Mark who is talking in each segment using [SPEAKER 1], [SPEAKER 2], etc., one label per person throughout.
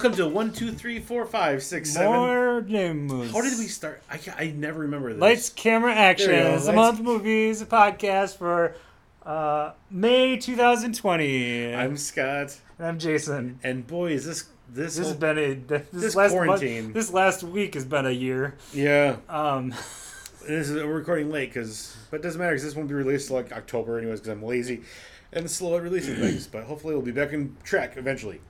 [SPEAKER 1] Welcome to one, two, three, four, five, six, seven.
[SPEAKER 2] More news.
[SPEAKER 1] How did we start? I, I never remember this.
[SPEAKER 2] Lights, camera, action.
[SPEAKER 1] There we go,
[SPEAKER 2] It's a
[SPEAKER 1] lights-
[SPEAKER 2] month movies, a podcast for uh, May 2020.
[SPEAKER 1] I'm Scott,
[SPEAKER 2] I'm Jason.
[SPEAKER 1] and boy, is this this?
[SPEAKER 2] This has
[SPEAKER 1] whole-
[SPEAKER 2] been a this,
[SPEAKER 1] This
[SPEAKER 2] last
[SPEAKER 1] quarantine.
[SPEAKER 2] Month, this last week has been a year.
[SPEAKER 1] yeah.
[SPEAKER 2] Um,
[SPEAKER 1] This is we're recording late because, but it doesn't matter because this won't be released till like October anyways because I'm lazy and slow at releasing things. But hopefully, we'll be back in track eventually.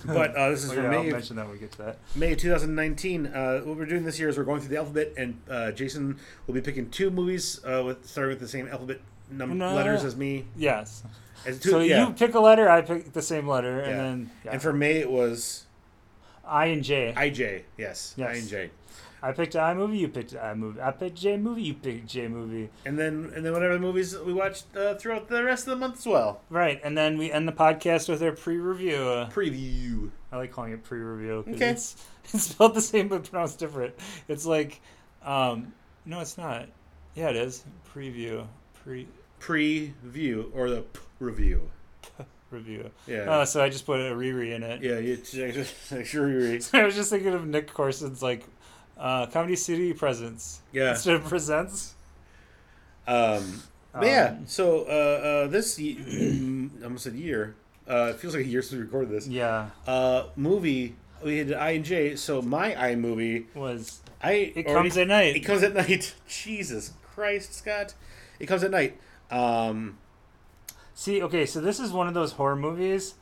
[SPEAKER 1] But uh, this is
[SPEAKER 2] oh,
[SPEAKER 1] for
[SPEAKER 2] yeah, I'll
[SPEAKER 1] May,
[SPEAKER 2] mention that when we get to that.
[SPEAKER 1] May 2019. Uh, what we're doing this year is we're going through the alphabet, and uh, Jason will be picking two movies uh, with starting with the same alphabet num-
[SPEAKER 2] No.
[SPEAKER 1] letters as me.
[SPEAKER 2] Yes.
[SPEAKER 1] As two,
[SPEAKER 2] So
[SPEAKER 1] yeah.
[SPEAKER 2] you pick a letter, I pick the same letter, and then yeah.
[SPEAKER 1] And for May, it was
[SPEAKER 2] I and J. I
[SPEAKER 1] J. Yes,
[SPEAKER 2] Yes.
[SPEAKER 1] I and J.
[SPEAKER 2] picked I movie, you picked I movie. I picked J movie, you picked J movie.
[SPEAKER 1] And then and then whatever the movies we watched uh, throughout the rest of the month as well.
[SPEAKER 2] Right, and then we end the podcast with our pre-review.
[SPEAKER 1] Preview.
[SPEAKER 2] I like calling it pre-review because
[SPEAKER 1] Okay.
[SPEAKER 2] it's it's spelled the same but pronounced different. It's like, um, no, it's not. Yeah, it is preview, pre
[SPEAKER 1] Preview or the p- review.
[SPEAKER 2] review.
[SPEAKER 1] Yeah.
[SPEAKER 2] Oh, so I just put a Riri in it.
[SPEAKER 1] yeah. You sure you
[SPEAKER 2] I was just thinking of Nick Corson's like, uh, Comedy City Presents
[SPEAKER 1] Yeah.
[SPEAKER 2] instead of presents.
[SPEAKER 1] Um. But yeah.
[SPEAKER 2] Um,
[SPEAKER 1] So uh, uh, this ye- I almost said year. Uh, it feels like a year since we recorded this.
[SPEAKER 2] Yeah,
[SPEAKER 1] Uh, movie. We had I and J. So my I movie.
[SPEAKER 2] was
[SPEAKER 1] I
[SPEAKER 2] it comes at night.
[SPEAKER 1] It comes at night. Jesus Christ, Scott. It comes at night. Um.
[SPEAKER 2] See, okay, so this is one of those horror movies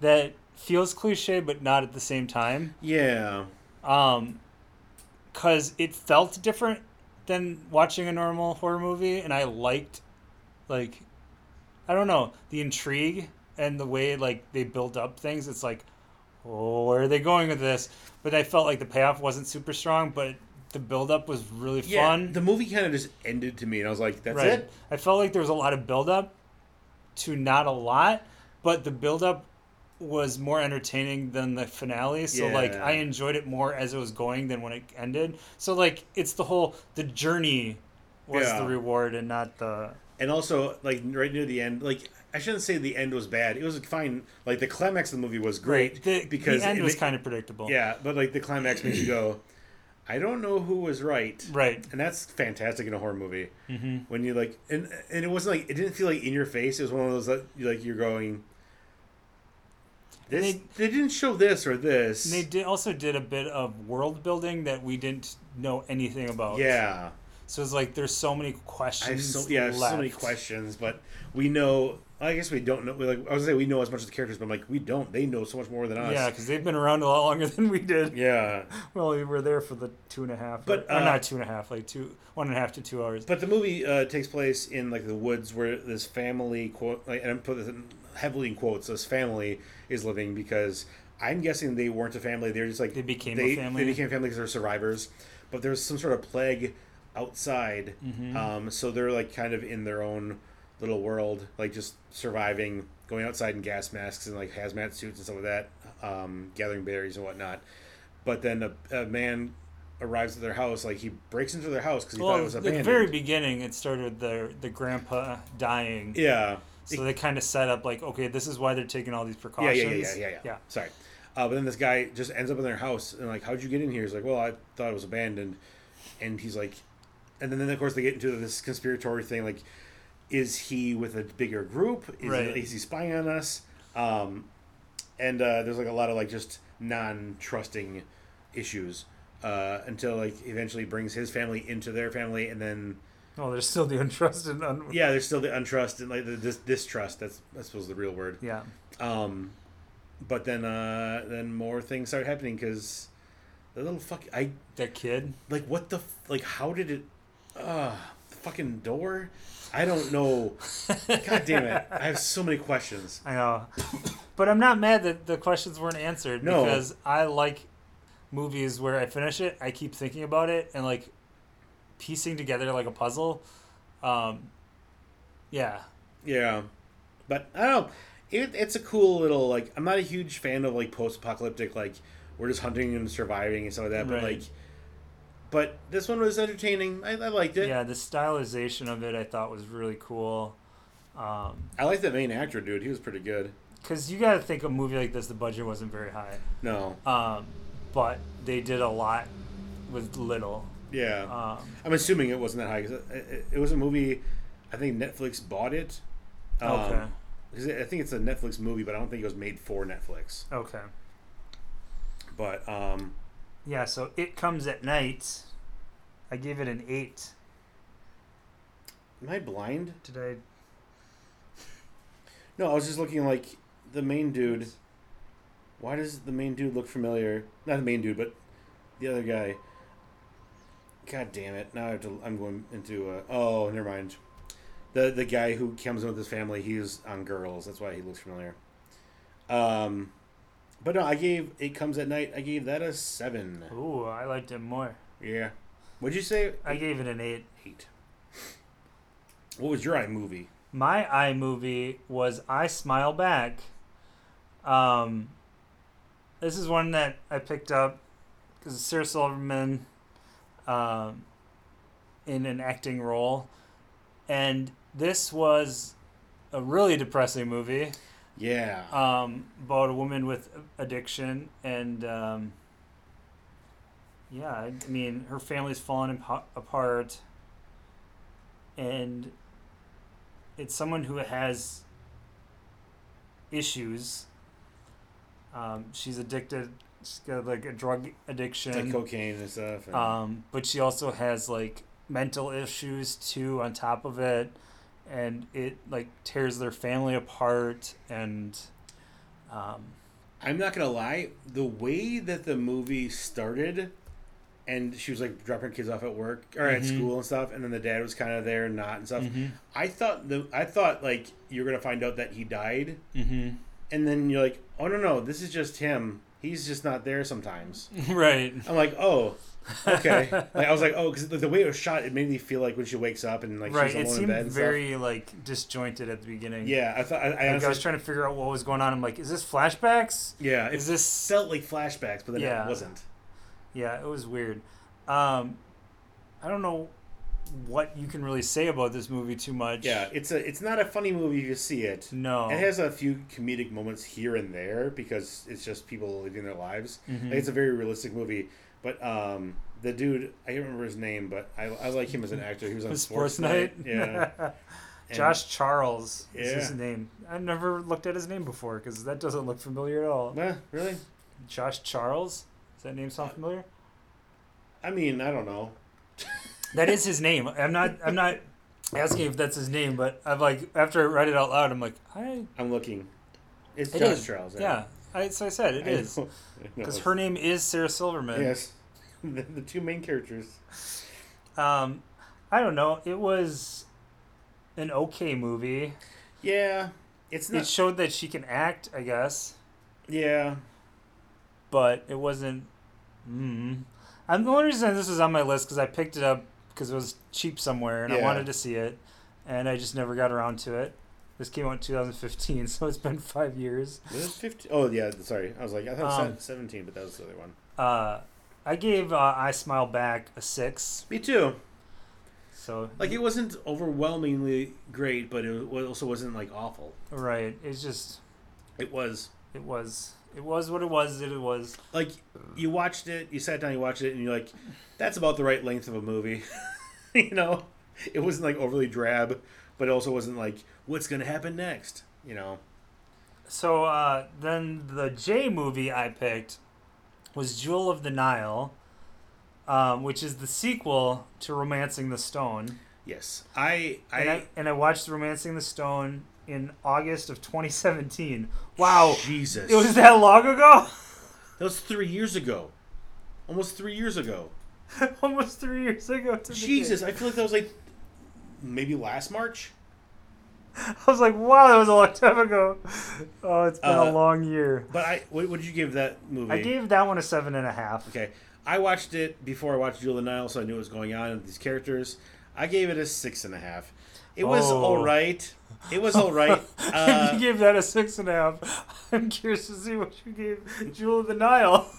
[SPEAKER 2] that feels cliche but not at the same time.
[SPEAKER 1] Yeah.
[SPEAKER 2] um because it felt different than watching a normal horror movie and i liked like i don't know the intrigue and the way like they build up things it's like oh where are they going with this but i felt like the payoff wasn't super strong but the build up was really
[SPEAKER 1] Yeah.
[SPEAKER 2] fun
[SPEAKER 1] The movie kind of just ended to me, and I was like, "That's
[SPEAKER 2] right
[SPEAKER 1] it."
[SPEAKER 2] i felt like there was a lot of build up to not a lot but the build up was more entertaining than the finale so like i enjoyed it more as it was going than when it ended so like it's the whole the journey was
[SPEAKER 1] Yeah.
[SPEAKER 2] the reward and not the
[SPEAKER 1] And also, like right near the end, like I shouldn't say the end was bad. It was fine. Like the climax of the movie was great
[SPEAKER 2] the,
[SPEAKER 1] because
[SPEAKER 2] the end
[SPEAKER 1] it
[SPEAKER 2] was kind of predictable
[SPEAKER 1] Yeah, but like the climax makes you go, "I don't know who was right,"
[SPEAKER 2] right
[SPEAKER 1] and that's fantastic in a horror movie.
[SPEAKER 2] hmm
[SPEAKER 1] When you like, and and it wasn't like it didn't feel like in your face. It was one of those that you like you're going. This,
[SPEAKER 2] they-
[SPEAKER 1] they, didn't show this or this.
[SPEAKER 2] they did also did a bit of world building that we didn't know anything about
[SPEAKER 1] yeah,
[SPEAKER 2] so it's like there's so many questions
[SPEAKER 1] so yeah, so many questions, but we know. I guess we don't know. we like I was gonna say we know as much as the characters, but I'm like we don't. They know so much more than us.
[SPEAKER 2] yeah because they've been around a lot longer than we did
[SPEAKER 1] Yeah.
[SPEAKER 2] Well, we were there for the two and a half,
[SPEAKER 1] But,
[SPEAKER 2] or, or
[SPEAKER 1] uh,
[SPEAKER 2] not two and a half, like two, one and a half to two hours.
[SPEAKER 1] But the movie uh, takes place in like the woods where this family quote, like, and I'm put this in heavily in quotes. This family is living because I'm guessing they weren't a family. They're just like
[SPEAKER 2] They became a family?
[SPEAKER 1] They became a family because they're survivors. But there's some sort of plague outside,
[SPEAKER 2] Mhm.
[SPEAKER 1] um, so they're like kind of in their own little world, like just surviving, going outside in gas masks and like hazmat suits and stuff like that, um, gathering berries and whatnot. But then a, a man arrives at their house, like he breaks into their house because he thought it was
[SPEAKER 2] at the very beginning, it started the the grandpa dying.
[SPEAKER 1] Yeah.
[SPEAKER 2] So they kind of set up like, okay, this is why they're taking all these
[SPEAKER 1] Yeah,
[SPEAKER 2] precautions.
[SPEAKER 1] yeah, yeah, yeah, yeah, yeah. Sorry. Uh, but then this guy just ends up in their house and like, how'd you get in here? He's like, well, I thought it was abandoned, and he's like, and then, then of course they get into this conspiratory thing like, is he with a bigger group? Is,
[SPEAKER 2] Right.
[SPEAKER 1] he, is he spying on us? Um, and uh, there's like a lot of like just non-trusting issues uh, until like eventually brings his family into their family and then
[SPEAKER 2] Oh, there's still the untrusted. Un-
[SPEAKER 1] yeah, there's still the untrust and like the dis- distrust. That's I suppose the real word.
[SPEAKER 2] yeah.
[SPEAKER 1] Um, but then uh, then more things start happening because the little fuck I
[SPEAKER 2] That kid.
[SPEAKER 1] like what the f- like how did it uh the fucking door I don't know god damn it I have so many questions
[SPEAKER 2] I know, but I'm not mad that the questions weren't answered
[SPEAKER 1] No.
[SPEAKER 2] because I like movies where I finish it, I keep thinking about it and like piecing together like a puzzle. Um, yeah,
[SPEAKER 1] yeah but I don't know it, it's a cool little like I'm not a huge fan of like post-apocalyptic like we're just hunting and surviving and stuff like that but
[SPEAKER 2] Right.
[SPEAKER 1] like but this one was entertaining I, I liked it
[SPEAKER 2] yeah. The stylization of it I thought was really cool. Um,
[SPEAKER 1] I like the main actor dude he was pretty good
[SPEAKER 2] because you got to think a movie like this, the budget wasn't very high,
[SPEAKER 1] No.
[SPEAKER 2] um, but they did a lot with little.
[SPEAKER 1] Yeah.
[SPEAKER 2] Um,
[SPEAKER 1] I'm assuming it wasn't that high. 'cause it, it, it was a movie. I think Netflix bought it. Um,
[SPEAKER 2] okay.
[SPEAKER 1] 'cause I think it's a Netflix movie, but I don't think it was made for Netflix.
[SPEAKER 2] Okay.
[SPEAKER 1] But um,
[SPEAKER 2] Yeah. So it comes at night. I gave it an eight.
[SPEAKER 1] am I blind?
[SPEAKER 2] Did I?
[SPEAKER 1] No, I was just looking like the main dude. Why does the main dude look familiar? Not the main dude, but the other guy. God damn it! Now I have to. I'm going into. Uh, oh, never mind. The the guy who comes in with his family. He's on girls. That's why he looks familiar. Um, but no, I gave it comes at night. I gave that a seven.
[SPEAKER 2] Ooh, I liked it more.
[SPEAKER 1] Yeah. What'd you say?
[SPEAKER 2] I gave it an eight.
[SPEAKER 1] Eight. What was your iMovie?
[SPEAKER 2] My iMovie was I Smile Back. Um, this is one that I picked up because Sarah Silverman um, in an acting role. And this was a really depressing movie
[SPEAKER 1] Yeah.
[SPEAKER 2] um, about a woman with addiction. And um, yeah, I mean, her family's fallen apart. And it's someone who has issues. Um, she's addicted. She's got like a drug addiction.
[SPEAKER 1] like cocaine and stuff. and-
[SPEAKER 2] Um, but she also has like mental issues too on top of it, and it like tears their family apart. And um,
[SPEAKER 1] I'm not gonna lie, the way that the movie started, and she was like dropping kids off at work or at
[SPEAKER 2] Mhm.
[SPEAKER 1] school and stuff, and then the dad was kind of there and not and stuff.
[SPEAKER 2] mhm,
[SPEAKER 1] I thought the I thought like you're gonna find out that he died,
[SPEAKER 2] mhm.
[SPEAKER 1] and then you're like, oh no no, this is just him. He's just not there sometimes.
[SPEAKER 2] right.
[SPEAKER 1] I'm like, oh, okay. like, I was like, oh, because the, the way it was shot, it made me feel like when she wakes up and like
[SPEAKER 2] right.
[SPEAKER 1] she's
[SPEAKER 2] It
[SPEAKER 1] alone in
[SPEAKER 2] seemed
[SPEAKER 1] bed and
[SPEAKER 2] very like disjointed at the beginning.
[SPEAKER 1] Yeah, I thought I, I
[SPEAKER 2] Like, I was trying to figure out what was going on. I'm like, is this flashbacks?
[SPEAKER 1] yeah, it
[SPEAKER 2] Is this
[SPEAKER 1] felt like flashbacks, but then
[SPEAKER 2] Yeah.
[SPEAKER 1] it wasn't.
[SPEAKER 2] Yeah, it was weird. Um, I don't know what you can really say about this movie too much.
[SPEAKER 1] Yeah, it's a it's not a funny movie if you see it.
[SPEAKER 2] No.
[SPEAKER 1] It has a few comedic moments here and there because it's just people living their lives.
[SPEAKER 2] Mhm.
[SPEAKER 1] Like, it's a very realistic movie. But um, the dude, I can't remember his name, but I, I like him as an actor. He was on
[SPEAKER 2] The
[SPEAKER 1] Sports, Night. Yeah. And-
[SPEAKER 2] Josh Charles is his name. I've never looked at his name before because that doesn't look familiar at all.
[SPEAKER 1] Yeah, really?
[SPEAKER 2] Josh Charles? Does that name sound familiar?
[SPEAKER 1] I mean, I don't know.
[SPEAKER 2] That is his name. I'm not. I'm not asking if that's his name, but I'm like after I read it out loud, I'm like, I.
[SPEAKER 1] I'm looking. It's
[SPEAKER 2] It
[SPEAKER 1] Josh. Charles.
[SPEAKER 2] Yeah. I, so I said it
[SPEAKER 1] I
[SPEAKER 2] is
[SPEAKER 1] know. I know
[SPEAKER 2] because her name is Sarah Silverman.
[SPEAKER 1] Yes. The, the two main characters.
[SPEAKER 2] Um, I don't know. It was an okay movie.
[SPEAKER 1] Yeah. It's not.
[SPEAKER 2] It showed that she can act, I guess,
[SPEAKER 1] yeah.
[SPEAKER 2] but it wasn't. Mm. I'm the only reason this was on my list because I picked it up because it was cheap somewhere and I wanted to see it, and I just never got around to it. This came out in 2015, so it's been five years.
[SPEAKER 1] Was it 15? Oh, yeah. Sorry. I was like, I thought
[SPEAKER 2] Um,
[SPEAKER 1] it said 17, but that was the other one.
[SPEAKER 2] Uh, I gave uh, I Smile Back a six.
[SPEAKER 1] Me too.
[SPEAKER 2] So
[SPEAKER 1] Like, it wasn't overwhelmingly great, but it also wasn't, like, awful.
[SPEAKER 2] right, it's just
[SPEAKER 1] It was.
[SPEAKER 2] it was it was what it was. It was.
[SPEAKER 1] Like, you watched it, you sat down, you watched it, and you're like, that's about the right length of a movie. you know? It wasn't, like, overly drab, but it also wasn't, like, what's going to happen next? You know?
[SPEAKER 2] So uh, then the J movie I picked was Jewel of the Nile, um, which is the sequel to Romancing the Stone.
[SPEAKER 1] Yes. I. I,
[SPEAKER 2] And I, and I watched Romancing the Stone in August of 2017. Wow,
[SPEAKER 1] Jesus.
[SPEAKER 2] it was that long ago?
[SPEAKER 1] that was three years ago. Almost three years ago.
[SPEAKER 2] Almost three years ago. To.
[SPEAKER 1] Jesus, I feel like that was like maybe last March.
[SPEAKER 2] I was like, wow, that was a long time ago. Oh, it's been
[SPEAKER 1] Uh,
[SPEAKER 2] a long year.
[SPEAKER 1] But I, what did you give that movie?
[SPEAKER 2] I gave that one a seven and a half.
[SPEAKER 1] Okay, I watched it before I watched the Nile, so I knew what was going on with these characters. I gave it a six and a half. It was
[SPEAKER 2] Oh.
[SPEAKER 1] all right. It was all right. Uh,
[SPEAKER 2] you gave that a six and a half. I'm curious to see what you gave Jewel of the Nile.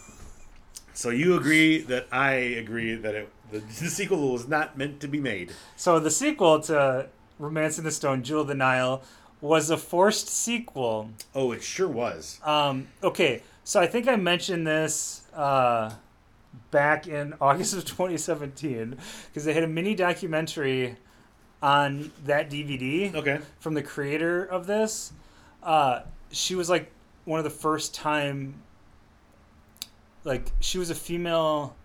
[SPEAKER 1] so you agree that I agree that it, the, the sequel was not meant to be made.
[SPEAKER 2] So the sequel to Romancing the Stone, Jewel of the Nile, was a forced sequel.
[SPEAKER 1] Oh, it sure was.
[SPEAKER 2] Um, okay, so I think I mentioned this uh, back in August of 2017 because they had a mini documentary on that DVD
[SPEAKER 1] Okay.
[SPEAKER 2] from the creator of this. Uh, she was like one of the first time, like she was a female.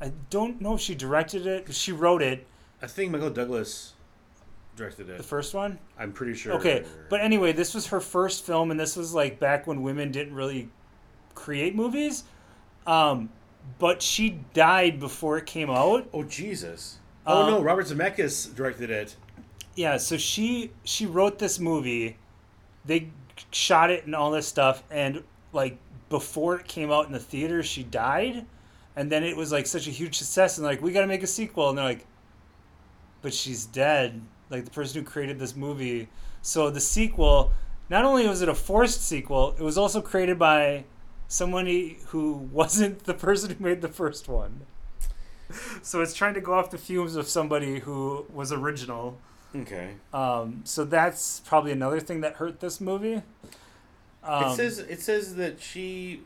[SPEAKER 2] I don't know if she directed it. She wrote it,
[SPEAKER 1] I think Michael Douglas directed it.
[SPEAKER 2] the first one.
[SPEAKER 1] I'm pretty sure.
[SPEAKER 2] Okay, but anyway, this was her first film, and this was like back when women didn't really create movies. Um, but she died before it came out.
[SPEAKER 1] Oh Jesus. Oh
[SPEAKER 2] Uh,
[SPEAKER 1] no, Robert Zemeckis directed it.
[SPEAKER 2] Yeah, so she she wrote this movie. They shot it and all this stuff, and like before it came out in the theater, she died, and then it was like such a huge success, and like we got to make a sequel, and they're like, but she's dead. Like the person who created this movie. So the sequel, not only was it a forced sequel, it was also created by somebody who wasn't the person who made the first one. So it's trying to go off the fumes of somebody who was original.
[SPEAKER 1] Okay.
[SPEAKER 2] Um, so that's probably another thing that hurt this movie. Um,
[SPEAKER 1] it says it says that she.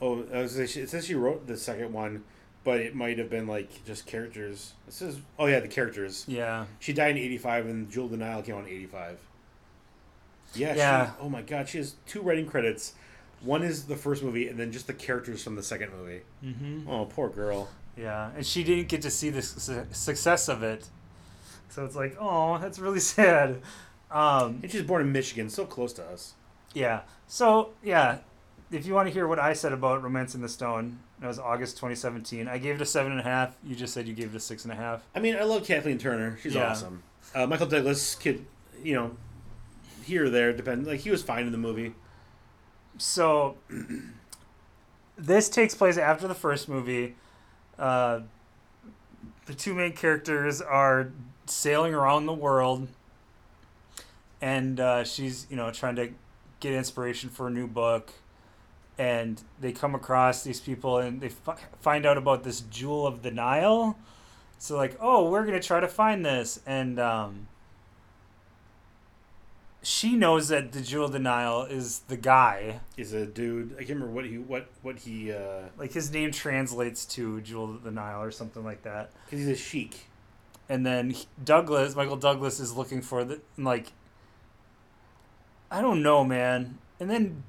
[SPEAKER 1] Oh, was it says she wrote the second one, but it might have been like just characters. It says, oh yeah, the characters.
[SPEAKER 2] yeah,
[SPEAKER 1] She died in '85, and Jewel the came out in '85. Yeah.
[SPEAKER 2] Yeah.
[SPEAKER 1] She, oh my God, she has two writing credits. One is the first movie, and then just the characters from the second movie.
[SPEAKER 2] hmm
[SPEAKER 1] Oh, poor girl.
[SPEAKER 2] Yeah, and she didn't get to see the su- success of it. So it's like, oh, that's really sad. Um,
[SPEAKER 1] And she's born in Michigan, so close to us.
[SPEAKER 2] yeah. So yeah, if you want to hear what I said about *Romancing the Stone*, it was August 2017. I gave it a seven and a half. You just said you gave it a six and a half.
[SPEAKER 1] I mean, I love Kathleen Turner. She's
[SPEAKER 2] Yeah.
[SPEAKER 1] awesome. Uh, Michael Douglas could, you know, here or there depend. Like he was fine in the movie.
[SPEAKER 2] So this takes place after the first movie. Uh, the two main characters are sailing around the world, and uh, she's you know trying to get inspiration for a new book, and they come across these people and they fi- find out about this jewel of the Nile. So like, oh, we're gonna try to find this, and um, she knows that the jewel the Nile is the guy.
[SPEAKER 1] Is a dude. I can't remember what he what what he uh
[SPEAKER 2] Like his name translates to Jewel of the Nile or something like that.
[SPEAKER 1] because he's a sheik.
[SPEAKER 2] And then he- Douglas, Michael Douglas, is looking for the like. I don't know, man. And then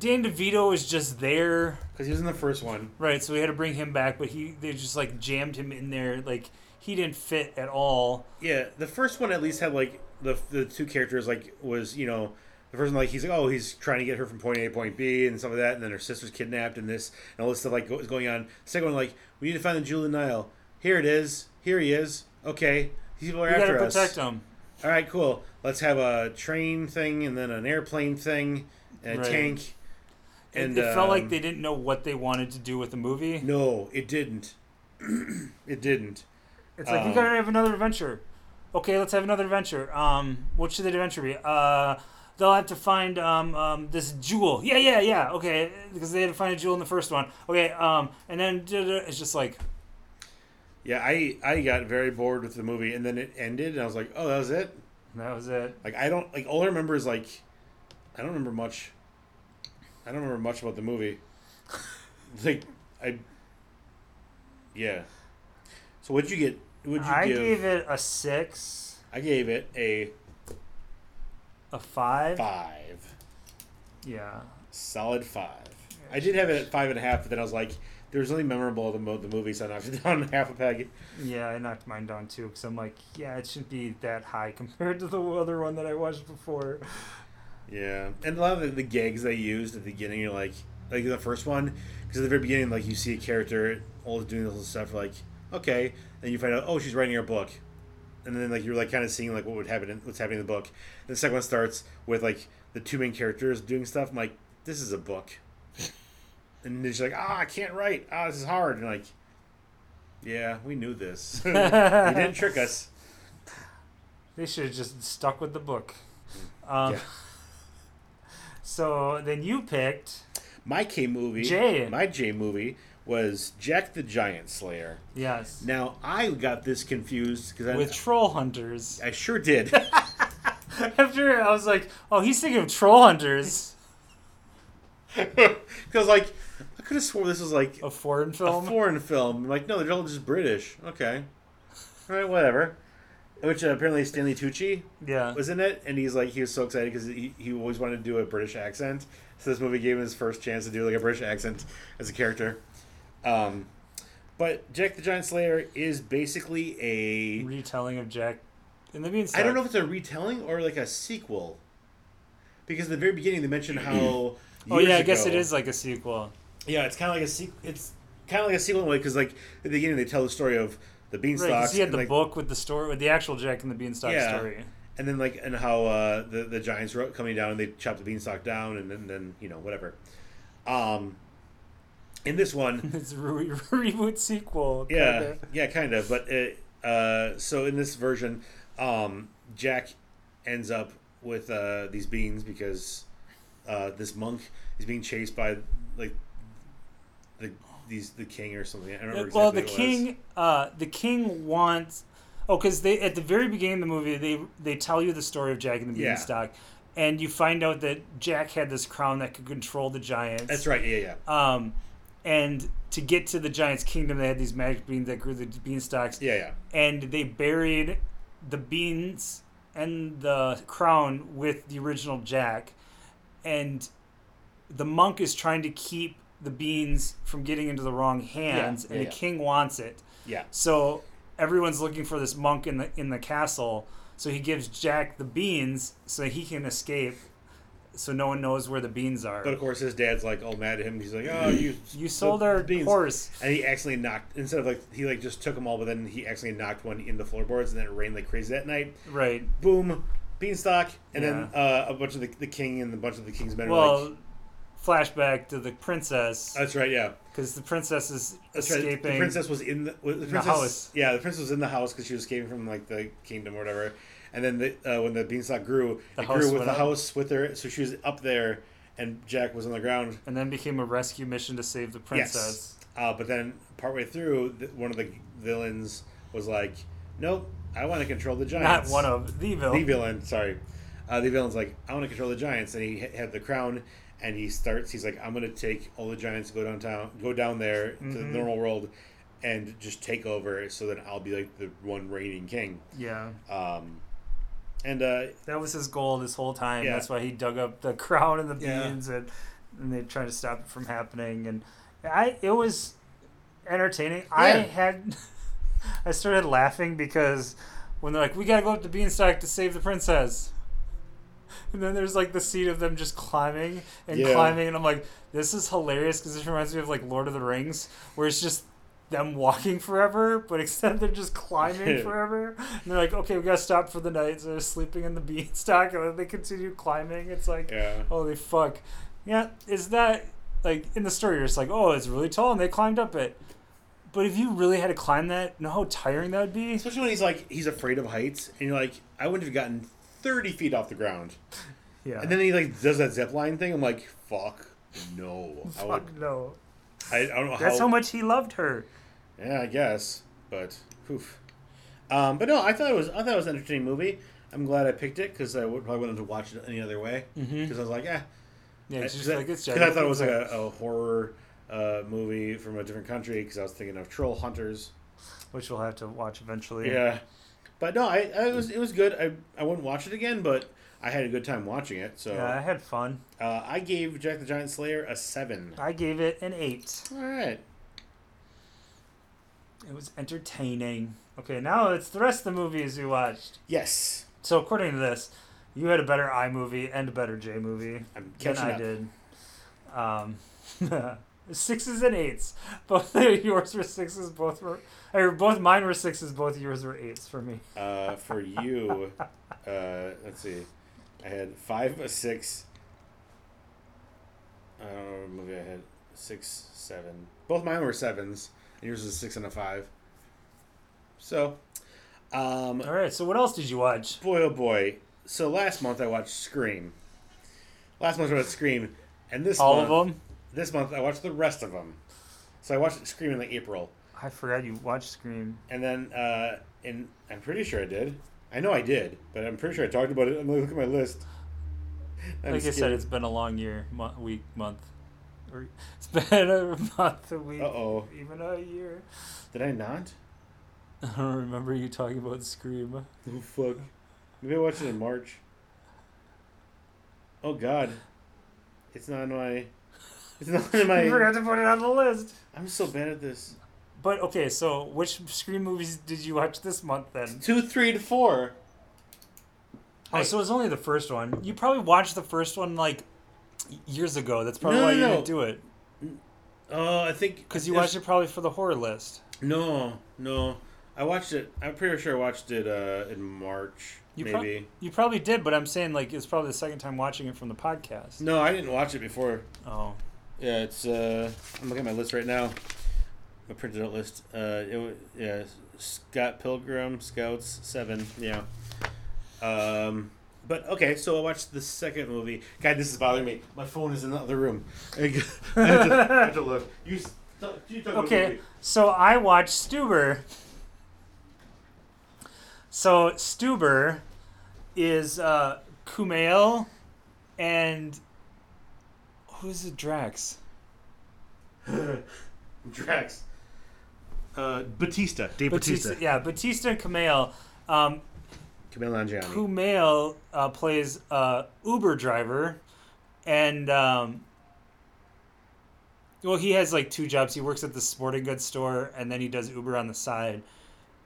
[SPEAKER 2] Dan DeVito is just there,
[SPEAKER 1] Because he was in the first one.
[SPEAKER 2] right? So we had to bring him back, but he they just like jammed him in there, like he didn't fit at all.
[SPEAKER 1] Yeah, the first one at least had like the the two characters like was you know the first one like he's like oh he's trying to get her from point A to point B and some of that and then her sister's kidnapped and this and all this stuff like go, is going on. Second one like we need to find the jewel of the Nile. Here it is. Here he is. Okay, these people are
[SPEAKER 2] We gotta
[SPEAKER 1] after us.
[SPEAKER 2] protect him.
[SPEAKER 1] All right, cool. Let's have a train thing and then an airplane thing and a
[SPEAKER 2] Right.
[SPEAKER 1] tank.
[SPEAKER 2] It,
[SPEAKER 1] And
[SPEAKER 2] it felt like
[SPEAKER 1] um,
[SPEAKER 2] they didn't know what they wanted to do with the movie.
[SPEAKER 1] No, it didn't. it didn't.
[SPEAKER 2] It's like you
[SPEAKER 1] Um,
[SPEAKER 2] gotta have another adventure. Okay, let's have another adventure. Um, what should the adventure be? Uh, they'll have to find um, um this jewel. Yeah, yeah, yeah. Okay, because they had to find a jewel in the first one. Okay, um, and then it's just like
[SPEAKER 1] Yeah, I I got very bored with the movie and then it ended and I was like, oh, that was it.
[SPEAKER 2] that was it.
[SPEAKER 1] Like I don't like all I remember is like I don't remember much. I don't remember much about the movie. like I Yeah. So what'd you get? What'd you
[SPEAKER 2] I
[SPEAKER 1] give?
[SPEAKER 2] gave it a six,
[SPEAKER 1] I gave it a
[SPEAKER 2] a five.
[SPEAKER 1] five.
[SPEAKER 2] Yeah.
[SPEAKER 1] Solid five. I did have it at five and a half, but then I was like, there's nothing memorable the movie, so I knocked it down half a peg.
[SPEAKER 2] Yeah, I knocked mine down too because I'm like, yeah, it shouldn't be that high compared to the other one that I watched before.
[SPEAKER 1] Yeah, and a lot of the, the gags they used at the beginning, you're like, like the first one, because at the very beginning, like you see a character all doing this little stuff, like, okay, and you find out, oh, she's writing her book, and then like you're like kind of seeing like what would happen, in, what's happening in the book. And the second one starts with like the two main characters doing stuff. I'm like, this is a book, and then she's like, ah, I can't write, ah, this is hard, and like, yeah, we knew this, you didn't trick us.
[SPEAKER 2] They should have just stuck with the book. Um,
[SPEAKER 1] Yeah.
[SPEAKER 2] So then you picked
[SPEAKER 1] My K movie,
[SPEAKER 2] J.
[SPEAKER 1] my J movie was Jack the Giant Slayer.
[SPEAKER 2] yes
[SPEAKER 1] Now I got this confused because I,
[SPEAKER 2] with troll hunters.
[SPEAKER 1] I sure did.
[SPEAKER 2] After I was like, oh, he's thinking of Troll Hunters,
[SPEAKER 1] Because like I could have sworn this was like
[SPEAKER 2] a foreign film.
[SPEAKER 1] a foreign film. I'm like, no, they're all just British. Okay, all right, whatever. Which uh, apparently Stanley Tucci
[SPEAKER 2] yeah.
[SPEAKER 1] was in it, and he's like he was so excited because he, he always wanted to do a British accent. So this movie gave him his first chance to do like a British accent as a character. Um, but Jack the Giant Slayer is basically a
[SPEAKER 2] Retelling of Jack in the Beanstalk.
[SPEAKER 1] I don't know if it's a retelling or like a sequel. Because at the very beginning they mentioned how.
[SPEAKER 2] Oh yeah,
[SPEAKER 1] years
[SPEAKER 2] I guess
[SPEAKER 1] ago-
[SPEAKER 2] it is like a sequel.
[SPEAKER 1] Yeah, it's kind of like a sequel. It's kind of like a sequel in a way because like at the beginning they tell the story of the beanstalk.
[SPEAKER 2] Right,
[SPEAKER 1] beanstalks.
[SPEAKER 2] he had the
[SPEAKER 1] like,
[SPEAKER 2] book with the story with the actual Jack and the Beanstalk
[SPEAKER 1] Yeah.
[SPEAKER 2] story.
[SPEAKER 1] and then like and how uh, the the giants were coming down and they chopped the beanstalk down and then, then you know whatever. Um, in this one,
[SPEAKER 2] It's a re- reboot sequel.
[SPEAKER 1] yeah,
[SPEAKER 2] kinda.
[SPEAKER 1] yeah, kind of. But it, uh, so in this version, um, Jack ends up with uh, these beans because uh, this monk is being chased by like the these the king or something. I don't remember
[SPEAKER 2] well,
[SPEAKER 1] exactly
[SPEAKER 2] the
[SPEAKER 1] what it was.
[SPEAKER 2] king, uh, the king wants. Oh, because they at the very beginning of the movie, they they tell you the story of Jack and the
[SPEAKER 1] Yeah.
[SPEAKER 2] Beanstalk, and you find out that Jack had this crown that could control the giants.
[SPEAKER 1] That's right. Yeah, yeah,
[SPEAKER 2] Um, and to get to the giants' kingdom, they had these magic beans that grew the beanstalks,
[SPEAKER 1] yeah, yeah.
[SPEAKER 2] and they buried the beans and the crown with the original Jack, and the monk is trying to keep the beans from getting into the wrong hands,
[SPEAKER 1] Yeah,
[SPEAKER 2] and the
[SPEAKER 1] yeah.
[SPEAKER 2] king wants it.
[SPEAKER 1] Yeah.
[SPEAKER 2] So everyone's looking for this monk in the in the castle. So he gives Jack the beans so he can escape. So no one knows where the beans are.
[SPEAKER 1] But of course, his dad's like all mad at him. He's like, "Oh, you
[SPEAKER 2] you sold our
[SPEAKER 1] beans."
[SPEAKER 2] horse.
[SPEAKER 1] And he accidentally knocked instead of like he like just took them all, but then he accidentally knocked one in the floorboards, and then it rained like crazy that night.
[SPEAKER 2] Right.
[SPEAKER 1] Boom, beanstalk, and then uh, a bunch of the, the king and a bunch of the king's men
[SPEAKER 2] Well,
[SPEAKER 1] like,
[SPEAKER 2] flashback to the princess
[SPEAKER 1] "That's right, yeah,
[SPEAKER 2] because the princess is
[SPEAKER 1] that's right."
[SPEAKER 2] escaping.
[SPEAKER 1] The princess was in the, the,
[SPEAKER 2] the house.
[SPEAKER 1] Yeah, the princess was in the house because she was escaping from like the kingdom or whatever. And then the, uh, when the beanstalk grew,
[SPEAKER 2] The
[SPEAKER 1] it grew with the
[SPEAKER 2] up.
[SPEAKER 1] house with her, so she was up there, and Jack was on the ground.
[SPEAKER 2] and then became a rescue mission to save the princess.
[SPEAKER 1] Uh, but then partway through, th- one of the villains was like, "Nope, I want to control the giants."
[SPEAKER 2] Not one of the villain.
[SPEAKER 1] the villain. Sorry, uh, the villain's like, "I want to control the giants," and he ha- had the crown, and he starts. He's like, "I'm gonna take all the giants, go downtown, go down there to the
[SPEAKER 2] Mhm.
[SPEAKER 1] normal world, and just take over, so that I'll be like the one reigning king."
[SPEAKER 2] Yeah,
[SPEAKER 1] Um, and uh,
[SPEAKER 2] that was his goal this whole time.
[SPEAKER 1] Yeah.
[SPEAKER 2] That's why he dug up the crown and the
[SPEAKER 1] Yeah.
[SPEAKER 2] beans, and, and they tried to stop it from happening. And I, it was entertaining. I had, I started laughing because when they're like, "We gotta go up to Beanstalk to save the princess." And then there's like the scene of them just climbing and
[SPEAKER 1] Yeah.
[SPEAKER 2] climbing, and I'm like, this is hilarious because this reminds me of like Lord of the Rings, where it's just them walking forever, but instead they're just climbing forever. And they're like, okay, we gotta stop for the night. So they're sleeping in the beanstalk, and then they continue climbing. It's like,
[SPEAKER 1] yeah,
[SPEAKER 2] holy fuck. Yeah, is that like in the story? You're just like, oh, it's really tall, and they climbed up it. But if you really had to climb that, you know how tiring that would be.
[SPEAKER 1] especially when he's like he's afraid of heights, and you're like, I wouldn't have gotten thirty feet off the ground.
[SPEAKER 2] Yeah.
[SPEAKER 1] And then he like does that zip line thing. I'm like, fuck, no. I, would,
[SPEAKER 2] no.
[SPEAKER 1] I, I don't know
[SPEAKER 2] That's
[SPEAKER 1] how.
[SPEAKER 2] how much he loved her.
[SPEAKER 1] Yeah, I guess, but oof. Um, but no, I thought it was I thought it was an entertaining movie. I'm glad I picked it because I would, probably wouldn't have watched it any other way.
[SPEAKER 2] Mm-hmm.
[SPEAKER 1] Because I was like, eh,
[SPEAKER 2] Yeah, it's just
[SPEAKER 1] because
[SPEAKER 2] like it's.
[SPEAKER 1] I thought it was like a, a horror uh, movie from a different country. Because I was thinking of Troll Hunters.
[SPEAKER 2] which we'll have to watch eventually.
[SPEAKER 1] Yeah, but no, I, I it was it was good. I I wouldn't watch it again, but I had a good time watching it. So
[SPEAKER 2] Yeah, I had fun.
[SPEAKER 1] uh, I gave Jack the Giant Slayer a seven.
[SPEAKER 2] I gave it an eight.
[SPEAKER 1] All right.
[SPEAKER 2] It was entertaining. Okay, now it's the rest of the movies you watched.
[SPEAKER 1] Yes,
[SPEAKER 2] So according to this, you had a better I movie and a better J movie
[SPEAKER 1] I'm
[SPEAKER 2] than I
[SPEAKER 1] up.
[SPEAKER 2] did. Um, sixes and eights. Both yours were sixes. Both were. Or both mine were sixes. Both yours were eights for me.
[SPEAKER 1] Uh, for you, uh, let's see. I had five, a six. I don't know what movie I had. Six, seven. Both mine were sevens, and yours was a six and a five. So, um,
[SPEAKER 2] All right. So what else did you watch?
[SPEAKER 1] boy, oh boy. So last month I watched Scream. Last month I watched Scream, and this
[SPEAKER 2] All
[SPEAKER 1] month,
[SPEAKER 2] of them.
[SPEAKER 1] this month I watched the rest of them. So I watched Scream in like April,
[SPEAKER 2] I forgot you watched Scream.
[SPEAKER 1] and then uh, in I'm pretty sure I did. I know I did, but I'm pretty sure I talked about it. I'm look at my list. I'm
[SPEAKER 2] like I said, it's been a long year, mo- week, month. Or it's been a month, a week,
[SPEAKER 1] Uh-oh.
[SPEAKER 2] even a year.
[SPEAKER 1] Did I not?
[SPEAKER 2] I don't remember you talking about Scream.
[SPEAKER 1] Oh fuck. Maybe I watched it in March. Oh god. It's not in my. It's not in my.
[SPEAKER 2] forgot to put it on the list.
[SPEAKER 1] I'm so bad at this.
[SPEAKER 2] But okay, so which Scream movies did you watch this month then?
[SPEAKER 1] Two, three, to four.
[SPEAKER 2] Oh, so it was only the first one. You probably watched the first one like years ago. That's probably
[SPEAKER 1] No,
[SPEAKER 2] why
[SPEAKER 1] no,
[SPEAKER 2] you
[SPEAKER 1] no.
[SPEAKER 2] didn't do it
[SPEAKER 1] Oh, I think
[SPEAKER 2] because you watched it probably for the horror list.
[SPEAKER 1] No, no. I watched it. I'm pretty sure I watched it uh, in March,
[SPEAKER 2] You prob-
[SPEAKER 1] maybe.
[SPEAKER 2] You probably did, but I'm saying like it's probably the second time watching it from the podcast.
[SPEAKER 1] no, I didn't watch it before.
[SPEAKER 2] Oh,
[SPEAKER 1] Yeah, it's. Uh, I'm looking at my list right now. My printed out list. Uh, it wa- yeah, Scott Pilgrim, Scouts Seven. Yeah. Um, but okay, so I watched the second movie. God, this is bothering me. My phone is in the other room. I have to, I have to look. You. talk- You talk
[SPEAKER 2] okay. So I watched Stuber. So Stuber is uh, Kumail and who's it? Drax.
[SPEAKER 1] Drax. Uh, Batista. Dave
[SPEAKER 2] Batista,
[SPEAKER 1] Batista.
[SPEAKER 2] yeah, Batista and Kumail. Um,
[SPEAKER 1] Kumail Nanjiani.
[SPEAKER 2] Kumail uh, plays uh, Uber driver, and um, well, he has like two jobs. He works at the sporting goods store, and then he does Uber on the side.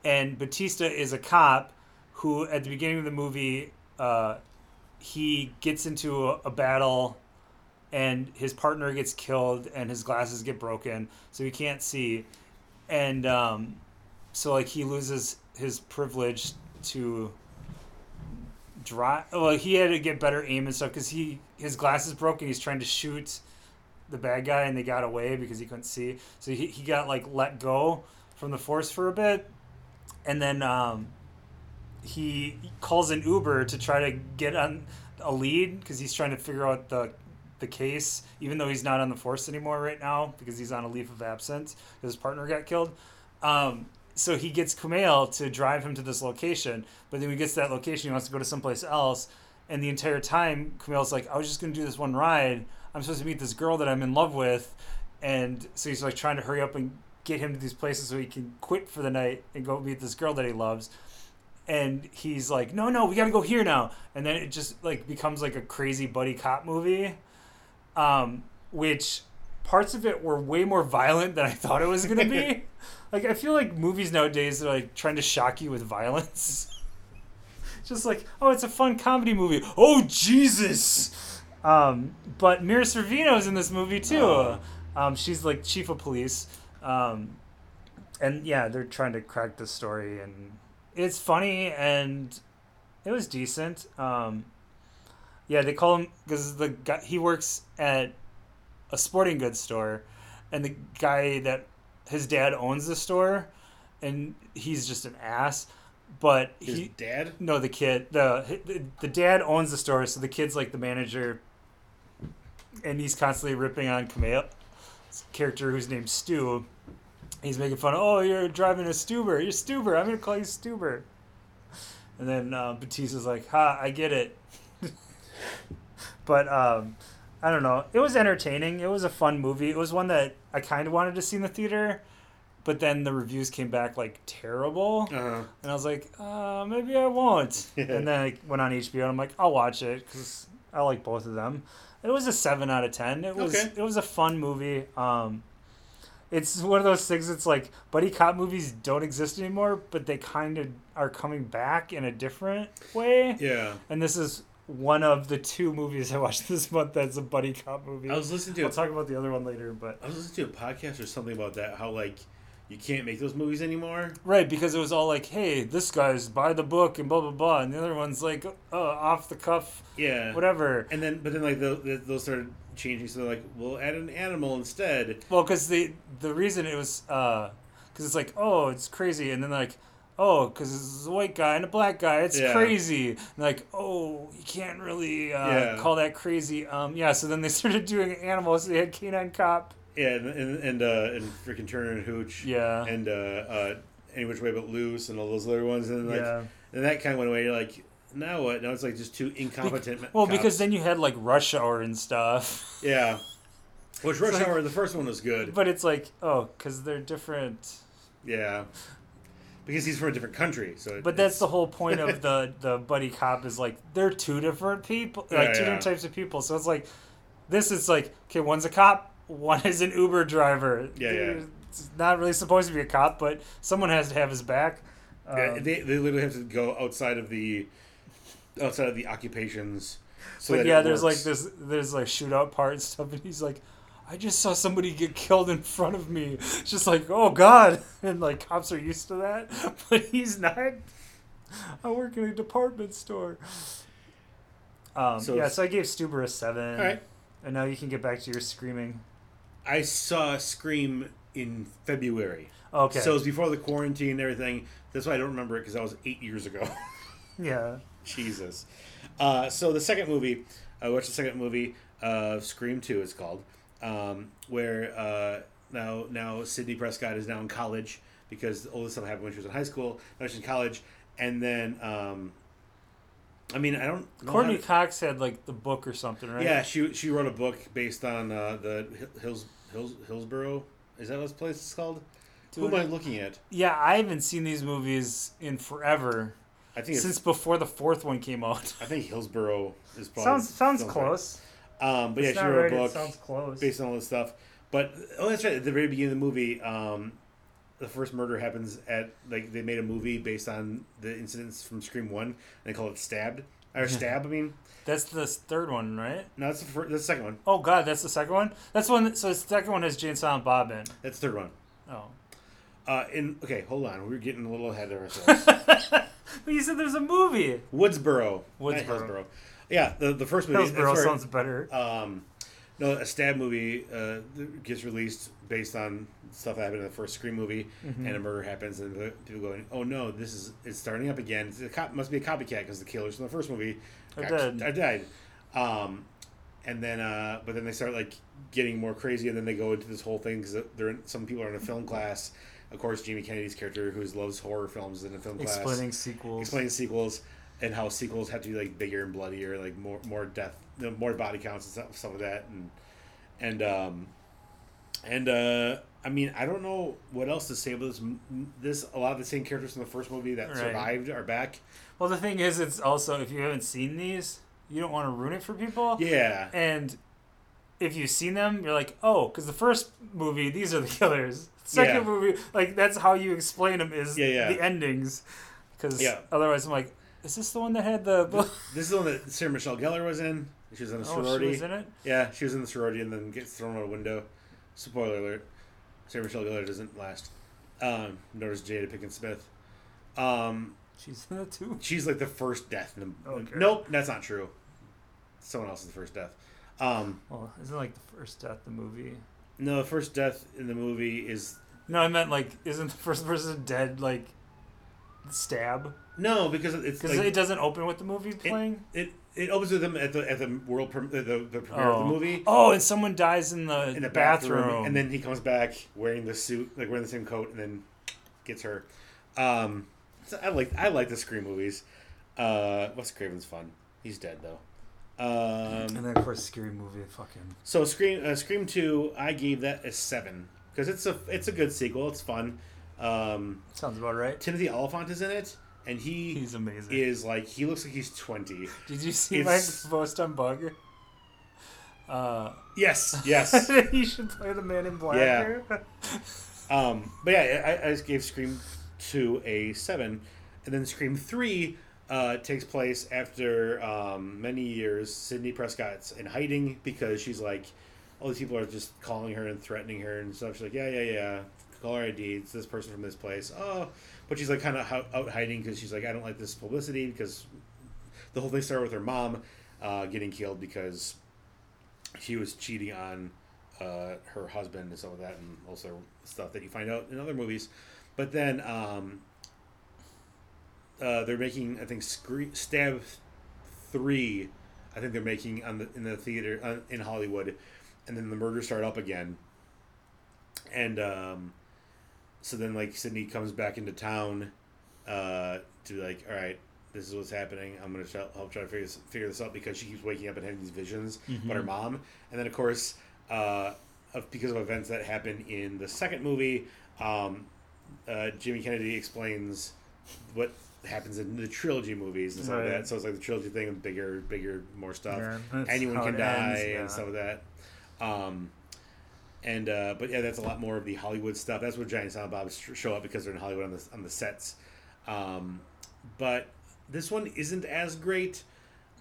[SPEAKER 2] And Batista is a cop who, at the beginning of the movie, uh, he gets into a, a battle, and his partner gets killed, and his glasses get broken, so he can't see, and um, so like he loses his privilege to drive. Well, he had to get better aim and stuff because he his glasses broke and he's trying to shoot the bad guy and they got away because he couldn't see. So he, he got like let go from the force for a bit, and then um, he calls an Uber to try to get on a lead because he's trying to figure out the the case, even though he's not on the force anymore right now because he's on a leave of absence because his partner got killed. Um, so he gets Kumail to drive him to this location, but then when he gets to that location, he wants to go to someplace else. And the entire time, Kumail's like, I was just going to do this one ride. I'm supposed to meet this girl that I'm in love with. And so he's like trying to hurry up and get him to these places so he can quit for the night and go meet this girl that he loves. And he's like, no, no, we got to go here now. And then it just like becomes like a crazy buddy cop movie, um, which parts of it were way more violent than I thought it was going to be. like I feel like movies nowadays are like trying to shock you with violence. Just like, oh, it's a fun comedy movie. Oh Jesus! Um, but Mira Sorvino's in this movie too.
[SPEAKER 1] Aw.
[SPEAKER 2] Um, she's like chief of police. Um, and yeah, they're trying to crack the story, and it's funny and it was decent. Um, yeah, they call him because the guy he works at a sporting goods store, and the guy that his dad owns the store, and he's just an ass. But
[SPEAKER 1] His
[SPEAKER 2] he
[SPEAKER 1] dad.
[SPEAKER 2] no the kid the the- dad owns the store, so the kid's like the manager, and he's constantly ripping on Kumail's character whose name's Stu. He's making fun of, oh, you're driving a Stuber. You're Stuber. I'm going to call you Stuber. And then uh, Batista's like, ha, I get it. But um, I don't know. It was entertaining. It was a fun movie. It was one that I kind of wanted to see in the theater, but then the reviews came back like terrible.
[SPEAKER 1] Uh-huh.
[SPEAKER 2] And I was like, uh, maybe I won't. And then I went on HBO and I'm like, I'll watch it because I like both of them. It was a seven out of ten. It was
[SPEAKER 1] Okay.
[SPEAKER 2] it was a fun movie. Um, it's one of those things. It's like buddy cop movies don't exist anymore, but they kind of are coming back in a different way.
[SPEAKER 1] Yeah.
[SPEAKER 2] And this is one of the two movies I watched this month that's a buddy cop movie.
[SPEAKER 1] I was listening to.
[SPEAKER 2] I'll
[SPEAKER 1] A,
[SPEAKER 2] talk about the other one later, but
[SPEAKER 1] I was listening to a podcast or something about that. How like you can't make those movies anymore.
[SPEAKER 2] Right, because it was all like, "Hey, this guy's by the book and blah blah blah," and the other one's like, "Uh, off the cuff,
[SPEAKER 1] Yeah.
[SPEAKER 2] whatever."
[SPEAKER 1] And then, but then, like the, the, those started changing. So they're like, we'll add an animal instead.
[SPEAKER 2] Well, because the the reason it was, because it's like, oh, it's crazy, and then like, oh, because it's a white guy and a black guy, it's
[SPEAKER 1] Yeah.
[SPEAKER 2] crazy. And like, oh, you can't really uh,
[SPEAKER 1] Yeah.
[SPEAKER 2] call that crazy. Um, yeah. So then they started doing animals. They had Canine Cop.
[SPEAKER 1] Yeah, and and and, uh, and freaking Turner and Hooch.
[SPEAKER 2] Yeah.
[SPEAKER 1] And uh, uh, Any Which Way But Loose and all those other ones, and like,
[SPEAKER 2] yeah.
[SPEAKER 1] and that kind of went away. You're like, now what? Now it's like just two incompetent.
[SPEAKER 2] Well,
[SPEAKER 1] cops.
[SPEAKER 2] because then you had like Rush Hour and stuff,
[SPEAKER 1] yeah, which Rush
[SPEAKER 2] like-
[SPEAKER 1] Hour, the first one was good.
[SPEAKER 2] but it's like oh, because they're different.
[SPEAKER 1] Yeah, because he's from a different country, so.
[SPEAKER 2] But that's the whole point of the the buddy cop is like they're two different people,
[SPEAKER 1] Yeah,
[SPEAKER 2] like two
[SPEAKER 1] yeah.
[SPEAKER 2] different types of people. So it's like this is like okay, one's a cop, one is an Uber driver.
[SPEAKER 1] Yeah, yeah.
[SPEAKER 2] It's not really supposed to be a cop, but someone has to have his back.
[SPEAKER 1] Yeah,
[SPEAKER 2] Um,
[SPEAKER 1] they, they literally have to go outside of the outside of the occupations. So
[SPEAKER 2] but yeah, there's like this, there's like shootout part and stuff, and he's like, I just saw somebody get killed in front of me. It's just like, oh god, and like cops are used to that, but he's not. I work in a department store. Um,
[SPEAKER 1] So
[SPEAKER 2] yeah, so I gave Stuber a seven.
[SPEAKER 1] All right.
[SPEAKER 2] And now you can get back to your screaming.
[SPEAKER 1] I saw Scream in February,
[SPEAKER 2] Okay.
[SPEAKER 1] so it was before the quarantine and everything. That's why I don't remember it because that was eight years ago.
[SPEAKER 2] yeah.
[SPEAKER 1] Jesus. Uh, so the second movie, I watched the second movie of Scream Two. It's called, um, where uh, now now Sidney Prescott is now in college because all this stuff happened when she was in high school. Now she's in college, and then um, I mean I don't. know
[SPEAKER 2] Courtney
[SPEAKER 1] how-
[SPEAKER 2] Cox had like the book or something, right?
[SPEAKER 1] Yeah, she she wrote a book based on uh, the Hills Hills Hillsborough. Is that what this place is called? Who am I looking at?
[SPEAKER 2] Yeah, I haven't seen these movies in forever
[SPEAKER 1] I think
[SPEAKER 2] since before the fourth one came out.
[SPEAKER 1] I think Hillsborough is probably
[SPEAKER 2] sounds sounds close.
[SPEAKER 1] Um, but yeah, she wrote
[SPEAKER 2] right,
[SPEAKER 1] a
[SPEAKER 2] it
[SPEAKER 1] book.
[SPEAKER 2] sounds close.
[SPEAKER 1] based on all this stuff. But oh, that's right. At the very beginning of the movie, um, the first murder happens at like they made a movie based on the incidents from Scream One, and they call it Stabbed or Stab. I mean,
[SPEAKER 2] That's the third one, right?
[SPEAKER 1] no, that's the first, that's the second one.
[SPEAKER 2] Oh God, that's the second one. That's one. So the second one has Jay and Silent Bob in.
[SPEAKER 1] That's the third one.
[SPEAKER 2] Oh,
[SPEAKER 1] Uh, in okay, hold on, we're getting a little ahead of ourselves.
[SPEAKER 2] but you said there's a movie.
[SPEAKER 1] Woodsboro, not
[SPEAKER 2] Woodsboro.
[SPEAKER 1] Yeah, the the first movie.
[SPEAKER 2] Hillsborough
[SPEAKER 1] that's where,
[SPEAKER 2] sounds better.
[SPEAKER 1] Um, no, a stab movie uh, gets released based on stuff that happened in the first Scream movie,
[SPEAKER 2] Mm-hmm.
[SPEAKER 1] and a murder happens, and people going, "Oh no, this is it's starting up again. It's a cop, must be a copycat because the killers from the first movie
[SPEAKER 2] Are dead."
[SPEAKER 1] are dead." Um, and then, uh, but then they start like getting more crazy, and then they go into this whole thing because they're in, some people are in a film class. Of course, Jamie Kennedy's character, who loves horror films, is in a film class
[SPEAKER 2] Explaining sequels.
[SPEAKER 1] explaining sequels and how sequels have to be like bigger and bloodier, like more more death, more body counts and stuff, stuff like that, and and um and uh I mean I don't know what else to say about this. This a lot of the same characters from the first movie that
[SPEAKER 2] Right.
[SPEAKER 1] survived are back.
[SPEAKER 2] Well, the thing is, it's also if you haven't seen these, you don't want to ruin it for people.
[SPEAKER 1] Yeah,
[SPEAKER 2] And if you've seen them, you're like, oh, because the first movie, these are the killers. Second
[SPEAKER 1] Yeah.
[SPEAKER 2] movie, like that's how you explain them is
[SPEAKER 1] Yeah, yeah.
[SPEAKER 2] the endings. Because otherwise, I'm like, is this the one that had the?
[SPEAKER 1] this is the one that Sarah Michelle Gellar was in. She was in a
[SPEAKER 2] oh,
[SPEAKER 1] sorority.
[SPEAKER 2] she was in it.
[SPEAKER 1] Yeah, she was in the sorority and then gets thrown out a window. Spoiler alert: Sarah Michelle Gellar doesn't last. Um, nor does Jada Pinkett Smith. Um,
[SPEAKER 2] She's in it too.
[SPEAKER 1] She's like the first death in the.
[SPEAKER 2] Okay.
[SPEAKER 1] Nope, that's not true. Someone else is the first death. Um,
[SPEAKER 2] Well, isn't it like the first death the movie?
[SPEAKER 1] no, the first death in the movie is
[SPEAKER 2] No, I meant like, isn't the first person dead like stab?
[SPEAKER 1] No because it's
[SPEAKER 2] Because
[SPEAKER 1] like,
[SPEAKER 2] it doesn't open with the movie playing.
[SPEAKER 1] it it opens with them at the at the world prem- the, the, the premiere of the movie
[SPEAKER 2] Oh, and someone dies in the,
[SPEAKER 1] in the
[SPEAKER 2] bathroom.
[SPEAKER 1] bathroom, and then he comes back wearing the suit like wearing the same coat and then gets her. Um, so I like I like the Scream movies. Uh, Wes Craven's fun. He's dead though. Um,
[SPEAKER 2] and then of course, scary movie, fucking.
[SPEAKER 1] So Scream uh, Scream Two, I gave that a seven because it's a it's a good sequel. It's fun. Um,
[SPEAKER 2] Sounds about right.
[SPEAKER 1] Timothy Olyphant is in it, and he
[SPEAKER 2] He's amazing.
[SPEAKER 1] is like he looks like he's twenty.
[SPEAKER 2] Did you see
[SPEAKER 1] It's-
[SPEAKER 2] my post on Bug? Uh,
[SPEAKER 1] Yes, yes.
[SPEAKER 2] he should play the Man in Black.
[SPEAKER 1] Yeah.
[SPEAKER 2] here.
[SPEAKER 1] um, but yeah, I, I just gave Scream Two a seven, and then Scream Three uh, takes place after um, many years. Sidney Prescott's in hiding because she's like, all these people are just calling her and threatening her and stuff. She's like, yeah, yeah, yeah, caller ID. It's this person from this place. Oh, but she's like kind of out hiding because she's like, I don't like this publicity because the whole thing started with her mom uh, getting killed because she was cheating on uh, her husband and some of that, and also stuff that you find out in other movies. But then um, uh, they're making, I think, Scre- Stab Three. I think they're making on the in the theater uh, in Hollywood, and then the murders start up again. And um, so then like Sidney comes back into town uh, to be like, all right, this is what's happening. I'm gonna try, help try to figure this, figure this out because she keeps waking up and having these visions But her mom. And then of course, uh, of, because of events that happen in the second movie, um, uh, Jimmy Kennedy explains what happens in the trilogy movies and stuff like that. So it's like the trilogy thing with bigger, bigger, more stuff.
[SPEAKER 2] Yeah,
[SPEAKER 1] Anyone can die
[SPEAKER 2] ends, yeah.
[SPEAKER 1] and stuff like that. Um, and uh, but yeah, that's a lot more of the Hollywood stuff. That's where Jay and Silent Bob show up because they're in Hollywood on the on the sets. Um, but this one isn't as great.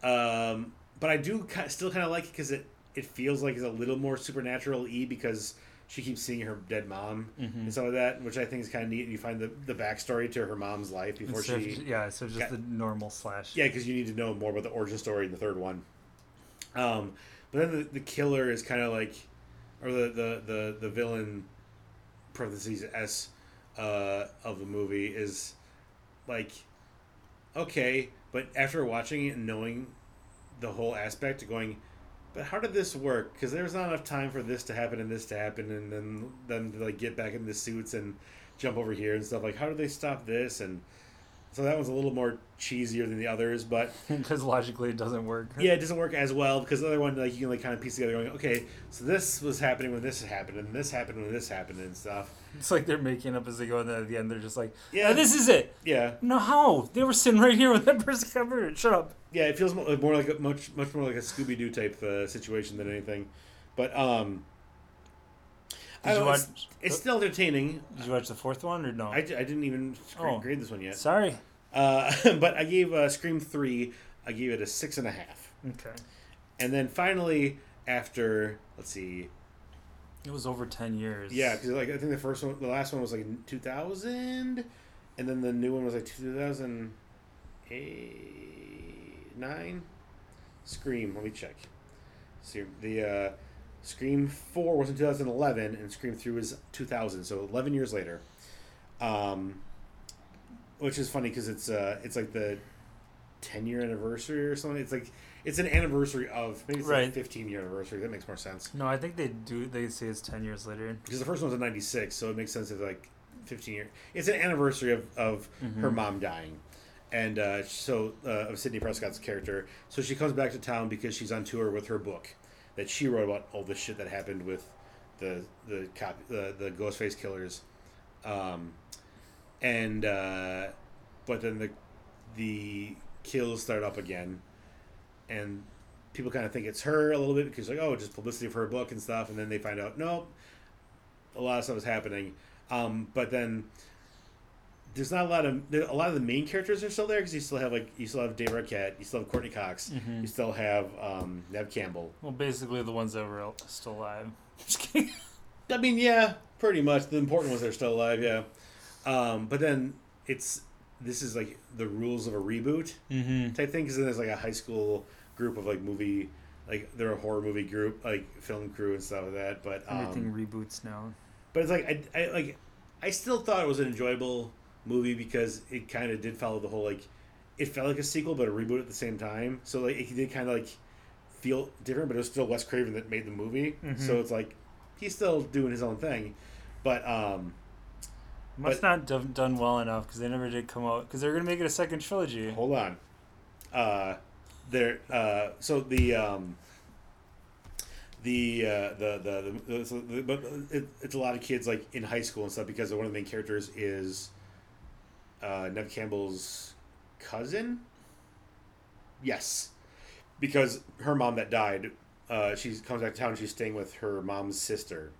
[SPEAKER 1] Um, but I do still kind of like it because it it feels like it's a little more supernatural e because she keeps seeing her dead mom
[SPEAKER 2] Mm-hmm.
[SPEAKER 1] and some of that, which I think is kind of neat. And you find the the backstory to her mom's life before
[SPEAKER 2] of
[SPEAKER 1] she
[SPEAKER 2] yeah, so just
[SPEAKER 1] got-
[SPEAKER 2] the normal slash.
[SPEAKER 1] yeah, because you need to know more about the origin story in the third one. Um, but then the, the killer is kind of like, or the, the, the, the villain, parentheses S, uh, of the movie is like, okay, but after watching it and knowing the whole aspect, going, but how did this work? Because there's not enough time for this to happen and this to happen, and then them to like get back in the suits and jump over here and stuff. Like, how did they stop this? And so that one's a little more cheesier than the others, but
[SPEAKER 2] because logically it doesn't work.
[SPEAKER 1] yeah, it doesn't work as well because the other one like you can like kind of piece together, going, okay, so this was happening when this happened, and this happened when this happened, and stuff.
[SPEAKER 2] It's like they're making up as they go, and then at the end they're just like,
[SPEAKER 1] Yeah.
[SPEAKER 2] "Yeah, this is it."
[SPEAKER 1] Yeah,
[SPEAKER 2] No, how? They were sitting right here when that person covered. Shut up.
[SPEAKER 1] yeah, it feels more, like a much much more like a Scooby Doo type uh, situation than anything, but um,
[SPEAKER 2] Did you
[SPEAKER 1] don't know, it's,
[SPEAKER 2] watch?
[SPEAKER 1] it's still entertaining.
[SPEAKER 2] Did you watch the fourth one or no?
[SPEAKER 1] I, I didn't even grade,
[SPEAKER 2] Oh.
[SPEAKER 1] grade this one yet,
[SPEAKER 2] Sorry.
[SPEAKER 1] uh, but I gave uh, Scream three. I gave it a six and a half,
[SPEAKER 2] Okay.
[SPEAKER 1] and then finally after let's see,
[SPEAKER 2] It was over ten years.
[SPEAKER 1] Yeah, because like I think the first one, the last one was like two thousand, and then the new one was like two thousand eight nine. Scream. Let me check. See the uh, Scream four was in two thousand eleven, and Scream three was two thousand. So eleven years later. Um, which is funny because it's uh it's like the ten year anniversary or something. It's like it's an anniversary of maybe it's like fifteen year anniversary. That makes more sense.
[SPEAKER 2] No, I think they do. They say it's ten years later.
[SPEAKER 1] because the first one was in '96, so it makes sense if like 15 years. It's an anniversary of, of her mom dying, and uh, so uh, of Sidney Prescott's character. So she comes back to town because she's on tour with her book that she wrote about all the shit that happened with the the cop the the Ghostface killers, um, and uh, but then the the kills start up again, and people kind of think it's her a little bit because like oh just publicity of her book and stuff, and then they find out nope, a lot of stuff is happening. Um, but then there's not a lot of a lot of the main characters are still there because you still have like you still have Dave Arquette, you still have Courteney Cox,
[SPEAKER 2] Mm-hmm.
[SPEAKER 1] you still have um, Neve Campbell.
[SPEAKER 2] Well, basically the ones that were still alive.
[SPEAKER 1] I mean, yeah, pretty much the important ones are still alive, yeah. Um, but then it's this is like the rules of a reboot
[SPEAKER 2] Mm-hmm.
[SPEAKER 1] type thing because then there's like a high school group of like movie like they're a horror movie group like film crew and stuff like that. But um,
[SPEAKER 2] Everything reboots now.
[SPEAKER 1] But it's like I, I like I still thought it was an enjoyable movie because it kind of did follow the whole like it felt like a sequel but a reboot at the same time. So like it did kind of like feel different, but it was still Wes Craven that made the movie.
[SPEAKER 2] Mhm.
[SPEAKER 1] So it's like he's still doing his own thing. But um
[SPEAKER 2] Must
[SPEAKER 1] but-
[SPEAKER 2] not done done well enough because they never did come out because they're gonna make it a second trilogy.
[SPEAKER 1] hold on. Uh there uh so the um the uh, the the, the, so the but it, it's a lot of kids like in high school and stuff because one of the main characters is uh, Neve Campbell's cousin. Yes, because her mom that died, uh, she comes back to town. She's staying with her mom's sister.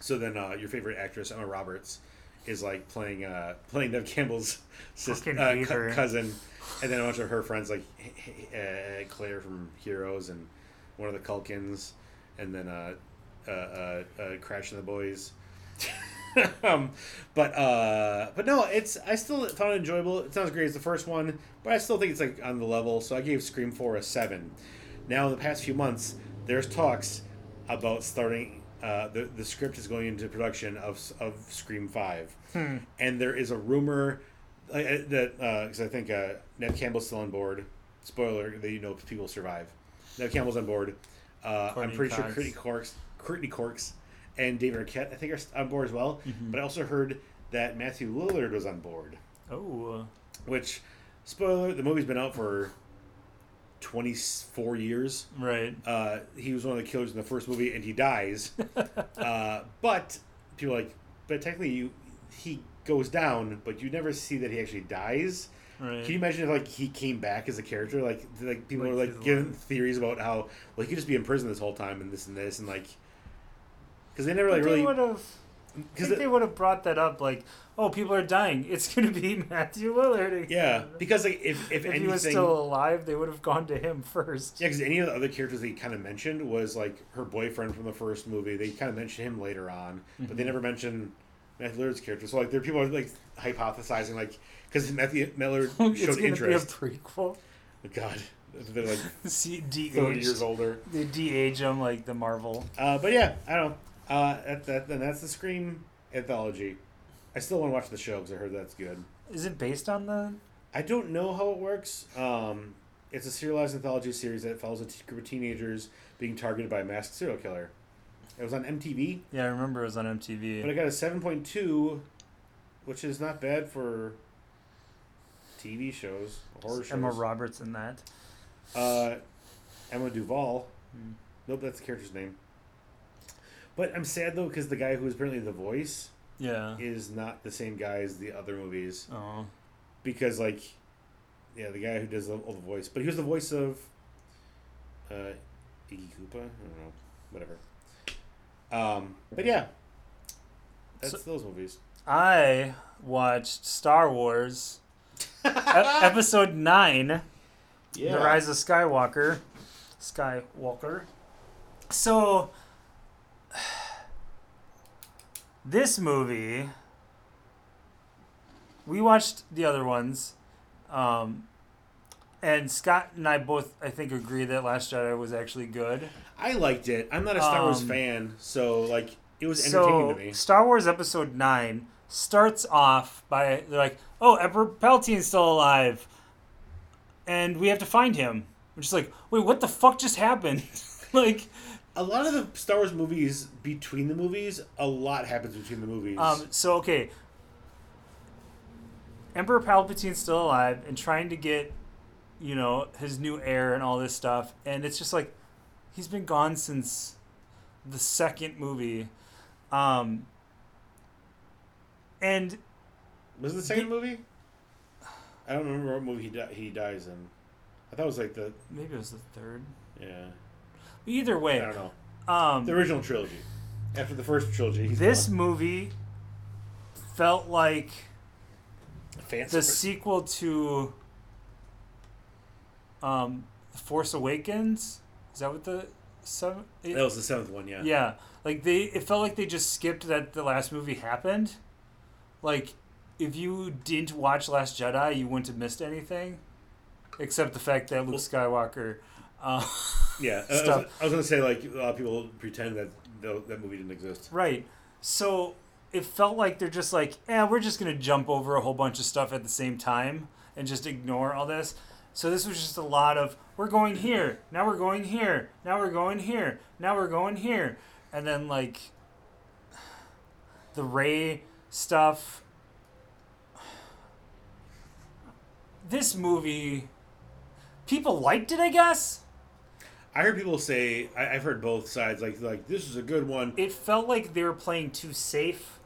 [SPEAKER 1] So then, uh, your favorite actress Emma Roberts is like playing uh, playing Neve Campbell's sister uh, cousin, and then a bunch of her friends like uh, Claire from Heroes and one of the Culkins, and then uh, uh, uh, uh, Crash and the Boys. um, but uh, but no, it's I still found it enjoyable. It's not as great as the first one, but I still think it's like on the level. So I gave Scream Four a seven. Now in the past few months, there's talks about starting. Uh, the the script is going into production of of Scream Five,
[SPEAKER 2] Hmm.
[SPEAKER 1] and there is a rumor uh, that because I think uh, Ned Campbell's still on board. Spoiler: that you know people survive. Ned Campbell's on board. Uh, I'm pretty sure
[SPEAKER 2] Cox.
[SPEAKER 1] Courtney Corks, Courtney Corks, and David Arquette I think are on board as well.
[SPEAKER 2] Mhm.
[SPEAKER 1] But I also heard that Matthew Lillard was on board.
[SPEAKER 2] Oh,
[SPEAKER 1] Which, spoiler, the movie's been out for 24 years.
[SPEAKER 2] right.
[SPEAKER 1] Uh, he was one of the killers in the first movie, and he dies. uh, but people are like, but technically, you he goes down, but you never see that he actually dies.
[SPEAKER 2] Right.
[SPEAKER 1] Can you imagine if like he came back as a character? Like like people
[SPEAKER 2] Like,
[SPEAKER 1] are like giving theories about how well he could just be in prison this whole time and this and this and like because they never like
[SPEAKER 2] But
[SPEAKER 1] really
[SPEAKER 2] they would have.
[SPEAKER 1] Because
[SPEAKER 2] think they would have brought that up, like, oh, people are dying. It's gonna be Matthew Lillard. again."
[SPEAKER 1] yeah because like if if,
[SPEAKER 2] If
[SPEAKER 1] anything
[SPEAKER 2] he was still alive, they would have gone to him first.
[SPEAKER 1] yeah because any of the other characters they kind of mentioned was like her boyfriend from the first movie they kind of mentioned him later on but they
[SPEAKER 2] Mhm.
[SPEAKER 1] never mentioned Matthew Lillard's character so like there are people like hypothesizing like because Matthew
[SPEAKER 2] it's
[SPEAKER 1] showed
[SPEAKER 2] gonna
[SPEAKER 1] interest
[SPEAKER 2] be a prequel.
[SPEAKER 1] God they're like
[SPEAKER 2] See,
[SPEAKER 1] 30
[SPEAKER 2] de-age.
[SPEAKER 1] years older
[SPEAKER 2] They de-age him like the Marvel.
[SPEAKER 1] Uh, but yeah, I don't know. Uh, that, that, then that's the Scream anthology. I still want to watch the show because I heard that's good.
[SPEAKER 2] Is it based on the?
[SPEAKER 1] I don't know how it works. Um, it's a serialized anthology series that follows a t- group of teenagers being targeted by a masked serial killer. It was on MTV,
[SPEAKER 2] Yeah, I remember it was on MTV.
[SPEAKER 1] but it got a 7.2, which is not bad for TV shows, horror shows.
[SPEAKER 2] Emma Roberts in that.
[SPEAKER 1] Uh, Emma Duval.
[SPEAKER 2] Hmm.
[SPEAKER 1] Nope, that's the character's name. But I'm sad though because the guy who is apparently the voice
[SPEAKER 2] Yeah.
[SPEAKER 1] is not the same guy as the other movies
[SPEAKER 2] Oh.
[SPEAKER 1] because like yeah the guy who does the, all the voice but he was the voice of uh Iggy Koopa I don't know whatever um but yeah that's
[SPEAKER 2] So-
[SPEAKER 1] those movies
[SPEAKER 2] I watched Star Wars e- episode nine. yeah. The Rise of Skywalker. Skywalker. So, this movie, we watched the other ones, um, and Scott and I both, I think, agree that Last Jedi was actually good.
[SPEAKER 1] I liked it I'm not a Star Wars
[SPEAKER 2] Um,
[SPEAKER 1] fan so like it was entertaining
[SPEAKER 2] So,
[SPEAKER 1] to me
[SPEAKER 2] Star Wars Episode 9 starts off by, they're like, oh, Emperor Palpatine's still alive, and we have to find him. We're just like, wait, what the fuck just happened? like,
[SPEAKER 1] a lot of the Star Wars movies between the movies a lot happens between the movies.
[SPEAKER 2] Um, so okay. Emperor Palpatine's still alive and trying to get, you know, his new heir and all this stuff, and it's just like, he's been gone since the second movie, um, and
[SPEAKER 1] was it the second movie? I don't remember what movie he, di- he dies in. I thought it was like the
[SPEAKER 2] maybe it was the third.
[SPEAKER 1] yeah
[SPEAKER 2] Either way, I
[SPEAKER 1] don't know
[SPEAKER 2] um,
[SPEAKER 1] the original trilogy after the first trilogy
[SPEAKER 2] this
[SPEAKER 1] gone.
[SPEAKER 2] movie felt like
[SPEAKER 1] fancy
[SPEAKER 2] the sequel to um, The Force Awakens. Is that what the seven?
[SPEAKER 1] that was the seventh one yeah
[SPEAKER 2] yeah, like they, it felt like they just skipped that the last movie happened. Like, if you didn't watch Last Jedi, you wouldn't have missed anything, except the fact that Luke Skywalker. Uh,
[SPEAKER 1] Yeah, I- I was, was gonna say like a lot of people pretend that that movie didn't exist.
[SPEAKER 2] Right. So it felt like they're just like, yeah, we're just gonna jump over a whole bunch of stuff at the same time and just ignore all this. So this was just a lot of we're going here, now we're going here, now we're going here, now we're going here, and then like the Rey stuff. This movie, people liked it, I guess.
[SPEAKER 1] I heard people say I, I've heard both sides like like this is a good one.
[SPEAKER 2] It felt like they were playing too safe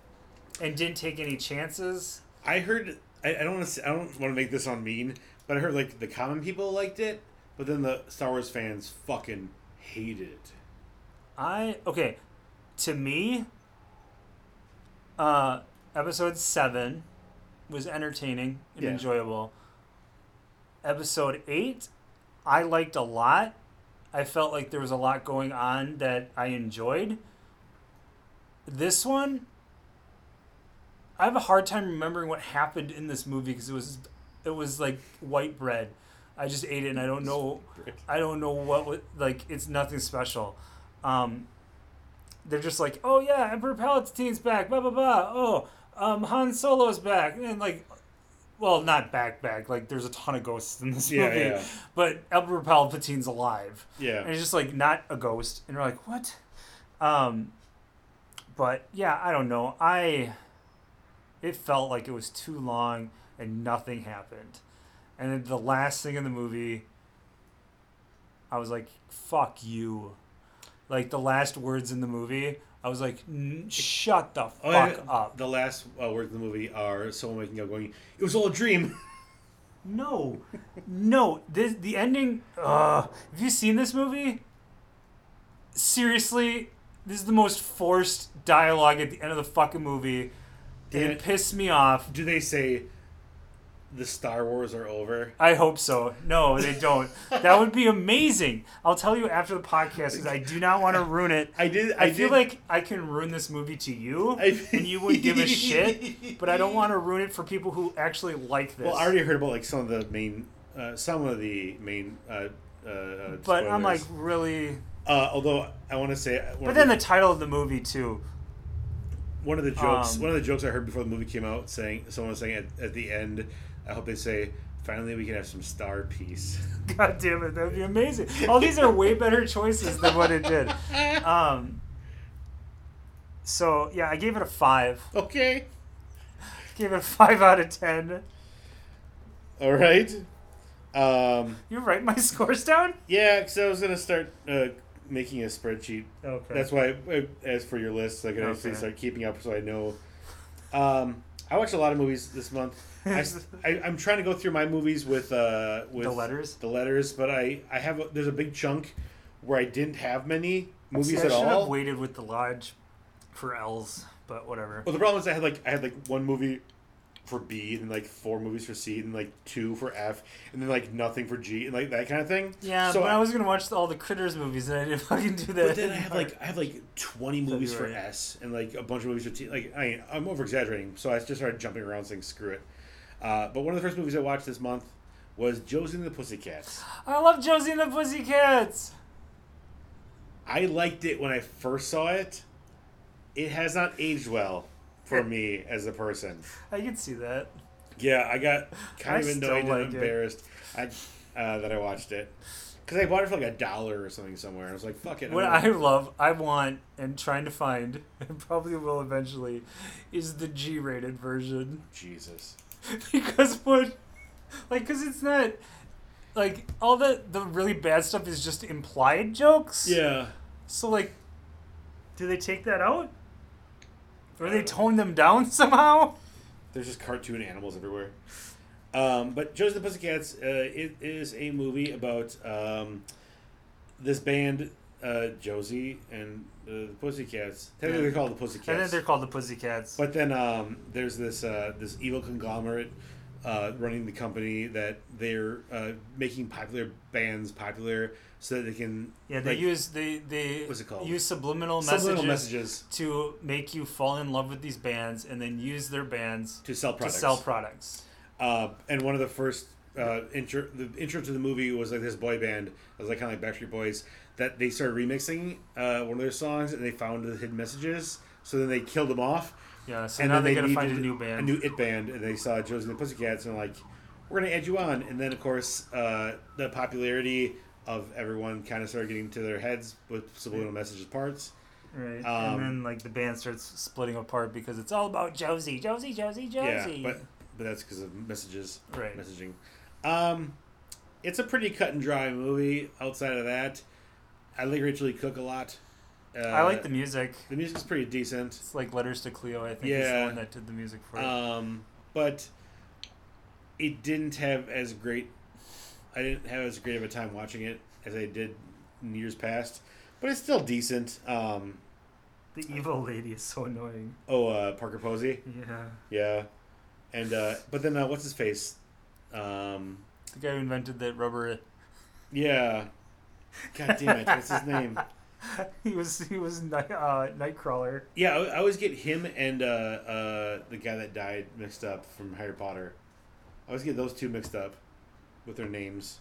[SPEAKER 2] and didn't take any chances.
[SPEAKER 1] I heard I, I don't want to I don't want to make this on mean, but I heard like the common people liked it, but then the Star Wars fans fucking hated it.
[SPEAKER 2] I okay. To me, uh, episode seven was entertaining and
[SPEAKER 1] Yeah.
[SPEAKER 2] enjoyable. Episode eight, I liked a lot. I felt like there was a lot going on that I enjoyed. This one, I have a hard time remembering what happened in this movie because it was it was like white bread. I just ate it and I don't know I don't know what like it's nothing special. Um, they're just like, oh yeah, Emperor Palpatine's back, blah blah blah. Oh, um, Han Solo's back, and like, well, not back back. Like, there's a ton of ghosts in this
[SPEAKER 1] Yeah,
[SPEAKER 2] movie,
[SPEAKER 1] yeah.
[SPEAKER 2] but Emperor Palpatine's alive,
[SPEAKER 1] Yeah,
[SPEAKER 2] and it's just like not a ghost, and you're like, what? Um, but yeah, I don't know. I It felt like it was too long and nothing happened. And then the last thing in the movie, I was like, "Fuck you!" Like the last words in the movie, I was like, "N- "Shut the fuck
[SPEAKER 1] Oh, yeah,
[SPEAKER 2] up!"
[SPEAKER 1] The last uh, words of the movie are someone waking up going, "It was all a dream."
[SPEAKER 2] No, no. This the ending. Uh, have you seen this movie? Seriously, this is the most forced dialogue at the end of the fucking movie.
[SPEAKER 1] Damn
[SPEAKER 2] it
[SPEAKER 1] it.
[SPEAKER 2] pissed me off.
[SPEAKER 1] Do they say the Star Wars are over?
[SPEAKER 2] I hope so. No, they don't. that would be amazing. I'll tell you after the podcast because I do not want to ruin it.
[SPEAKER 1] I did.
[SPEAKER 2] I,
[SPEAKER 1] I,
[SPEAKER 2] feel
[SPEAKER 1] did-
[SPEAKER 2] like I can ruin this movie to you,
[SPEAKER 1] I-
[SPEAKER 2] and you wouldn't give a shit. But I don't want to ruin it for people who actually like this.
[SPEAKER 1] Well, I already heard about like some of the main, uh, some of the main. Uh, uh, uh,
[SPEAKER 2] but I'm like really.
[SPEAKER 1] uh, although I want to say,
[SPEAKER 2] But then
[SPEAKER 1] the,
[SPEAKER 2] the title of the movie too.
[SPEAKER 1] one of the jokes,
[SPEAKER 2] um,
[SPEAKER 1] one of the jokes I heard before the movie came out, saying someone was saying at, at the end, I hope they say, finally we can have some star peace.
[SPEAKER 2] God damn it, that would be amazing. All these are way better choices than what it did. Um, so yeah, I gave it a five.
[SPEAKER 1] okay,
[SPEAKER 2] Gave it a five out of ten.
[SPEAKER 1] all right. Um,
[SPEAKER 2] You write my scores down?
[SPEAKER 1] yeah, because I was gonna start uh, making a spreadsheet
[SPEAKER 2] Okay.
[SPEAKER 1] That's why, as for your list, I can actually
[SPEAKER 2] Okay.
[SPEAKER 1] start keeping up so I know. Um, I watched a lot of movies this month. I, I, am trying to go through my movies with uh, with
[SPEAKER 2] The letters?
[SPEAKER 1] The letters, but I I have a, there's a big chunk where I didn't have many movies
[SPEAKER 2] See, I
[SPEAKER 1] at
[SPEAKER 2] should
[SPEAKER 1] all.
[SPEAKER 2] have waited with the lodge for L's, but whatever.
[SPEAKER 1] Well, the problem is I had like I had like one movie for B, and like four movies for C, and like two for F, and then like nothing for G, and like that kind of thing.
[SPEAKER 2] Yeah,
[SPEAKER 1] so
[SPEAKER 2] but I was gonna watch all the Critters movies, and I didn't fucking do that.
[SPEAKER 1] But then I have like I have like twenty movies for S and like a bunch of movies for T. Like I I'm over exaggerating, so I just started jumping around saying screw it. Uh, but one of the first movies I watched this month was Josie and the Pussycats.
[SPEAKER 2] I love Josie and the Pussycats.
[SPEAKER 1] I liked it when I first saw it. It has not aged well for me as a person.
[SPEAKER 2] I can see that.
[SPEAKER 1] Yeah, I got kind of annoyed
[SPEAKER 2] like
[SPEAKER 1] and embarrassed I, uh, that I watched it because I bought it for like a dollar or something somewhere. and I was like, "Fuck it."
[SPEAKER 2] What I love, I want, and trying to find, and probably will eventually, is the G-rated version.
[SPEAKER 1] Jesus.
[SPEAKER 2] because what, like, because it's not, like, all the the really bad stuff is just implied jokes.
[SPEAKER 1] Yeah.
[SPEAKER 2] So like, do they take that out, or they tone them down somehow?
[SPEAKER 1] There's just cartoon animals everywhere. Um, but Josie and the Pussycats, uh, it is a movie about um, this band, uh, Josie and uh, the Pussycats. Technically,
[SPEAKER 2] Yeah.
[SPEAKER 1] they're called the Pussycats.
[SPEAKER 2] And then they're called the Pussycats.
[SPEAKER 1] But then um, there's this uh, this evil conglomerate uh, running the company that they're uh, making popular bands popular so that they can
[SPEAKER 2] yeah, they
[SPEAKER 1] like,
[SPEAKER 2] use they they
[SPEAKER 1] what's it called?
[SPEAKER 2] use subliminal,
[SPEAKER 1] subliminal
[SPEAKER 2] messages,
[SPEAKER 1] messages
[SPEAKER 2] to make you fall in love with these bands, and then use their bands
[SPEAKER 1] to sell products.
[SPEAKER 2] to sell products.
[SPEAKER 1] Uh, and one of the first uh, intro, the intro to the movie was like this boy band. It was like kind of like Backstreet Boys that they started remixing uh, one of their songs, and they found the hidden messages. So then they killed them off,
[SPEAKER 2] Yeah, so
[SPEAKER 1] and
[SPEAKER 2] now they're
[SPEAKER 1] they
[SPEAKER 2] gonna find a new band.
[SPEAKER 1] a new it band, and they saw Josie and the Pussycats, and they're like, "We're gonna add you on." And then of course, uh, the popularity of everyone kind of started getting to their heads with subliminal messages parts.
[SPEAKER 2] Right.
[SPEAKER 1] Um,
[SPEAKER 2] and then like the band starts splitting apart because it's all about Josie, Josie, Josie, Josie.
[SPEAKER 1] Yeah, but but that's because of messages,
[SPEAKER 2] Right.
[SPEAKER 1] messaging. Um, it's a pretty cut and dry movie. Outside of that, I like Rachael Leigh Cook a lot. Uh,
[SPEAKER 2] I like the music.
[SPEAKER 1] the music's pretty decent.
[SPEAKER 2] It's like Letters to Cleo. I think is the one that did the music for it.
[SPEAKER 1] Um, but it didn't have as great. I didn't have as great of a time watching it as I did in years past. But it's still decent. Um,
[SPEAKER 2] the evil lady is so annoying.
[SPEAKER 1] oh, uh, Parker Posey,
[SPEAKER 2] Yeah.
[SPEAKER 1] yeah, and uh, but then uh, what's his face? Um,
[SPEAKER 2] The guy who invented that rubber.
[SPEAKER 1] yeah. God damn it! What's his name?
[SPEAKER 2] he was he was night, uh, Nightcrawler.
[SPEAKER 1] Yeah, I, I always get him and uh, uh, the guy that died mixed up from Harry Potter. I always get those two mixed up with their names.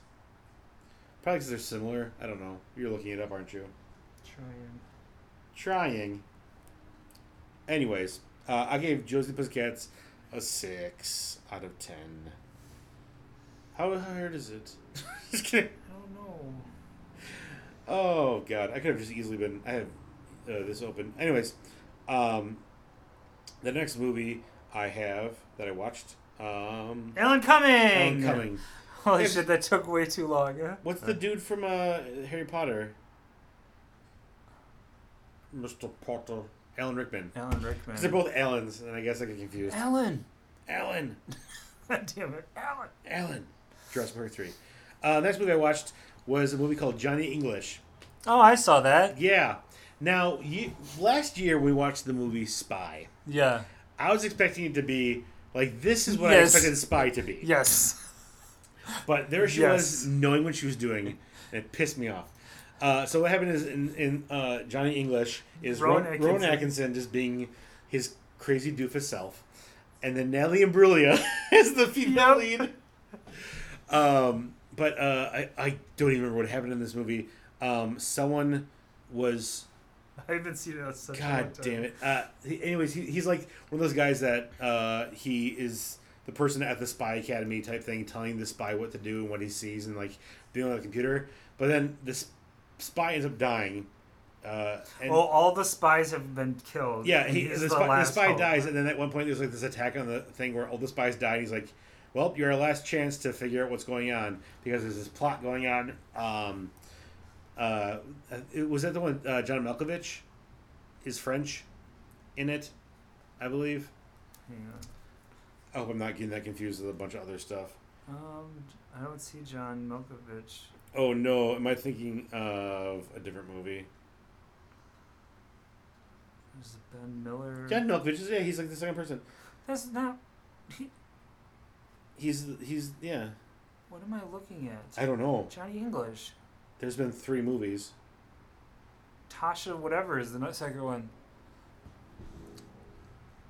[SPEAKER 1] Probably because they're similar. I don't know. You're looking it up, aren't you?
[SPEAKER 2] Trying.
[SPEAKER 1] Trying. Anyways, uh, I gave Josie Pussycats a six out of ten. How hard is it? Just kidding.
[SPEAKER 2] I don't know.
[SPEAKER 1] Oh god, I could have just easily been. I have uh, this open. Anyways, um, the next movie I have that I watched. Um,
[SPEAKER 2] Alan Cumming.
[SPEAKER 1] Alan Cumming.
[SPEAKER 2] Holy
[SPEAKER 1] Yeah.
[SPEAKER 2] shit, that took way too long. Huh?
[SPEAKER 1] What's the dude from uh, Harry Potter? Mr. Potter. Alan Rickman.
[SPEAKER 2] Alan Rickman.
[SPEAKER 1] They're both Allens, and I guess I get confused.
[SPEAKER 2] Alan.
[SPEAKER 1] Alan.
[SPEAKER 2] God damn it, Alan.
[SPEAKER 1] Alan. Jurassic Park 3. Uh, next movie I watched was a movie called Johnny English.
[SPEAKER 2] Oh, I saw that.
[SPEAKER 1] Yeah. Now, you, last year we watched the movie Spy.
[SPEAKER 2] Yeah.
[SPEAKER 1] I was expecting it to be like this is what
[SPEAKER 2] Yes.
[SPEAKER 1] I expected Spy to be.
[SPEAKER 2] Yes.
[SPEAKER 1] But there she
[SPEAKER 2] Yes.
[SPEAKER 1] was, knowing what she was doing, and it pissed me off. Uh, so what happened is in, in uh, Johnny English is
[SPEAKER 2] Rowan
[SPEAKER 1] Rowan, Rowan
[SPEAKER 2] Atkinson.
[SPEAKER 1] Atkinson just being his crazy doofus self, and then Natalie Imbruglia is the female
[SPEAKER 2] Yep.
[SPEAKER 1] lead. Um, but uh, I I don't even remember what happened in this movie. Um, someone was
[SPEAKER 2] I haven't seen it in such a long
[SPEAKER 1] God damn it. Uh, he, anyways, he, he's like one of those guys that uh, he is the person at the spy academy type thing, telling the spy what to do and what he sees and like being on the computer. But then this spy ends up dying. Uh, and
[SPEAKER 2] Well, all the spies have been killed.
[SPEAKER 1] yeah, he,
[SPEAKER 2] he's
[SPEAKER 1] the, spy, the spy dies, and then at one point there's like this attack on the thing where all the spies die. And he's like, "Well, you're our last chance to figure out what's going on because there's this plot going on." Um, uh, it, was that the one uh, John Malkovich is French in it, I believe.
[SPEAKER 2] Hang on.
[SPEAKER 1] I hope I'm not getting that confused with a bunch of other stuff.
[SPEAKER 2] Um, I don't see John Malkovich.
[SPEAKER 1] Oh no, am I thinking of a different movie?
[SPEAKER 2] There's Ben Miller.
[SPEAKER 1] John Malkovich is yeah, he's like the second person.
[SPEAKER 2] That's not.
[SPEAKER 1] He's he's yeah.
[SPEAKER 2] What am I looking at?
[SPEAKER 1] I don't know.
[SPEAKER 2] Johnny English.
[SPEAKER 1] There's been three movies.
[SPEAKER 2] Tasha, whatever is the second one.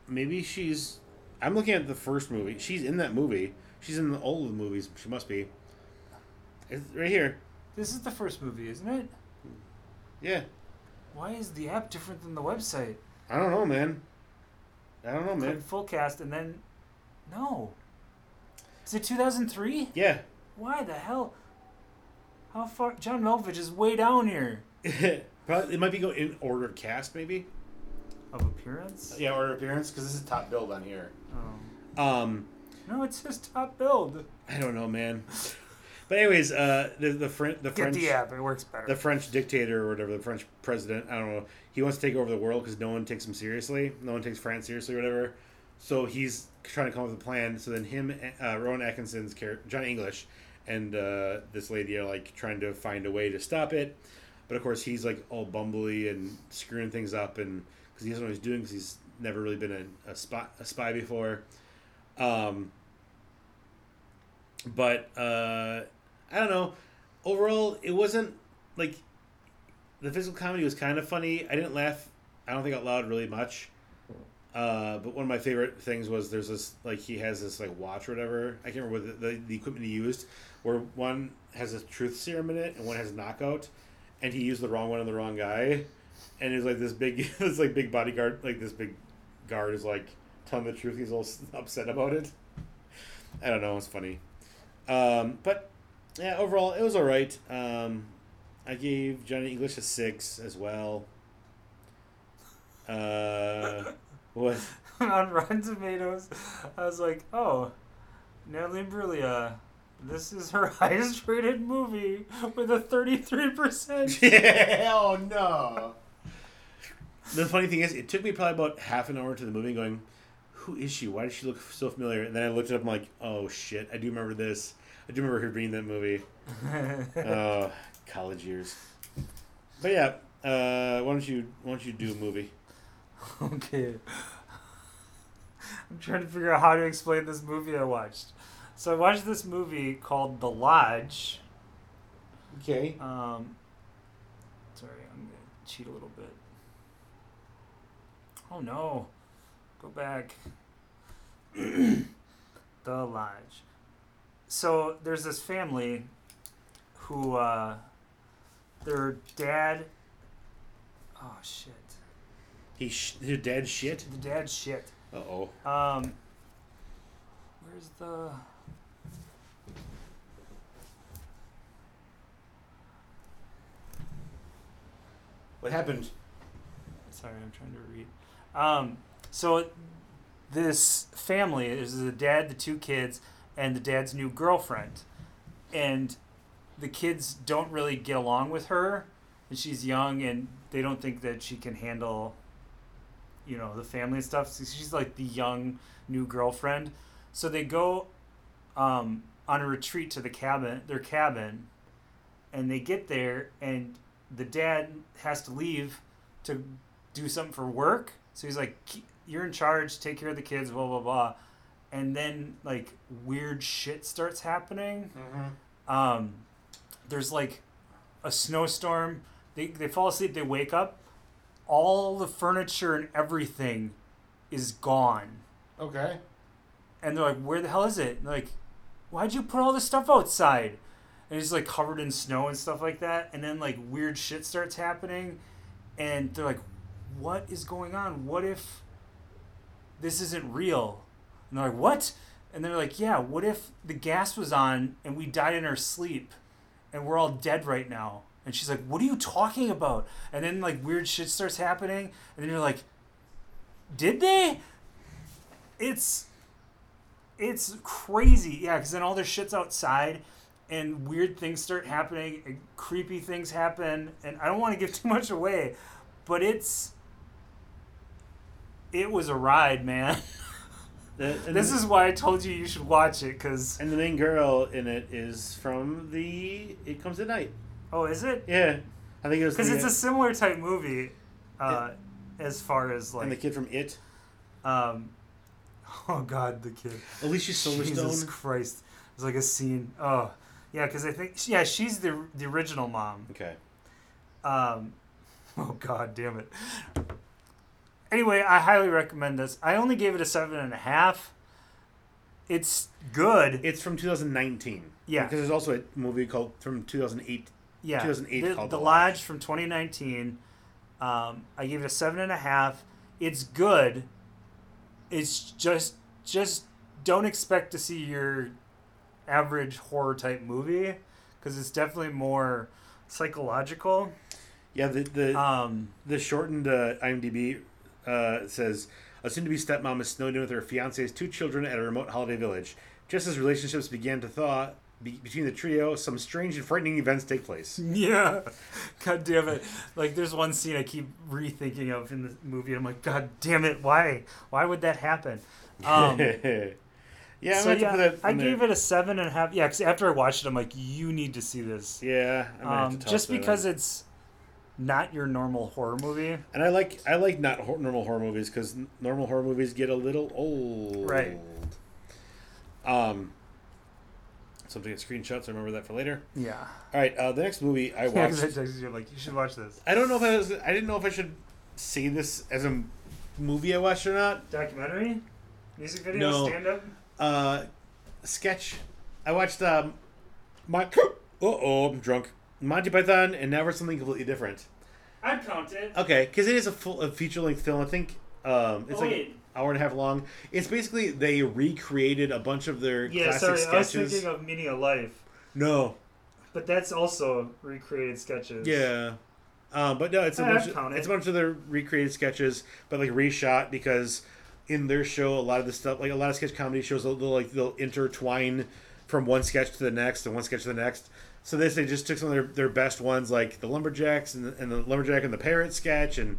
[SPEAKER 1] Maybe she's. I'm looking at the first movie. She's in that movie. She's in the all of the movies. She must be. It's right here.
[SPEAKER 2] This is the first movie, isn't it?
[SPEAKER 1] Yeah.
[SPEAKER 2] Why is the app different than the website?
[SPEAKER 1] I don't know, man. I don't know,
[SPEAKER 2] Click
[SPEAKER 1] man.
[SPEAKER 2] full cast and then. No. Is it 2003?
[SPEAKER 1] Yeah.
[SPEAKER 2] Why the hell? How far? John Malkovich is way down here.
[SPEAKER 1] Probably it might be go in order of cast, maybe.
[SPEAKER 2] Of appearance?
[SPEAKER 1] Yeah, order of appearance because this is top build on here.
[SPEAKER 2] Oh.
[SPEAKER 1] Um,
[SPEAKER 2] No, it's his top build.
[SPEAKER 1] I don't know, man. But anyways, uh, the the, Fren- the
[SPEAKER 2] Get
[SPEAKER 1] French
[SPEAKER 2] the app, it works better.
[SPEAKER 1] the French dictator or whatever, the French president, I don't know. He wants to take over the world because no one takes him seriously. No one takes France seriously, or whatever. So he's trying to come up with a plan. So then him, uh, Rowan Atkinson's character, John English, and uh, this lady are like trying to find a way to stop it. But of course, he's like all bumbly and screwing things up, and because he doesn't know what he's doing, because he's never really been a, a spy a spy before. Um, but uh, I don't know. Overall, it wasn't like the physical comedy was kind of funny. I didn't laugh. I don't think out loud really much. Uh, but one of my favorite things was there's this like he has this like watch or whatever. I can't remember what the, the, the equipment he used. Where one has a truth serum in it and one has knockout, and he used the wrong one on the wrong guy, and it's like this big this like big bodyguard like this big guard is like telling the truth. He's all upset about it. I don't know. It's funny. Um, but yeah, overall it was all right. Um, I gave Johnny English a six as well. Uh, what?
[SPEAKER 2] on Rotten Tomatoes, I was like, oh, Natalie Imbruglia. This is her highest rated movie with a 33%.
[SPEAKER 1] yeah, oh no. The funny thing is, it took me probably about half an hour to the movie going, who is she? Why does she look so familiar? And then I looked it up. I'm like, oh shit, I do remember this. I do remember her being in that movie. Oh, college years. But yeah, uh, why don't you why don't you do a movie?
[SPEAKER 2] okay. I'm trying to figure out how to explain this movie I watched. So I watched this movie called The Lodge.
[SPEAKER 1] Okay.
[SPEAKER 2] Um, sorry, I'm gonna cheat a little bit. Oh no, go back. the Lodge. So there's this family who uh, their dad. Oh shit!
[SPEAKER 1] He sh- his dad shit.
[SPEAKER 2] The dad's shit.
[SPEAKER 1] Uh oh.
[SPEAKER 2] Um, where's the?
[SPEAKER 1] What happened?
[SPEAKER 2] Sorry, I'm trying to read. Um, so this family is the dad, the two kids, and the dad's new girlfriend, and the kids don't really get along with her, and she's young, and they don't think that she can handle, you know, the family and stuff. So she's like the young new girlfriend, so they go um, on a retreat to the cabin, their cabin, and they get there, and the dad has to leave to do something for work. So he's like, "You're in charge. Take care of the kids." Blah blah blah. And then like weird shit starts happening. Um, there's like a snowstorm. They they fall asleep. They wake up. All the furniture and everything is gone.
[SPEAKER 1] Okay.
[SPEAKER 2] And they're like, "Where the hell is it?" And they're like, "Why'd you put all this stuff outside?" And it's like covered in snow and stuff like that. And then like weird shit starts happening, and they're like, "What is going on? What if this isn't real?" And they're like, "What?" And they're like, "Yeah. What if the gas was on and we died in our sleep, and we're all dead right now?" And she's like, "What are you talking about?" And then like weird shit starts happening, and then you're like, "Did they?" It's it's crazy, yeah. Because then all their shit's outside, and weird things start happening, and creepy things happen, and I don't want to give too much away, but it's it was a ride, man.
[SPEAKER 1] The-
[SPEAKER 2] this
[SPEAKER 1] the-
[SPEAKER 2] is why I told you you should watch it, because
[SPEAKER 1] and the main girl in it is from the It Comes at Night.
[SPEAKER 2] Oh, is it?
[SPEAKER 1] Yeah, I think it was.
[SPEAKER 2] Because it's a similar type movie, uh, as far as like
[SPEAKER 1] and the kid from It,
[SPEAKER 2] um, oh god, the kid.
[SPEAKER 1] Alicia Silverstone. Jesus.
[SPEAKER 2] Christ. There's like a scene. Oh, yeah, because I think, yeah, she's the the original mom.
[SPEAKER 1] Okay.
[SPEAKER 2] Um, oh god damn it. Anyway, I highly recommend this. I only gave it a seven and a half. It's good.
[SPEAKER 1] It's from 2019.
[SPEAKER 2] Yeah.
[SPEAKER 1] Because there's also a movie called from 2008.
[SPEAKER 2] Yeah.
[SPEAKER 1] 2008
[SPEAKER 2] the, The Lodge
[SPEAKER 1] Lodge.
[SPEAKER 2] from 2019. Um, I gave it a seven and a half. It's good. It's just just don't expect to see your average horror type movie because it's definitely more psychological.
[SPEAKER 1] Yeah, the the,
[SPEAKER 2] Um,
[SPEAKER 1] the shortened uh, IMDb uh, says a soon-to-be stepmom is snowed in with her fiance's two children at a remote holiday village. Just as relationships began to thaw be- between the trio, some strange and frightening events take place.
[SPEAKER 2] Yeah. God damn it. Like there's one scene I keep rethinking of in the movie. I'm like, God damn it, why? Why would that happen? Um
[SPEAKER 1] yeah,
[SPEAKER 2] so
[SPEAKER 1] I,
[SPEAKER 2] yeah, I gave it a seven and a half. Yeah, 'cause after I watched it, I'm like, you need to see this.
[SPEAKER 1] Yeah,
[SPEAKER 2] Um, just because it's not your normal horror movie.
[SPEAKER 1] and I like I like not hor- normal horror movies because normal horror movies get a little old.
[SPEAKER 2] Right.
[SPEAKER 1] Um. Something get screenshots. I remember that for later.
[SPEAKER 2] Yeah.
[SPEAKER 1] All right, uh, the next movie I watched.
[SPEAKER 2] I you, I'm like, you should watch this.
[SPEAKER 1] I don't know if I was. I didn't know if I should see this as a movie I watched or not.
[SPEAKER 2] Documentary? Music video?
[SPEAKER 1] No.
[SPEAKER 2] Stand up?
[SPEAKER 1] Uh, sketch. I watched um, my. Uh oh, I'm drunk. Monty Python, and now for something completely different.
[SPEAKER 2] I'd count it.
[SPEAKER 1] Okay, because it is a full a feature length film. I think um, it's
[SPEAKER 2] Oh,
[SPEAKER 1] like
[SPEAKER 2] wait.
[SPEAKER 1] Hour and a half long. It's basically they recreated a bunch of their
[SPEAKER 2] Yeah,
[SPEAKER 1] classic
[SPEAKER 2] sorry, I was
[SPEAKER 1] sketches.
[SPEAKER 2] thinking of Meaning of Life.
[SPEAKER 1] no,
[SPEAKER 2] But that's also recreated sketches.
[SPEAKER 1] yeah, um, but no, it's a bunch. Of, it's a bunch of their recreated sketches, but like reshot because in their show, a lot of the stuff, like a lot of sketch comedy shows, they'll, they'll like they'll intertwine from one sketch to the next and one sketch to the next. So this they just took some of their, their best ones, like the lumberjacks and the, and the lumberjack and the parrot sketch and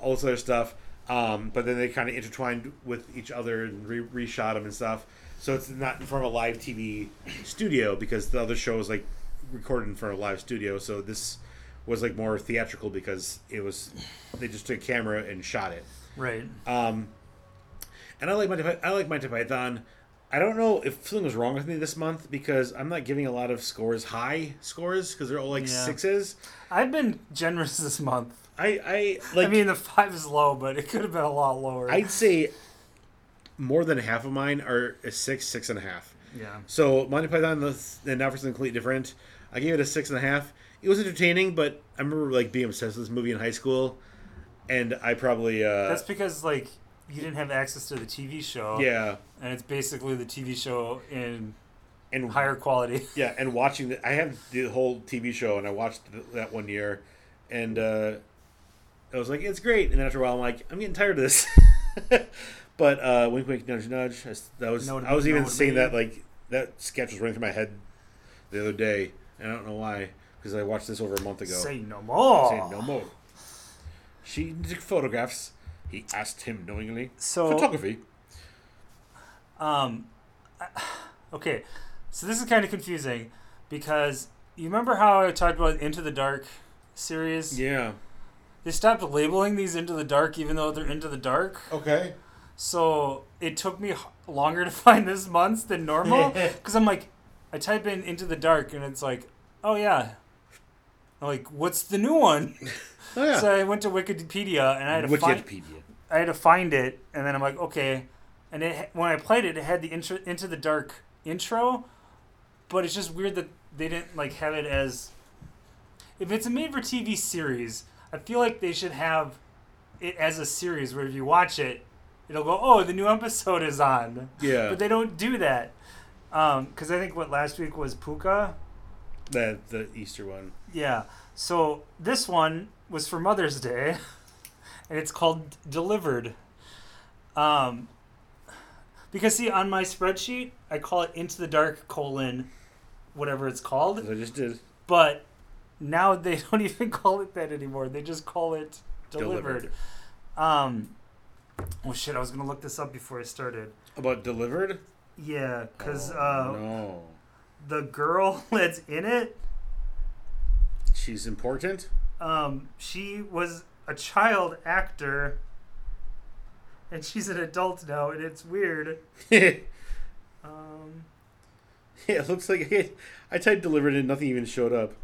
[SPEAKER 1] all this other stuff. Um, but then they kind of intertwined with each other and re- reshot them and stuff. So it's not in front of a live TV studio because the other show was like recorded in front of a live studio. So this was like more theatrical because it was they just took a camera and shot it.
[SPEAKER 2] Right.
[SPEAKER 1] Um, and I like my I like Monty Python. I don't know if something was wrong with me this month because I'm not giving a lot of scores high scores because they're all like
[SPEAKER 2] Yeah.
[SPEAKER 1] sixes.
[SPEAKER 2] I've been generous this month.
[SPEAKER 1] I I like.
[SPEAKER 2] I mean, the five is low, but it could have been a lot lower.
[SPEAKER 1] I'd say more than half of mine are a six, six and a half.
[SPEAKER 2] yeah.
[SPEAKER 1] So Monty Python the- and now for something completely different. I gave it a six and a half. It was entertaining, but I remember like being obsessed with this movie in high school, and I probably uh,
[SPEAKER 2] That's because like you didn't have access to the TV show.
[SPEAKER 1] yeah,
[SPEAKER 2] And it's basically the TV show in
[SPEAKER 1] and
[SPEAKER 2] higher quality.
[SPEAKER 1] yeah, and watching the, I have the whole TV show, and I watched th- that one year, and uh, I was like, it's great. And then after a while, I'm like, I'm getting tired of this. But uh, wink, wink, nudge, nudge. I That was
[SPEAKER 2] Noted-
[SPEAKER 1] I was even
[SPEAKER 2] noted
[SPEAKER 1] saying that like that sketch was running through my head the other day, and I don't know why because I watched this over a month ago.
[SPEAKER 2] Say no more.
[SPEAKER 1] Say no more. She took photographs. He asked him knowingly.
[SPEAKER 2] So
[SPEAKER 1] Photography.
[SPEAKER 2] Um, okay, so this is kind of confusing because you remember how I talked about Into the Dark series?
[SPEAKER 1] Yeah.
[SPEAKER 2] They stopped labeling these Into the Dark even though they're Into the Dark.
[SPEAKER 1] Okay.
[SPEAKER 2] So it took me longer to find this months than normal because I'm like, I type in Into the Dark and it's like, oh yeah. I'm like, what's the new one?
[SPEAKER 1] Oh yeah.
[SPEAKER 2] So I went to Wikipedia and I had to find
[SPEAKER 1] Wikipedia.
[SPEAKER 2] I had to find it, and then I'm like, okay. And it when I played it, it had the intro, into the dark intro, but it's just weird that they didn't like have it as. If it's a made-for-TV series, I feel like they should have it as a series where if you watch it, it'll go, oh, the new episode is on.
[SPEAKER 1] Yeah.
[SPEAKER 2] But they don't do that, because I think what last week was Pooka.
[SPEAKER 1] the the Easter one.
[SPEAKER 2] Yeah. So this one was for Mother's Day, and it's called Delivered. Um, because see, on my spreadsheet, I call it Into the Dark colon, whatever it's called.
[SPEAKER 1] As I just did.
[SPEAKER 2] But now they don't even call it that anymore. They just call it Delivered.
[SPEAKER 1] Delivered.
[SPEAKER 2] Um, oh shit! I was gonna look this up before I started.
[SPEAKER 1] About delivered.
[SPEAKER 2] Yeah, because
[SPEAKER 1] Oh,
[SPEAKER 2] uh,
[SPEAKER 1] no,
[SPEAKER 2] the girl that's in it
[SPEAKER 1] she's important.
[SPEAKER 2] um, she was a child actor and she's an adult now and it's weird
[SPEAKER 1] it
[SPEAKER 2] um,
[SPEAKER 1] looks like it. I typed delivered and nothing even showed up.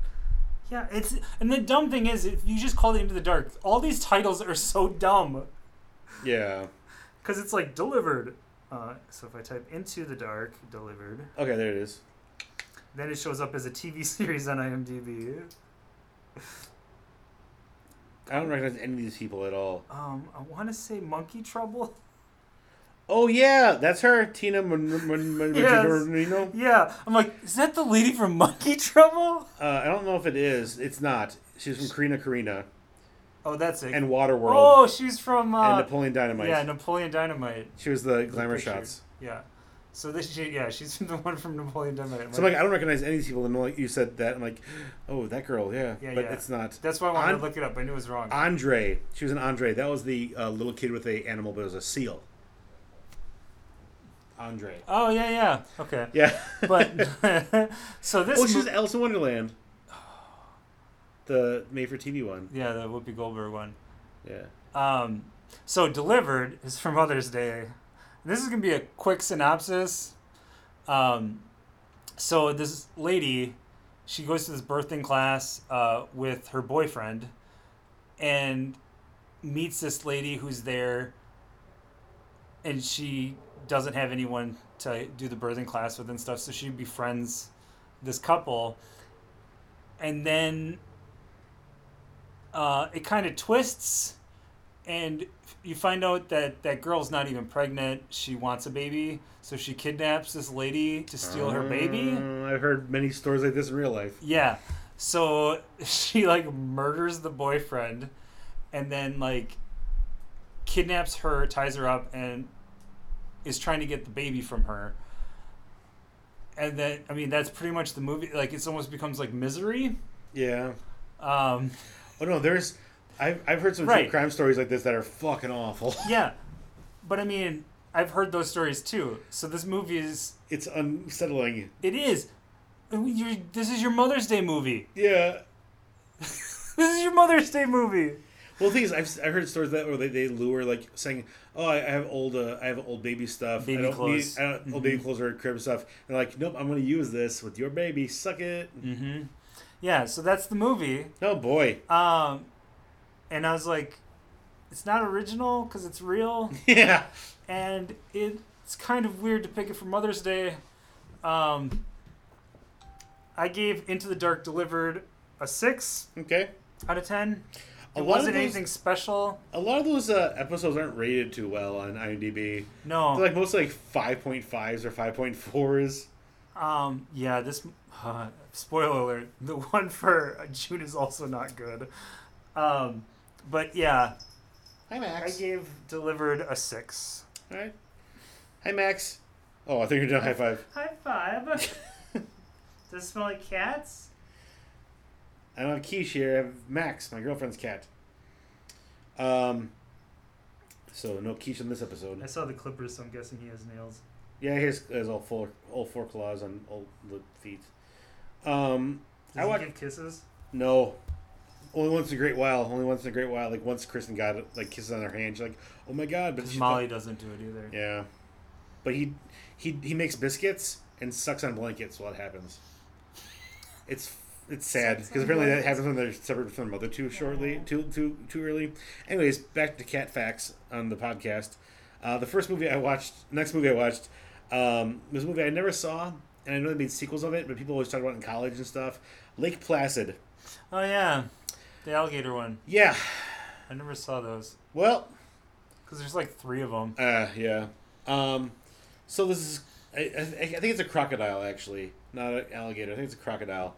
[SPEAKER 2] Yeah it's and the dumb thing is if you just call it into the dark all these titles are so dumb
[SPEAKER 1] Yeah.
[SPEAKER 2] because it's like delivered uh, so if i type into the dark delivered
[SPEAKER 1] Okay, there it is.
[SPEAKER 2] then it shows up as a tv series on imdb
[SPEAKER 1] I don't recognize any of these people at all.
[SPEAKER 2] um, i want to say monkey trouble
[SPEAKER 1] Oh yeah, that's her, Tina Majorino.
[SPEAKER 2] yeah i'm like is that the lady from monkey trouble
[SPEAKER 1] Uh, I don't know if it is. It's not. She's from Corrina Corrina
[SPEAKER 2] oh that's it
[SPEAKER 1] and Waterworld
[SPEAKER 2] oh she's from uh,
[SPEAKER 1] and Napoleon Dynamite.
[SPEAKER 2] Yeah, Napoleon Dynamite.
[SPEAKER 1] she was the glamour shots.
[SPEAKER 2] Yeah. So this, she, yeah, she's the one from Napoleon Dynamite. I'm
[SPEAKER 1] So I'm like, I don't recognize any of these people. And like you said that, I'm like, oh, that girl, yeah,
[SPEAKER 2] Yeah,
[SPEAKER 1] but
[SPEAKER 2] yeah.
[SPEAKER 1] it's not.
[SPEAKER 2] that's why I wanted
[SPEAKER 1] An-
[SPEAKER 2] to look it up. I knew it was wrong.
[SPEAKER 1] Andre, she was an Andre. That was the uh, little kid with a animal, but it was a seal. Andre.
[SPEAKER 2] oh yeah, yeah. Okay.
[SPEAKER 1] Yeah.
[SPEAKER 2] But so this.
[SPEAKER 1] oh, she's
[SPEAKER 2] mo-
[SPEAKER 1] Alice in Wonderland. The made-for-TV one.
[SPEAKER 2] yeah, the Whoopi Goldberg one.
[SPEAKER 1] Yeah.
[SPEAKER 2] Um, so delivered is for Mother's Day. This is gonna be a quick synopsis. Um, so this lady, she goes to this birthing class uh, with her boyfriend, and meets this lady who's there, and she doesn't have anyone to do the birthing class with and stuff. So she befriends this couple, and then uh, it kind of twists and you find out that that girl's not even pregnant she wants a baby so she kidnaps this lady to steal her baby
[SPEAKER 1] Uh, I've heard many stories like this in real life.
[SPEAKER 2] yeah so she like murders the boyfriend and then like kidnaps her ties her up and is trying to get the baby from her and then i mean that's pretty much the movie like it's almost becomes like misery
[SPEAKER 1] Yeah.
[SPEAKER 2] um
[SPEAKER 1] Oh no, there's. I've I've heard some true
[SPEAKER 2] Right.
[SPEAKER 1] crime stories like this that are fucking awful.
[SPEAKER 2] yeah but i mean i've heard those stories too so this movie is
[SPEAKER 1] It's unsettling.
[SPEAKER 2] It is. You're, this is your Mother's Day movie.
[SPEAKER 1] Yeah.
[SPEAKER 2] This is your Mother's Day movie.
[SPEAKER 1] Well, the thing is, I've, I've heard stories that where they, they lure like saying, "Oh, I I have old uh, I have old baby stuff.
[SPEAKER 2] Baby
[SPEAKER 1] I don't
[SPEAKER 2] clothes.
[SPEAKER 1] need I don't, old baby clothes or crib stuff." And they're like, "Nope, I'm going to use this with your baby. Suck it."
[SPEAKER 2] Mm-hmm. Yeah, so that's the movie.
[SPEAKER 1] Oh boy.
[SPEAKER 2] Um, and I was like, it's not original because it's real,
[SPEAKER 1] yeah.
[SPEAKER 2] and it's kind of weird to pick it for Mother's Day. Um, I gave Into the Dark Delivered a six
[SPEAKER 1] Okay.
[SPEAKER 2] out of ten.
[SPEAKER 1] A
[SPEAKER 2] It
[SPEAKER 1] lot of
[SPEAKER 2] wasn't
[SPEAKER 1] those-
[SPEAKER 2] anything special.
[SPEAKER 1] A lot of those uh, episodes aren't rated too well on IMDb.
[SPEAKER 2] No.
[SPEAKER 1] They're like mostly like five point fives or five point fours.
[SPEAKER 2] Um, yeah, this uh, spoiler alert. The one for June is also not good. Um, but yeah,
[SPEAKER 1] Hi Max.
[SPEAKER 2] I gave delivered a six.
[SPEAKER 1] All right. Hi, Max. Oh, I think you're doing high five.
[SPEAKER 2] High five. Does it smell like cats?
[SPEAKER 1] I don't have Keish here. I have Max, my girlfriend's cat. Um. So no Keish in this episode.
[SPEAKER 2] I saw the clippers, so I'm guessing he has nails.
[SPEAKER 1] Yeah, he has, has all four all four claws on all the feet. Um.
[SPEAKER 2] Does
[SPEAKER 1] I
[SPEAKER 2] he
[SPEAKER 1] watch-
[SPEAKER 2] give kisses?
[SPEAKER 1] No. Only once in a great while. Only once in a great while. Like once Kristen got like kisses on her hand, she's like, "Oh my god!" But
[SPEAKER 2] Molly doesn't do it either.
[SPEAKER 1] Yeah. But he he he makes biscuits and sucks on blankets while it happens. It's it's sad because apparently that happens when they're separated from their mother too shortly, too too too early. Anyways, back to cat facts on the podcast. Uh, the first movie I watched, next movie I watched, um, was a movie I never saw, and I know they made sequels of it, but people always talk about it in college and stuff. Lake Placid.
[SPEAKER 2] Oh yeah, the alligator one.
[SPEAKER 1] Yeah.
[SPEAKER 2] I never saw those
[SPEAKER 1] Well,
[SPEAKER 2] because there's like three of them.
[SPEAKER 1] Uh, yeah. Um, so this is, I, I, I think it's a crocodile actually, not an alligator. I think it's a crocodile,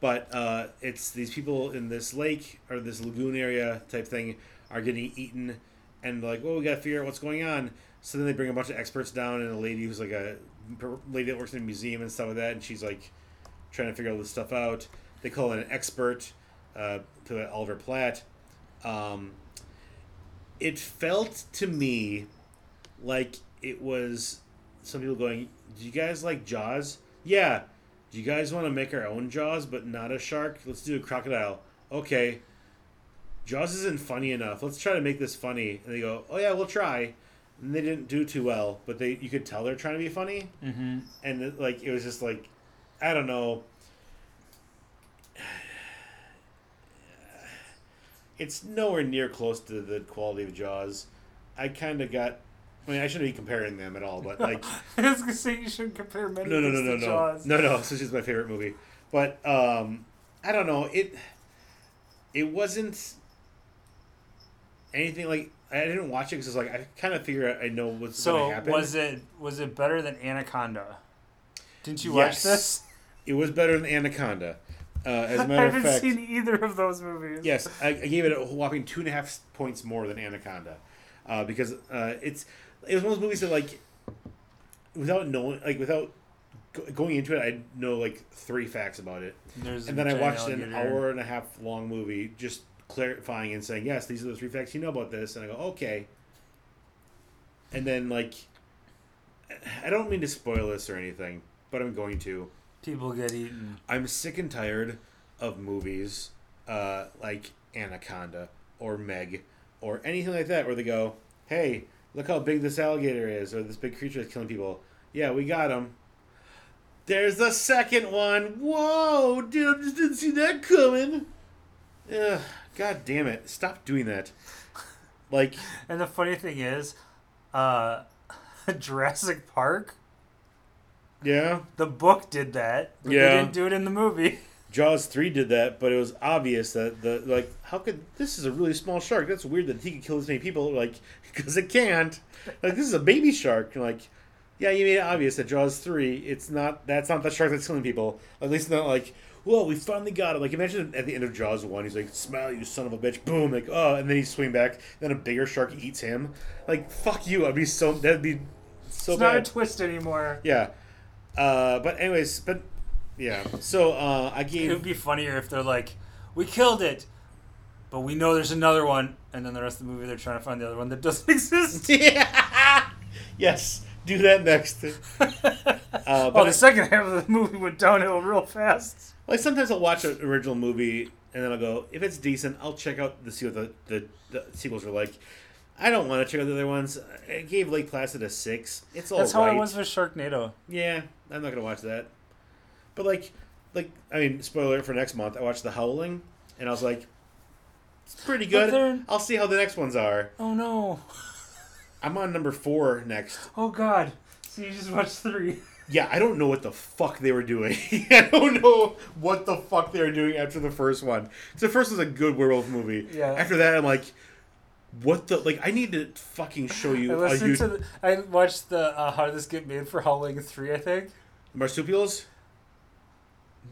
[SPEAKER 1] but uh, it's these people in this lake or this lagoon area type thing are getting eaten, and like, well, we gotta figure out what's going on. So then they bring a bunch of experts down, and a lady who's like a lady that works in a museum and stuff like that, and she's like trying to figure all this stuff out. They call it an expert, uh, to Oliver Platt. Um, it felt to me like it was some people going, "Do you guys like Jaws?" Yeah. Do you guys want to make our own Jaws, but not a shark? Let's do a crocodile. Okay. Jaws isn't funny enough. Let's try to make this funny. And they go, "Oh yeah, we'll try." And they didn't do too well, but they you could tell they're trying to be funny,
[SPEAKER 2] Mm-hmm.
[SPEAKER 1] and it, like it was just like, I don't know. It's nowhere near close to the quality of Jaws. I kind of got. I mean, I shouldn't be comparing them at all, but like,
[SPEAKER 2] I was gonna say you shouldn't compare many
[SPEAKER 1] no, no, no, no, no,
[SPEAKER 2] Jaws.
[SPEAKER 1] no, no. So is my favorite movie, but um, I don't know. It it wasn't anything like I didn't watch it because it's like I kind of figure I know what's
[SPEAKER 2] So
[SPEAKER 1] going to happen.
[SPEAKER 2] was it was it better than Anaconda? Didn't you watch this?
[SPEAKER 1] It was better than Anaconda. Uh, as a
[SPEAKER 2] I
[SPEAKER 1] matter of
[SPEAKER 2] haven't
[SPEAKER 1] fact,
[SPEAKER 2] seen either of those movies.
[SPEAKER 1] yes, I, I gave it a whopping two and a half points more than Anaconda, uh, because uh, it's it was one of those movies that like without knowing like without go- going into it, I know like three facts about it,
[SPEAKER 2] There's
[SPEAKER 1] and then i watched an hour and a half long movie just clarifying and saying yes, these are the three facts you know about this, and I go okay, and then like I don't mean to spoil this or anything, but I'm going to.
[SPEAKER 2] People get eaten.
[SPEAKER 1] I'm sick and tired of movies uh, like Anaconda or Meg or anything like that where they go, "Hey, look how big this alligator is, or this big creature is killing people." Yeah, we got him. There's the second one. Whoa, dude, I just didn't see that coming. Ugh, God damn it! Stop doing that. Like,
[SPEAKER 2] And the funny thing is, uh, Jurassic Park,
[SPEAKER 1] yeah,
[SPEAKER 2] the book did that, but
[SPEAKER 1] Yeah.
[SPEAKER 2] they didn't do it in the movie.
[SPEAKER 1] Jaws three did that, but it was obvious that the like how could this is a really small shark? That's weird that he could kill this many people. Like because it can't. Like this is a baby shark. Like, yeah, you made it obvious that Jaws three. It's not. That's not the shark that's killing people. At least not like. Whoa, we finally got it. Like imagine at the end of Jaws one, he's like, "Smile, you son of a bitch!" Boom, like oh, and then he swing back. Then a bigger shark eats him. Like fuck you. I'd be so that'd be so
[SPEAKER 2] it's
[SPEAKER 1] bad.
[SPEAKER 2] not a twist anymore.
[SPEAKER 1] yeah. Uh, but anyways, but yeah. So uh, I
[SPEAKER 2] It would be funnier if they're like, "We killed it, but we know there's another one," and then the rest of the movie they're trying to find the other one that doesn't exist.
[SPEAKER 1] yeah. yes, do that next. Uh,
[SPEAKER 2] oh,
[SPEAKER 1] but
[SPEAKER 2] the second half of the movie went downhill real fast.
[SPEAKER 1] like sometimes I'll watch an original movie and then I'll go, if it's decent, I'll check out the see what the, the, the sequels are like. I don't want to check out the other ones. I gave Lake Placid a six. It's all
[SPEAKER 2] That's how
[SPEAKER 1] right.
[SPEAKER 2] it was with Sharknado.
[SPEAKER 1] Yeah, I'm not gonna watch that. But like, like I mean, spoiler for next month. I watched The Howling, and I was like, it's pretty good. I'll see how the next ones are.
[SPEAKER 2] Oh no!
[SPEAKER 1] I'm on number four next.
[SPEAKER 2] Oh god! So you just watched three.
[SPEAKER 1] Yeah, I don't know what the fuck they were doing. I don't know what the fuck they were doing after the first one. 'Cause the first was a good werewolf movie.
[SPEAKER 2] Yeah.
[SPEAKER 1] After that, I'm like, what the like? I need to fucking show
[SPEAKER 2] I
[SPEAKER 1] you a
[SPEAKER 2] listened
[SPEAKER 1] huge
[SPEAKER 2] to. The, I watched the uh, How Did This Get Made for Howling three. I think.
[SPEAKER 1] marsupials.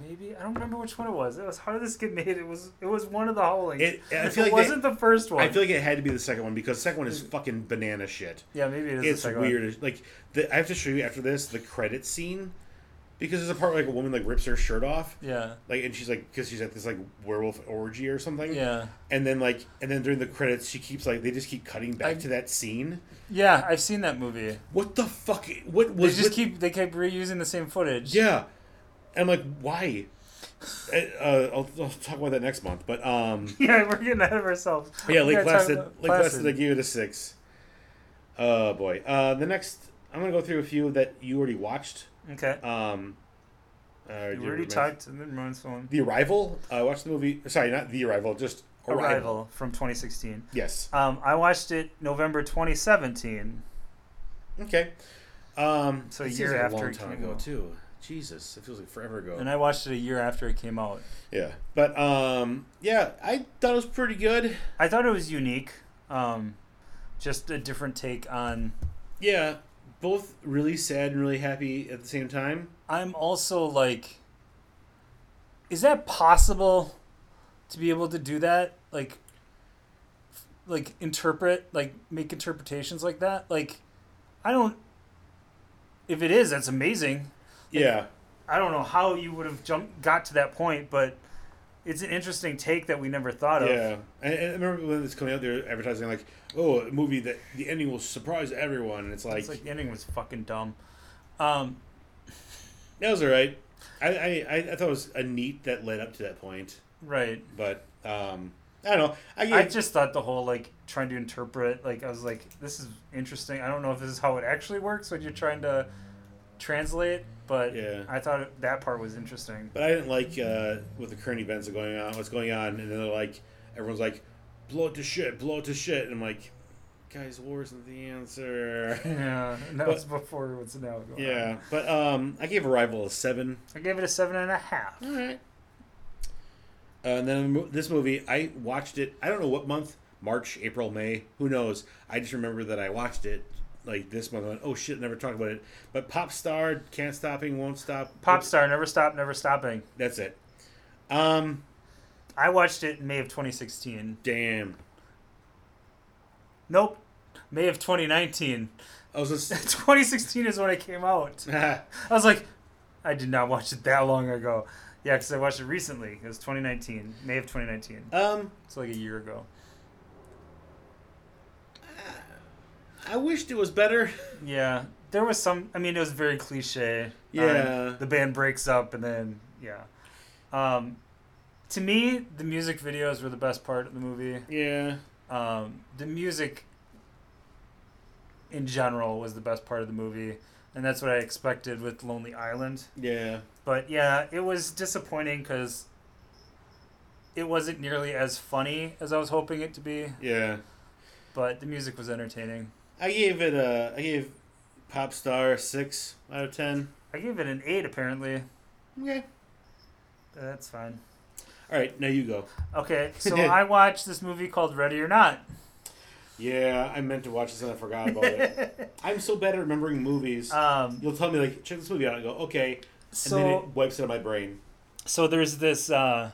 [SPEAKER 2] Maybe I don't remember which one it was. It was how did this get made? It was it was one of the Howlings.
[SPEAKER 1] It, I feel
[SPEAKER 2] it
[SPEAKER 1] like
[SPEAKER 2] wasn't the first one.
[SPEAKER 1] I feel like it had to be the second one because the second one is fucking banana shit.
[SPEAKER 2] yeah, maybe it is.
[SPEAKER 1] It's
[SPEAKER 2] the second
[SPEAKER 1] weird.
[SPEAKER 2] One.
[SPEAKER 1] Like the, I have to show you after this the credit scene because there's a part where like a woman like rips her shirt off,
[SPEAKER 2] Yeah,
[SPEAKER 1] like and she's like because she's at this like werewolf orgy or something.
[SPEAKER 2] yeah,
[SPEAKER 1] And then like and then during the credits she keeps like they just keep cutting back
[SPEAKER 2] I-
[SPEAKER 1] to that scene.
[SPEAKER 2] yeah. I've seen that movie.
[SPEAKER 1] What the fuck? What
[SPEAKER 2] They
[SPEAKER 1] was
[SPEAKER 2] just
[SPEAKER 1] with-
[SPEAKER 2] keep they keep reusing the same footage.
[SPEAKER 1] Yeah, I'm like, why? Uh, uh, I'll, I'll talk about that next month. But um,
[SPEAKER 2] yeah, we're getting ahead of ourselves.
[SPEAKER 1] yeah, Lake Placid. Lake Placid, I gave it a six. Oh boy. Uh, the next, I'm gonna go through a few that you already watched.
[SPEAKER 2] Okay,
[SPEAKER 1] Um, uh,
[SPEAKER 2] you already talked and then Roman's phone.
[SPEAKER 1] The Arrival. I watched the movie. Sorry, not The Arrival. Just Arrival.
[SPEAKER 2] Arrival from 2016.
[SPEAKER 1] Yes.
[SPEAKER 2] Um, I watched it November 2017.
[SPEAKER 1] Okay. Um,
[SPEAKER 2] So a year after
[SPEAKER 1] a long time ago too. Jesus, it feels like forever ago.
[SPEAKER 2] And I watched it a year after it came out.
[SPEAKER 1] yeah, but um, yeah, I thought it was pretty good.
[SPEAKER 2] I thought it was unique. Um, just a different take on.
[SPEAKER 1] Yeah, both really sad and really happy at the same time.
[SPEAKER 2] I'm also like, is that possible to be able to do that? Like, f- like interpret, like make interpretations like that? Like, I don't. If it is, that's amazing.
[SPEAKER 1] Yeah,
[SPEAKER 2] I don't know how you would have jumped got to that point, but it's an interesting take that we never thought of.
[SPEAKER 1] yeah. And, and I remember when it's coming out, they're advertising like, "Oh, a movie that the ending will surprise everyone." And it's like,
[SPEAKER 2] it's like the ending was fucking dumb. Um,
[SPEAKER 1] that was alright. I, I I I thought it was a neat that led up to that point,
[SPEAKER 2] right.
[SPEAKER 1] but um, I don't know. I,
[SPEAKER 2] I just thought the whole like trying to interpret like I was like this is interesting. I don't know if this is how it actually works when you're trying to translate, but
[SPEAKER 1] Yeah.
[SPEAKER 2] I thought that part was interesting.
[SPEAKER 1] But I didn't like uh, with the current events are going on, what's going on, and then they're like, everyone's like, blow it to shit, blow it to shit, and I'm like, guys, war isn't the answer.
[SPEAKER 2] Yeah, that was before what's now going on.
[SPEAKER 1] yeah,
[SPEAKER 2] on.
[SPEAKER 1] but um, I gave Arrival a seven.
[SPEAKER 2] I gave it a seven and a half.
[SPEAKER 1] All right. Uh, and then this movie, I watched it. I don't know what month, March, April, May, who knows. I just remember that I watched it like this month. I went, oh shit, never talked about it. But Pop Star, Can't Stopping, Won't Stop.
[SPEAKER 2] Pop star, never stop, never stopping.
[SPEAKER 1] That's it. Um,
[SPEAKER 2] I watched it in May of 2016.
[SPEAKER 1] damn.
[SPEAKER 2] Nope, May of 2019.
[SPEAKER 1] I was just.
[SPEAKER 2] 2016 is when it came out. I was like, I did not watch it that long ago. Yeah, because I watched it recently. It was 2019, May of 2019.
[SPEAKER 1] um,
[SPEAKER 2] It's like a year ago.
[SPEAKER 1] I wished it was better.
[SPEAKER 2] Yeah, there was some. I mean, it was very cliche.
[SPEAKER 1] Yeah.
[SPEAKER 2] Um, the band breaks up, and then yeah. Um, to me, the music videos were the best part of the movie.
[SPEAKER 1] Yeah.
[SPEAKER 2] Um, the music, in general, was the best part of the movie, and that's what I expected with Lonely Island.
[SPEAKER 1] Yeah.
[SPEAKER 2] But yeah, it was disappointing because it wasn't nearly as funny as I was hoping it to be.
[SPEAKER 1] Yeah.
[SPEAKER 2] But the music was entertaining.
[SPEAKER 1] I gave it a. I gave Pop Star a six out of ten.
[SPEAKER 2] I gave it an eight apparently.
[SPEAKER 1] Okay.
[SPEAKER 2] That's fine.
[SPEAKER 1] All right, now you go.
[SPEAKER 2] Okay, so I watched this movie called Ready or Not.
[SPEAKER 1] Yeah, I meant to watch this and I forgot about it. I'm so bad at remembering movies.
[SPEAKER 2] um,
[SPEAKER 1] You'll tell me like, check this movie out. I go, okay, and
[SPEAKER 2] so
[SPEAKER 1] then it wipes it out of my brain.
[SPEAKER 2] so there's this uh,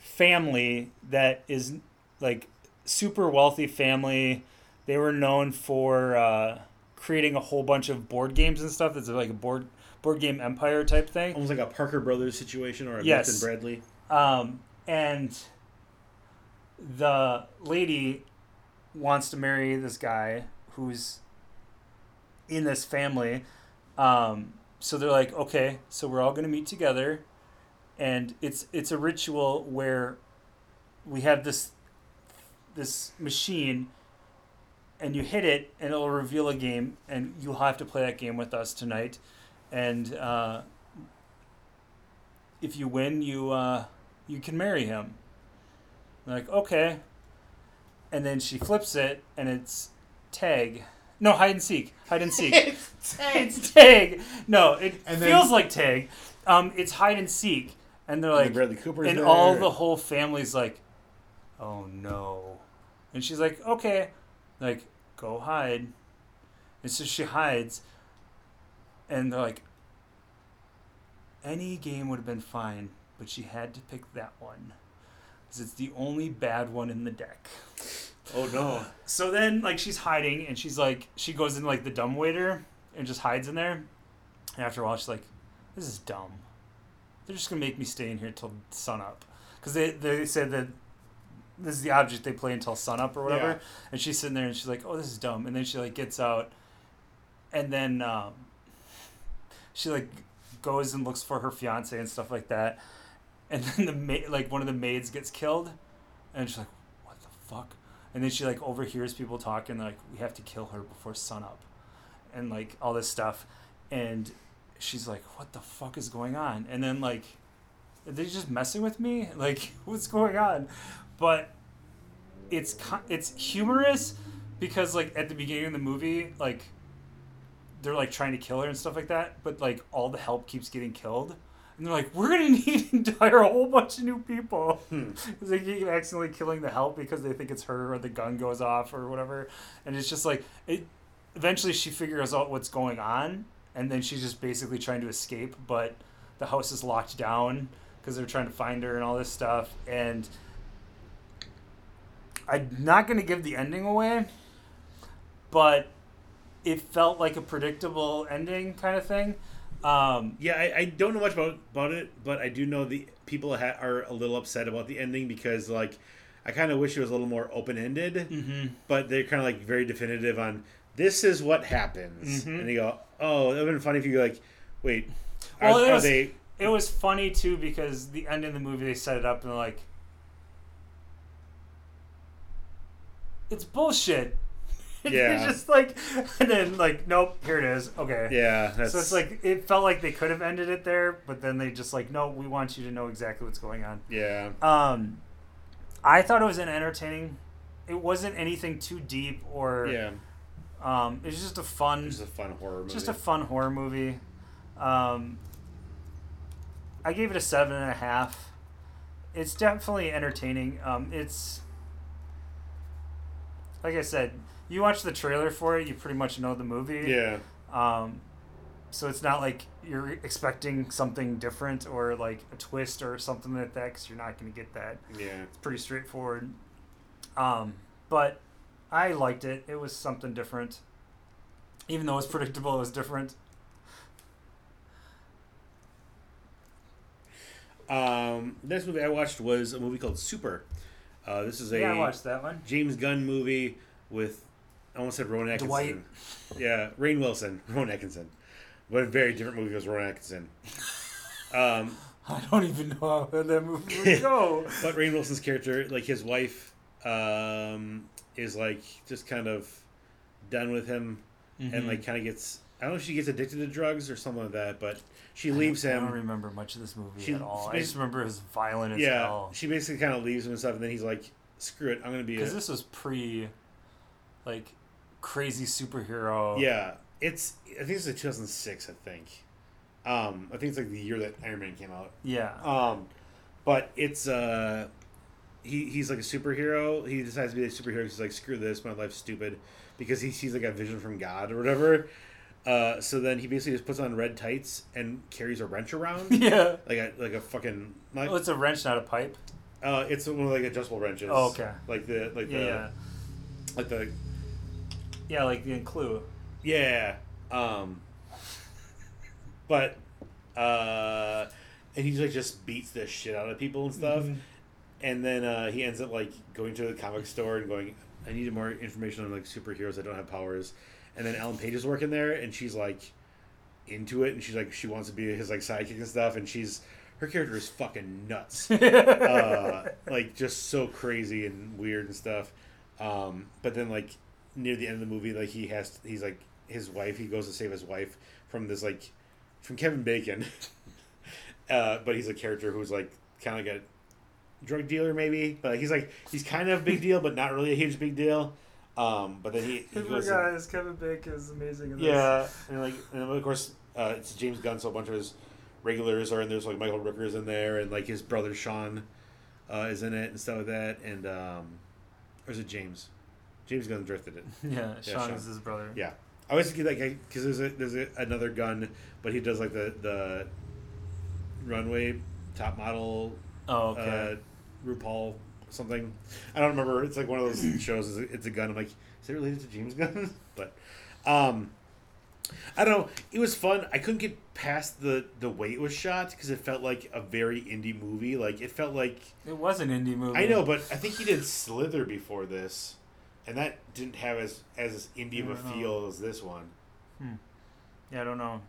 [SPEAKER 2] family that is like super wealthy family. They were known for uh, creating a whole bunch of board games and stuff. It's like a board board game empire type thing.
[SPEAKER 1] Almost like a Parker Brothers situation or a
[SPEAKER 2] Yes.
[SPEAKER 1] Milton Bradley.
[SPEAKER 2] Um, and the lady wants to marry this guy who's in this family. Um, so they're like, okay, so we're all gonna meet together, and it's it's a ritual where we have this this machine, and you hit it, and it'll reveal a game, and you'll have to play that game with us tonight, and uh, if you win, you uh, you can marry him. They're like, okay. And then she flips it, and it's tag. No, hide and seek. Hide and seek. it's tag. No, it
[SPEAKER 1] And then-
[SPEAKER 2] feels like tag. Um, it's hide and seek, and they're
[SPEAKER 1] Like
[SPEAKER 2] like,
[SPEAKER 1] Bradley Cooper's
[SPEAKER 2] and
[SPEAKER 1] there.
[SPEAKER 2] all the whole family's like, oh no. And she's like, okay, like go hide. And so she hides, and they're like, any game would have been fine, but she had to pick that one. Because it's the only bad one in the deck.
[SPEAKER 1] Oh no.
[SPEAKER 2] So then, like, she's hiding, and she's like, she goes in, like, the dumb waiter and just hides in there. And after a while, she's like, this is dumb. They're just going to make me stay in here till sun up. Because they, they said that this is the object they play until sun up or whatever.
[SPEAKER 1] Yeah.
[SPEAKER 2] And she's sitting there and she's like, oh, this is dumb. And then she, like, gets out. And then um, she, like, goes and looks for her fiance and stuff like that. And then the ma- like one of the maids gets killed, and she's like, "What the fuck?" And then she like overhears people talking. They're like, "We have to kill her before sunup," and like all this stuff. And she's like, "What the fuck is going on?" And then like, are they just messing with me? Like, what's going on? But it's it's humorous because like at the beginning of the movie, like they're like trying to kill her and stuff like that. But like all the help keeps getting killed. And they're like, we're gonna need to hire a whole bunch of new people.
[SPEAKER 1] Hmm.
[SPEAKER 2] Because they keep accidentally killing the help because they think it's her or the gun goes off or whatever. And it's just like it. Eventually, she figures out what's going on, and then she's just basically trying to escape. But the house is locked down because they're trying to find her and all this stuff. And I'm not gonna give the ending away, but it felt like a predictable ending kind of thing. Um,
[SPEAKER 1] Yeah, I, I don't know much about about it, but I do know the people ha- are a little upset about the ending because like I kind of wish it was a little more open ended,
[SPEAKER 2] mhm.
[SPEAKER 1] but they're kind of like very definitive on this is what happens,
[SPEAKER 2] Mhm.
[SPEAKER 1] and you go, oh, it would have been funny if you like, wait, are,
[SPEAKER 2] Well, it
[SPEAKER 1] are
[SPEAKER 2] was-
[SPEAKER 1] they?
[SPEAKER 2] It was funny too because the end of the movie they set it up and they're like, it's bullshit.
[SPEAKER 1] Yeah.
[SPEAKER 2] it's just like, and then like, nope, here it is. Okay.
[SPEAKER 1] Yeah, that's,
[SPEAKER 2] So it's like it felt like they could have ended it there, but then they just like, no, we want you to know exactly what's going on.
[SPEAKER 1] yeah,
[SPEAKER 2] Um, I thought it was an entertaining. It wasn't anything too deep or
[SPEAKER 1] yeah.
[SPEAKER 2] um, it was just a fun,
[SPEAKER 1] It's just a fun horror movie.
[SPEAKER 2] just a fun horror movie. Um, I gave it a seven and a half. It's definitely entertaining. Um, it's like I said, you watch the trailer for it, you pretty much know the movie.
[SPEAKER 1] yeah,
[SPEAKER 2] Um, so it's not like you're expecting something different or like a twist or something like that because you're not going to get that.
[SPEAKER 1] yeah.
[SPEAKER 2] It's pretty straightforward. Um, but I liked it. It was something different. Even though it was predictable, it was different.
[SPEAKER 1] Um, next movie I watched was a movie called Super. Uh, this is a
[SPEAKER 2] yeah, I watched that one.
[SPEAKER 1] James Gunn movie with I almost said Rowan Atkinson.
[SPEAKER 2] Dwight.
[SPEAKER 1] Yeah, Rainn Wilson, Rowan Atkinson. But a very different movie was Rowan Atkinson. Um,
[SPEAKER 2] I don't even know how that movie would go.
[SPEAKER 1] but Rainn Wilson's character, like his wife, um, is like just kind of done with him
[SPEAKER 2] Mm-hmm.
[SPEAKER 1] and like kind of gets I don't know if she gets addicted to drugs or something like that, but she
[SPEAKER 2] I
[SPEAKER 1] leaves
[SPEAKER 2] I don't remember much of this movie
[SPEAKER 1] She-
[SPEAKER 2] at all. I just remember it was violent as
[SPEAKER 1] Yeah,
[SPEAKER 2] hell.
[SPEAKER 1] she basically kind of leaves him and stuff, and then he's like, "Screw it, I'm gonna be."
[SPEAKER 2] Because this was pre, like, crazy superhero.
[SPEAKER 1] Yeah, it's. I think it's like 2006. I think. Um, I think it's like the year that Iron Man came out.
[SPEAKER 2] Yeah.
[SPEAKER 1] Um, but it's uh, he he's like a superhero. He decides to be a superhero. He's like, screw this, my life's stupid, because he sees like a vision from God or whatever. Uh, so then he basically just puts on red tights and carries a wrench around,
[SPEAKER 2] yeah.
[SPEAKER 1] like a like a fucking. Like,
[SPEAKER 2] Oh, it's a wrench, not a pipe.
[SPEAKER 1] uh, it's one of like adjustable wrenches.
[SPEAKER 2] Oh, okay.
[SPEAKER 1] Like the like
[SPEAKER 2] Yeah,
[SPEAKER 1] the
[SPEAKER 2] yeah.
[SPEAKER 1] like the
[SPEAKER 2] Yeah, like the Clue.
[SPEAKER 1] Yeah. Um but uh and he's like just beats the shit out of people and stuff.
[SPEAKER 2] Mhm.
[SPEAKER 1] And then uh he ends up like going to the comic store and going I need more information on like superheroes that don't have powers. And then Ellen Page is working there and she's like into it and she's like she wants to be his like sidekick and stuff and she's her character is fucking nuts. uh, like just so crazy and weird and stuff. Um, but then like near the end of the movie, like he has he's like his wife. He goes to save his wife from this like from Kevin Bacon. uh, but he's a character who's like kind of like a drug dealer maybe. But he's like he's kind of a big deal, but not really a huge big deal. Um, but then he, he
[SPEAKER 2] Poor
[SPEAKER 1] goes.
[SPEAKER 2] guys, Kevin Bacon is amazing in this.
[SPEAKER 1] Yeah, and like, and of course, uh, it's James Gunn, so a bunch of his regulars are in. There. And there's like Michael Rooker's in there, and like his brother Sean uh, is in it and stuff like that. And um, or is it James? James Gunn drifted it.
[SPEAKER 2] Yeah,
[SPEAKER 1] Yeah,
[SPEAKER 2] Sean
[SPEAKER 1] Sean.
[SPEAKER 2] is his brother.
[SPEAKER 1] Yeah, I always get like because there's a, there's a, another Gunn, but he does like the the runway top model
[SPEAKER 2] Oh, okay.
[SPEAKER 1] uh, RuPaul something. I don't remember. It's like one of those shows. It's a, Gunn. I'm like, is it related to James Gunn? but, um, I don't know. It was fun. I couldn't get past the the way it was shot because it felt like a very indie movie. Like it felt like
[SPEAKER 2] it was an indie movie.
[SPEAKER 1] I know, but I think he did Slither before this, and that didn't have as as indie of a
[SPEAKER 2] don't know.
[SPEAKER 1] feel as this one. Hmm.
[SPEAKER 2] Yeah, I don't know.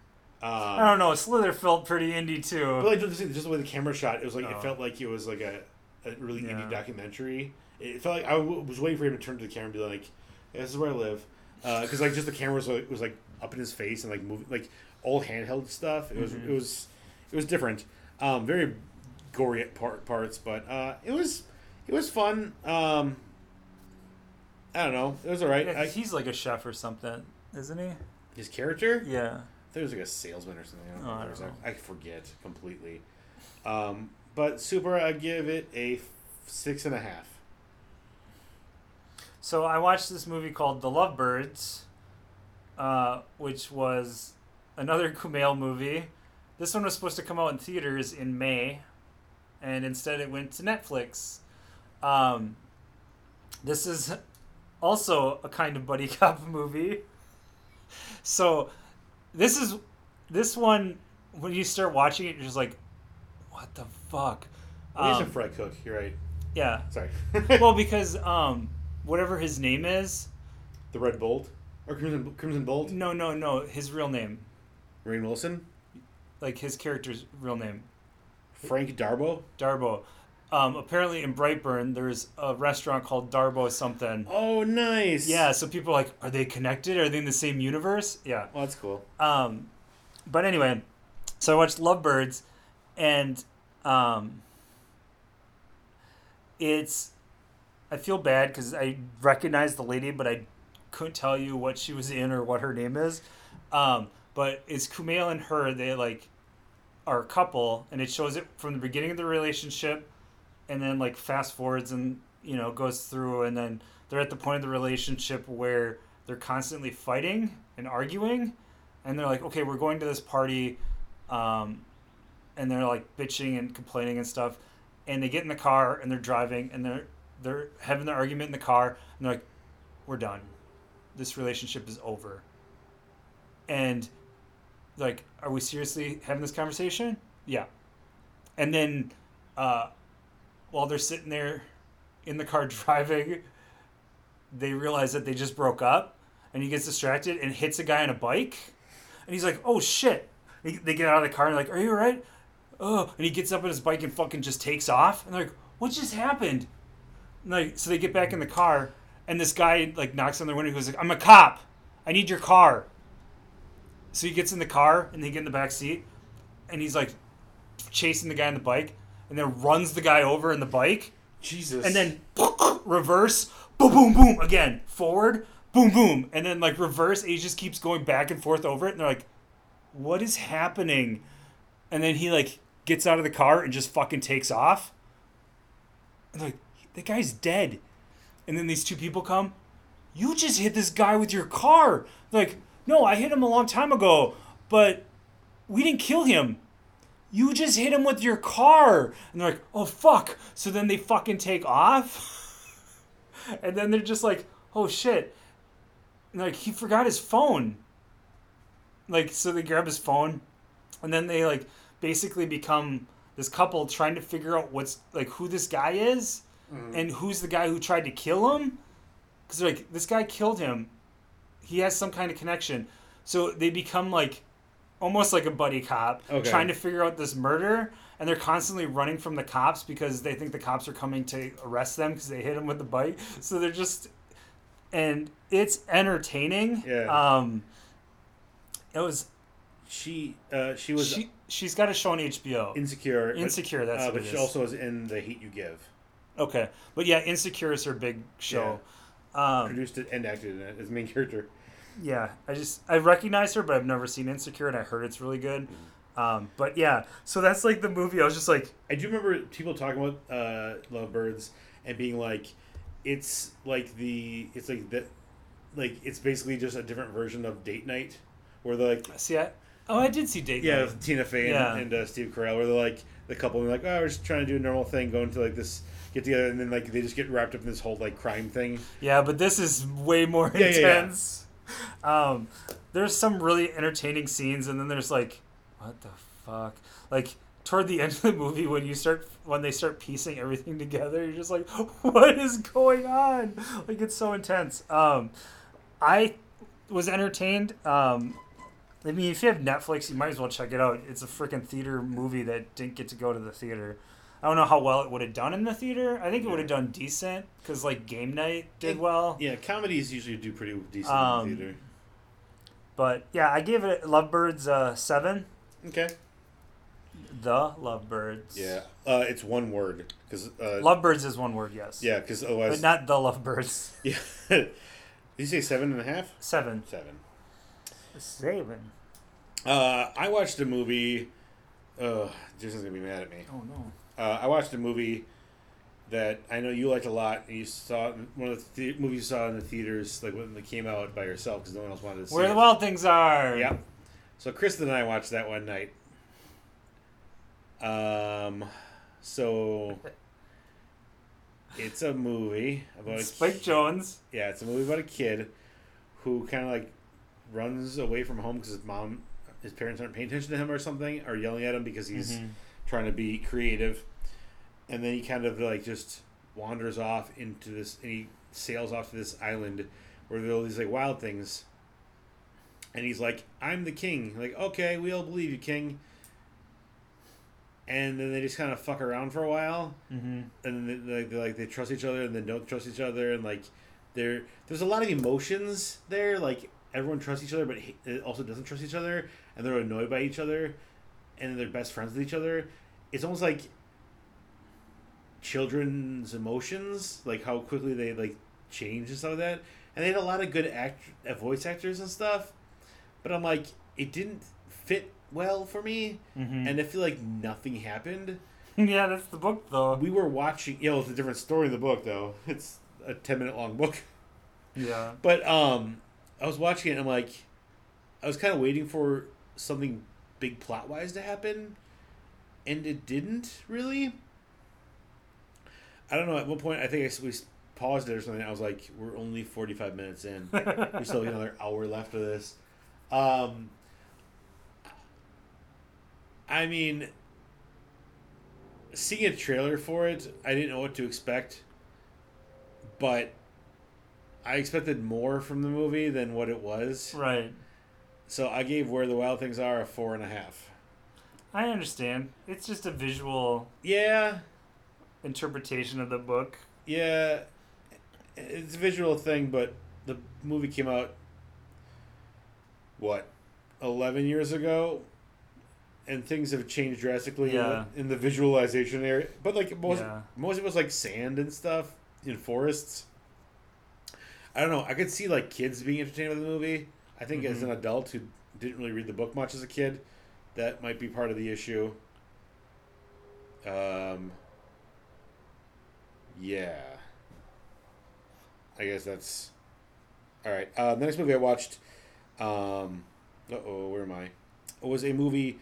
[SPEAKER 1] Um,
[SPEAKER 2] I don't know. Slither felt pretty indie too.
[SPEAKER 1] But like just, just the way the camera shot, it was like
[SPEAKER 2] Oh.
[SPEAKER 1] it felt like it was like a, a really
[SPEAKER 2] Yeah.
[SPEAKER 1] indie documentary. It felt like I w- was waiting for him to turn to the camera and be like, yeah, "This is where I live," because like just the camera was like, was like up in his face and like moving like all handheld stuff. It was
[SPEAKER 2] Mhm.
[SPEAKER 1] it was it was different. Um, very gory at part, parts, but uh, it was it was fun. Um, I don't know. It was alright.
[SPEAKER 2] Yeah,
[SPEAKER 1] I,
[SPEAKER 2] he's like a chef or something, isn't he?
[SPEAKER 1] his character.
[SPEAKER 2] Yeah.
[SPEAKER 1] He was like a salesman or something. I don't,
[SPEAKER 2] Oh, I don't know.
[SPEAKER 1] I forget completely. Um, but Super, I give it a six and a half.
[SPEAKER 2] So I watched this movie called The Lovebirds, uh, which was another Kumail movie. This one was supposed to come out in theaters in May, and instead it went to Netflix. Um, this is also a kind of buddy cop movie. So this is this one when you start watching it, you're just like, what the fuck?
[SPEAKER 1] Oh, he's a
[SPEAKER 2] Um,
[SPEAKER 1] fry cook. You're right.
[SPEAKER 2] yeah.
[SPEAKER 1] Sorry.
[SPEAKER 2] Well, because um, whatever his name is,
[SPEAKER 1] the Red Bolt or Crimson Crimson Bolt.
[SPEAKER 2] no, no, no, his real name,
[SPEAKER 1] Rainn Wilson.
[SPEAKER 2] like his character's real name,
[SPEAKER 1] Frank D'Arbo.
[SPEAKER 2] D'Arbo. Um, apparently in Brightburn, there's a restaurant called Darbo something.
[SPEAKER 1] Oh, nice.
[SPEAKER 2] Yeah, so people are like, are they connected? Are they in the same universe? Yeah.
[SPEAKER 1] Well, that's cool.
[SPEAKER 2] Um, but anyway, so I watched Lovebirds, and um, it's I feel bad because I recognize the lady, but I couldn't tell you what she was in or what her name is. Um, but it's Kumail and her. They like are a couple, and it shows it from the beginning of the relationship, and then like fast forwards and you know goes through, and then they're at the point of the relationship where they're constantly fighting and arguing, and they're like, okay, we're going to this party, um, and they're like bitching and complaining and stuff, and they get in the car and they're driving and they're they're having their argument in the car, and they're like, we're done, this relationship is over, and like, are we seriously having this conversation? Yeah, and then, uh, while they're sitting there in the car driving, they realize that they just broke up, and he gets distracted and hits a guy on a bike, and he's like, "Oh shit!" They get out of the car and they're like, "Are you alright?" Oh, and he gets up on his bike and fucking just takes off, and they're like, "What just happened?" And like, so they get back in the car, and this guy like knocks on their window. He goes like, "I'm a cop. I need your car." So he gets in the car and they get in the back seat, and he's like chasing the guy on the bike, and then runs the guy over in the bike,
[SPEAKER 1] Jesus.
[SPEAKER 2] and then reverse, boom, boom, boom, again, forward, boom, boom, and then like reverse. And he just keeps going back and forth over it, and they're like, "What is happening?" And then he like gets out of the car and just fucking takes off. And like, "The guy's dead." And then these two people come. You just hit this guy with your car. Like, no, I hit him a long time ago, but we didn't kill him. You just hit him with your car. And they're like, oh, fuck. So then they fucking take off. and then they're just like, oh, shit. And like, he forgot his phone. Like, so they grab his phone. And then they, like, basically become this couple trying to figure out what's, like, who this guy is and who's the guy who tried to kill him. Because like, this guy killed him. He has some kind of connection. So they become, like, almost like a buddy cop
[SPEAKER 1] Okay.
[SPEAKER 2] trying to figure out this murder and they're constantly running from the cops because they think the cops are coming to arrest them because they hit him with the bike so they're just and it's entertaining
[SPEAKER 1] Yeah.
[SPEAKER 2] um it was
[SPEAKER 1] she uh, she was
[SPEAKER 2] she she's got a show on hbo
[SPEAKER 1] insecure. but-
[SPEAKER 2] insecure that's
[SPEAKER 1] uh,
[SPEAKER 2] what
[SPEAKER 1] but she
[SPEAKER 2] is.
[SPEAKER 1] also was in the Hate U Give.
[SPEAKER 2] okay but yeah insecure is her big show um
[SPEAKER 1] Produced it and acted in it as main character.
[SPEAKER 2] yeah i just i recognize her but i've never seen insecure and i heard it's really good um but yeah so that's like the movie i was just like
[SPEAKER 1] I do remember people talking about uh, Lovebirds and being like, it's like the it's like the like it's basically just a different version of Date Night, where they're like
[SPEAKER 2] see i Oh, I did see Date
[SPEAKER 1] Yeah,
[SPEAKER 2] Night.
[SPEAKER 1] with Tina Fey and,
[SPEAKER 2] Yeah.
[SPEAKER 1] and uh, Steve Carell, where they're like the couple, and they're like, oh, we're just trying to do a normal thing, going to like this get together, and then like they just get wrapped up in this whole like crime thing.
[SPEAKER 2] Yeah, but this is way more
[SPEAKER 1] Yeah, yeah, yeah.
[SPEAKER 2] intense. Um, there's some really entertaining scenes, and then there's like, what the fuck? Like toward the end of the movie, when you start when they start piecing everything together, you're just like, what is going on? Like it's so intense. Um, I was entertained. Um, I mean, if you have Netflix, you might as well check it out. It's a freaking theater movie that didn't get to go to the theater. I don't know how well it would have done in the theater. I think it would have done decent because like game night did well.
[SPEAKER 1] Yeah, comedies usually do pretty decent
[SPEAKER 2] Um,
[SPEAKER 1] in the theater.
[SPEAKER 2] But yeah, I gave it Lovebirds uh, seven.
[SPEAKER 1] Okay.
[SPEAKER 2] The Lovebirds.
[SPEAKER 1] Yeah, uh, it's one word because uh,
[SPEAKER 2] Lovebirds is one word, yes.
[SPEAKER 1] yeah, because otherwise, But
[SPEAKER 2] not the Lovebirds.
[SPEAKER 1] yeah. Did you say seven and a half?
[SPEAKER 2] Seven.
[SPEAKER 1] Seven.
[SPEAKER 2] Seven.
[SPEAKER 1] Uh, I watched a movie. Uh, Jason's gonna be mad at me.
[SPEAKER 2] Oh no.
[SPEAKER 1] Uh, I watched a movie that I know you liked a lot. And you saw one of the, the movies you saw in the theaters, like when it came out by yourself, because no one else wanted to see
[SPEAKER 2] Where
[SPEAKER 1] it.
[SPEAKER 2] the wild things are.
[SPEAKER 1] Yep. So Kristen and I watched that one night. Um, so it's a movie about a
[SPEAKER 2] Spike Jonze.
[SPEAKER 1] yeah, it's a movie about a kid who kind of like runs away from home because his mom, his parents aren't paying attention to him or something, or yelling at him because he's
[SPEAKER 2] Mhm.
[SPEAKER 1] trying to be creative, and then he kind of like just wanders off into this, and he sails off to this island where there are all these like wild things, and he's like, "I'm the king." Like, okay, we all believe you, king. And then they just kind of fuck around for a while,
[SPEAKER 2] Mm-hmm.
[SPEAKER 1] and then they, they like they trust each other and then don't trust each other and like there there's a lot of emotions there like everyone trusts each other but it also doesn't trust each other and they're annoyed by each other and they're best friends with each other it's almost like children's emotions like how quickly they like change and stuff like that and they had a lot of good act uh, voice actors and stuff but i'm like it didn't fit well for me
[SPEAKER 2] Mm-hmm.
[SPEAKER 1] and i feel like nothing happened
[SPEAKER 2] yeah, that's the book though.
[SPEAKER 1] we were watching. You know, it's a different story in the book, though. It's a ten minute long book.
[SPEAKER 2] Yeah.
[SPEAKER 1] But um, I was watching it. and I'm like, I was kind of waiting for something big plot wise to happen, and it didn't really. I don't know. At one point, I think I we paused it or something. I was like, we're only forty five minutes in. we still have another hour left of this. Um, I mean, seeing a trailer for it, I didn't know what to expect, but I expected more from the movie than what it was.
[SPEAKER 2] right.
[SPEAKER 1] So I gave Where the Wild Things Are a four and a half.
[SPEAKER 2] I understand. It's just a visual
[SPEAKER 1] Yeah,
[SPEAKER 2] interpretation of the book.
[SPEAKER 1] yeah, it's a visual thing, but the movie came out what eleven years ago, and things have changed drastically in the- in, the visualization area. But like most
[SPEAKER 2] Yeah.
[SPEAKER 1] most of it was like sand and stuff in forests. I don't know. I could see like kids being entertained by the movie. I think as
[SPEAKER 2] Mhm.
[SPEAKER 1] an adult who didn't really read the book much as a kid, that might be part of the issue. Um. Yeah. I guess that's. All right. Uh, the next movie I watched. Um. Uh oh, where am I? It was a movie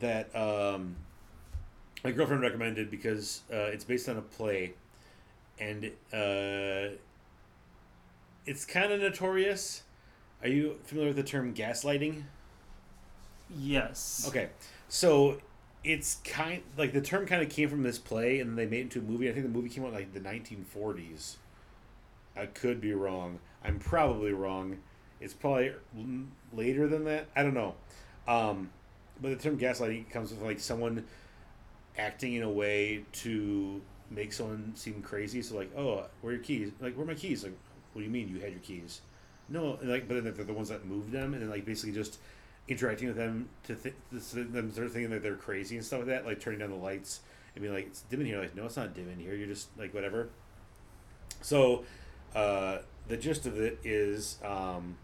[SPEAKER 1] that um, my girlfriend recommended because uh, it's based on a play, and uh, it's kind of notorious. Are you familiar with the term gaslighting?
[SPEAKER 2] Yes.
[SPEAKER 1] Okay, so it's kind like the term kind of came from this play, and then they made it into a movie. I think the movie came out like the 1940s. I could be wrong. I'm probably wrong. It's probably later than that. I don't know. Um, but the term gaslighting comes with like someone acting in a way to make someone seem crazy. So like, oh, where are your keys? Like, where are my keys? Like, what do you mean you had your keys? No, like, but then they're the ones that moved them, and then like basically just interacting with them to th- them sort of thinking that they're crazy and stuff like that, like turning down the lights and being like, "It's dim in here." Like, no, it's not dim in here. You're just like whatever. So, uh, the gist of it is, um,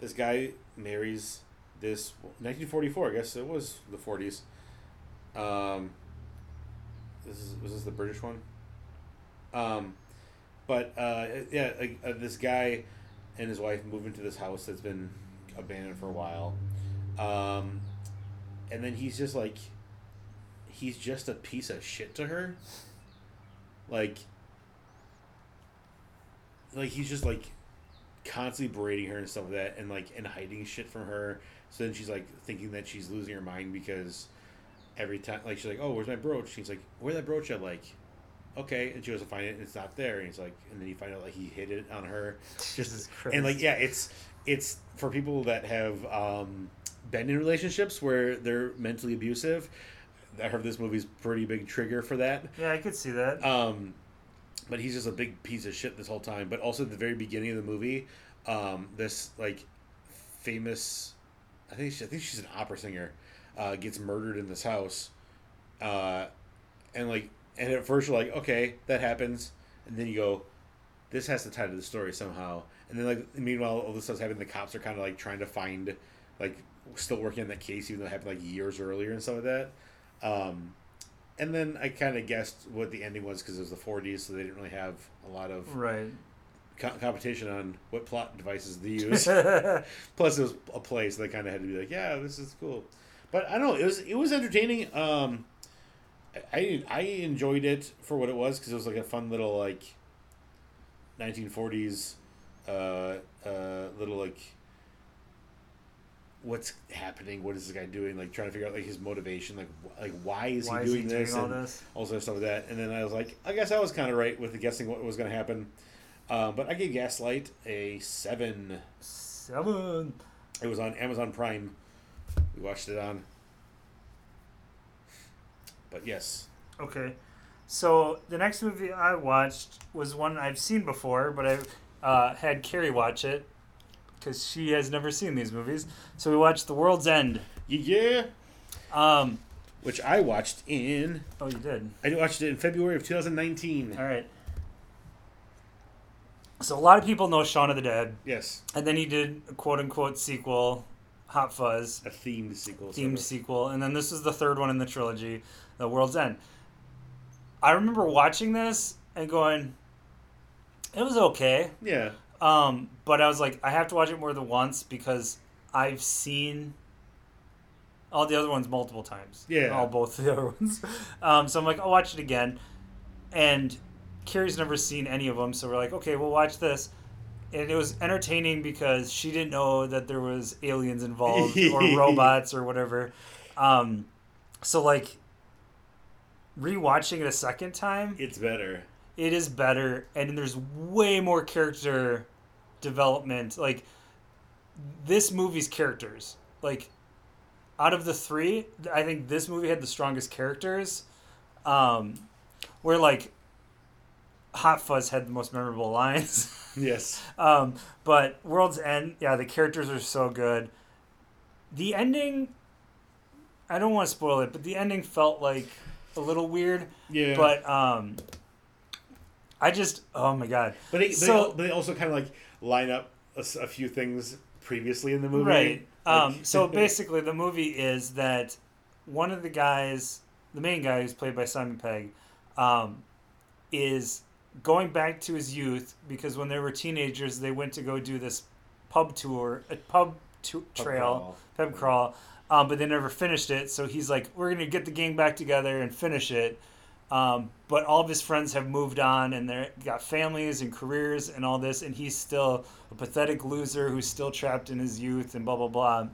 [SPEAKER 1] this guy marries this 1944. I guess it was the 40s. Um, this is was this the British one? Um, but uh, yeah, like, uh, this guy and his wife move into this house that's been abandoned for a while. Um, and then he's just like, he's just a piece of shit to her. Like, like he's just like constantly berating her and stuff like that, and like and hiding shit from her. So then she's like thinking that she's losing her mind because every time, like she's like, "Oh, where's my brooch?" She's like, "Where that brooch at?" Like, okay, and she goes to find it, and it's not there. And he's like, and then you find out like he hid it on her.
[SPEAKER 2] Christ.
[SPEAKER 1] And like, yeah, it's it's for people that have um, been in relationships where they're mentally abusive. I heard this movie's pretty big trigger for that.
[SPEAKER 2] Yeah, I could see that.
[SPEAKER 1] Um, but he's just a big piece of shit this whole time. But also at the very beginning of the movie, um, this like famous, I think she, I think she's an opera singer, uh, gets murdered in this house, uh, and like and at first you're like, okay, that happens, and then you go, this has to tie to the story somehow. And then like meanwhile, all this stuff's happening. The cops are kind of like trying to find, like, still working on that case, even though it happened like years earlier and stuff like that. Um, and then I kind of guessed what the ending was because it was the 40s, so they didn't really have a lot of
[SPEAKER 2] right.
[SPEAKER 1] co- competition on what plot devices to use. Plus, it was a play, so they kind of had to be like, "Yeah, this is cool." But I don't know. It was it was entertaining. Um, I I enjoyed it for what it was because it was like a fun little like 1940s uh, uh, little like what's happening what is this guy doing like trying to figure out like his motivation like wh- like why is
[SPEAKER 2] Why
[SPEAKER 1] he
[SPEAKER 2] is
[SPEAKER 1] doing
[SPEAKER 2] he
[SPEAKER 1] this
[SPEAKER 2] doing all
[SPEAKER 1] and
[SPEAKER 2] this?
[SPEAKER 1] all sorts of stuff like that. And then i was like i guess i was kind of right with the guessing what was going to happen. Um, but i gave gaslight a seven.
[SPEAKER 2] Seven.
[SPEAKER 1] it was on amazon prime. We watched it on but yes
[SPEAKER 2] Okay. So the next movie I watched was one I've seen before, but I uh, had Carrie watch it because she has never seen these movies. So we watched The World's End.
[SPEAKER 1] yeah
[SPEAKER 2] Um,
[SPEAKER 1] which i watched in
[SPEAKER 2] oh, you did.
[SPEAKER 1] i watched it in february of 2019
[SPEAKER 2] All right. So a lot of people know Shaun of the Dead,
[SPEAKER 1] yes
[SPEAKER 2] and then he did a quote unquote sequel, Hot Fuzz,
[SPEAKER 1] a themed sequel
[SPEAKER 2] themed sequel, and then this is the third one in the trilogy, The World's End. I remember watching this and going, it was okay.
[SPEAKER 1] yeah
[SPEAKER 2] Um, but I was like, I have to watch it more than once because I've seen all the other ones multiple times.
[SPEAKER 1] Yeah.
[SPEAKER 2] All both the other ones. Um, so I'm like, I'll watch it again. And Carrie's never seen any of them, so we're like, okay, we'll watch this. And it was entertaining because she didn't know that there was aliens involved or robots or whatever. Um, so like rewatching it a second time,
[SPEAKER 1] it's better.
[SPEAKER 2] it is better and there's way more character development. Like this movie's characters like out of the three i think this movie had the strongest characters um where like hot fuzz had the most memorable lines.
[SPEAKER 1] Yes.
[SPEAKER 2] Um but world's end yeah the characters are so good. The ending i don't want to spoil it but the ending felt like a little weird
[SPEAKER 1] yeah
[SPEAKER 2] but um i just oh my god
[SPEAKER 1] But they,
[SPEAKER 2] So-
[SPEAKER 1] they, they also kind of like line up a few things previously in the movie.
[SPEAKER 2] right um so basically the movie is that one of the guys the main guy who's played by simon pegg um is going back to his youth because when they were teenagers they went to go do this pub tour a pub to-
[SPEAKER 1] Pub
[SPEAKER 2] trail
[SPEAKER 1] crawl.
[SPEAKER 2] pub crawl um, but they never finished it. So he's like we're gonna get the gang back together and finish it. Um, but all of his friends have moved on and they're got families and careers and all this. And he's still a pathetic loser who's still trapped in his youth and blah blah blah.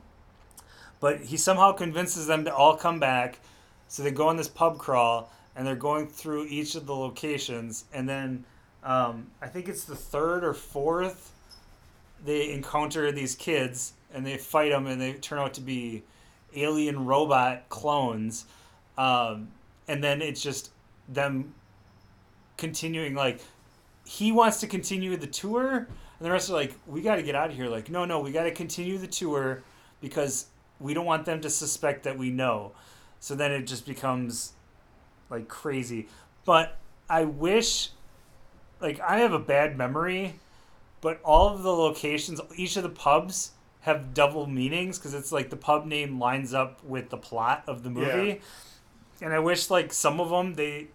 [SPEAKER 2] But he somehow convinces them to all come back. So they go on this pub crawl and they're going through each of the locations. And then um, i think it's the third or fourth they encounter these kids and they fight them and they turn out to be alien robot clones um, and then it's just them continuing like he wants to continue the tour and the rest are like we got to get out of here. Like no no we got to continue the tour because we don't want them to suspect that we know. So then it just becomes like crazy. But i wish like i have a bad memory but all of the locations each of the pubs have double meanings because it's like the pub name lines up with the plot of the movie and i wish like some of them they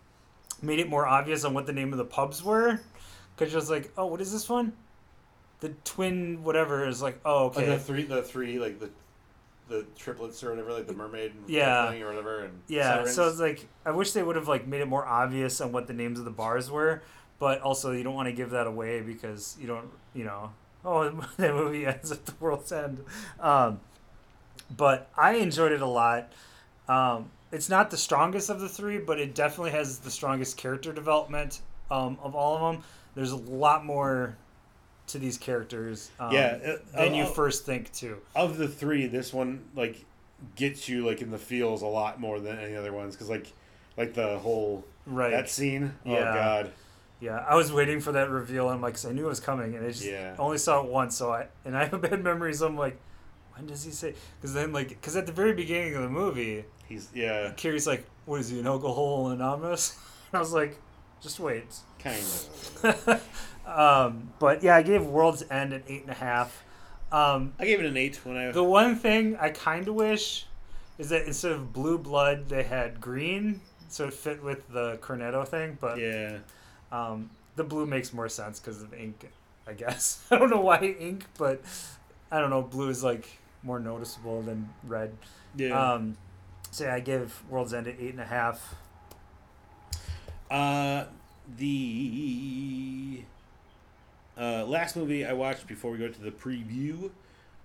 [SPEAKER 2] made it more obvious on what the name of the pubs were because just like oh what is this one the twin whatever is like oh
[SPEAKER 1] Like
[SPEAKER 2] okay
[SPEAKER 1] the three, the three, like the the triplets or whatever, like the mermaid
[SPEAKER 2] Yeah.
[SPEAKER 1] or whatever. And
[SPEAKER 2] Yeah,
[SPEAKER 1] sirens.
[SPEAKER 2] so it's like I wish they would have like made it more obvious on what the names of the bars were, but also you don't want to give that away because you don't, you know, oh that movie ends at the world's end. Um, but I enjoyed it a lot. Um, it's not the strongest of the three, but it definitely has the strongest character development um, of all of them. There's a lot more to these characters um,
[SPEAKER 1] yeah, uh,
[SPEAKER 2] than you first think too.
[SPEAKER 1] of the three, this one like gets you like in the feels a lot more than any other ones because like like the whole
[SPEAKER 2] Right.
[SPEAKER 1] that scene. Oh
[SPEAKER 2] Yeah.
[SPEAKER 1] God.
[SPEAKER 2] Yeah, I was waiting for that reveal, I'm like, 'cause I knew it was coming, and I just
[SPEAKER 1] Yeah.
[SPEAKER 2] only saw it once. So I and I have bad memories. I'm like, when does he say? Because then, like, because at the very beginning of the movie,
[SPEAKER 1] He's yeah,
[SPEAKER 2] Carrie's like, "What is he, an alcohol anonymous?" And I was like, "Just wait."
[SPEAKER 1] kind of.
[SPEAKER 2] um, but yeah, I gave World's End an eight and a half. Um,
[SPEAKER 1] I gave it an eight when I.
[SPEAKER 2] the one thing I kind of wish is that instead of blue blood, they had green, so it fit with the Cornetto thing. But
[SPEAKER 1] yeah.
[SPEAKER 2] Um, the blue makes more sense because of ink, I guess. I don't know why ink, but I don't know. Blue is like more noticeable than red.
[SPEAKER 1] Yeah.
[SPEAKER 2] Um, so yeah, I give World's End an eight and a half.
[SPEAKER 1] Uh, the uh, last movie I watched before we go to the preview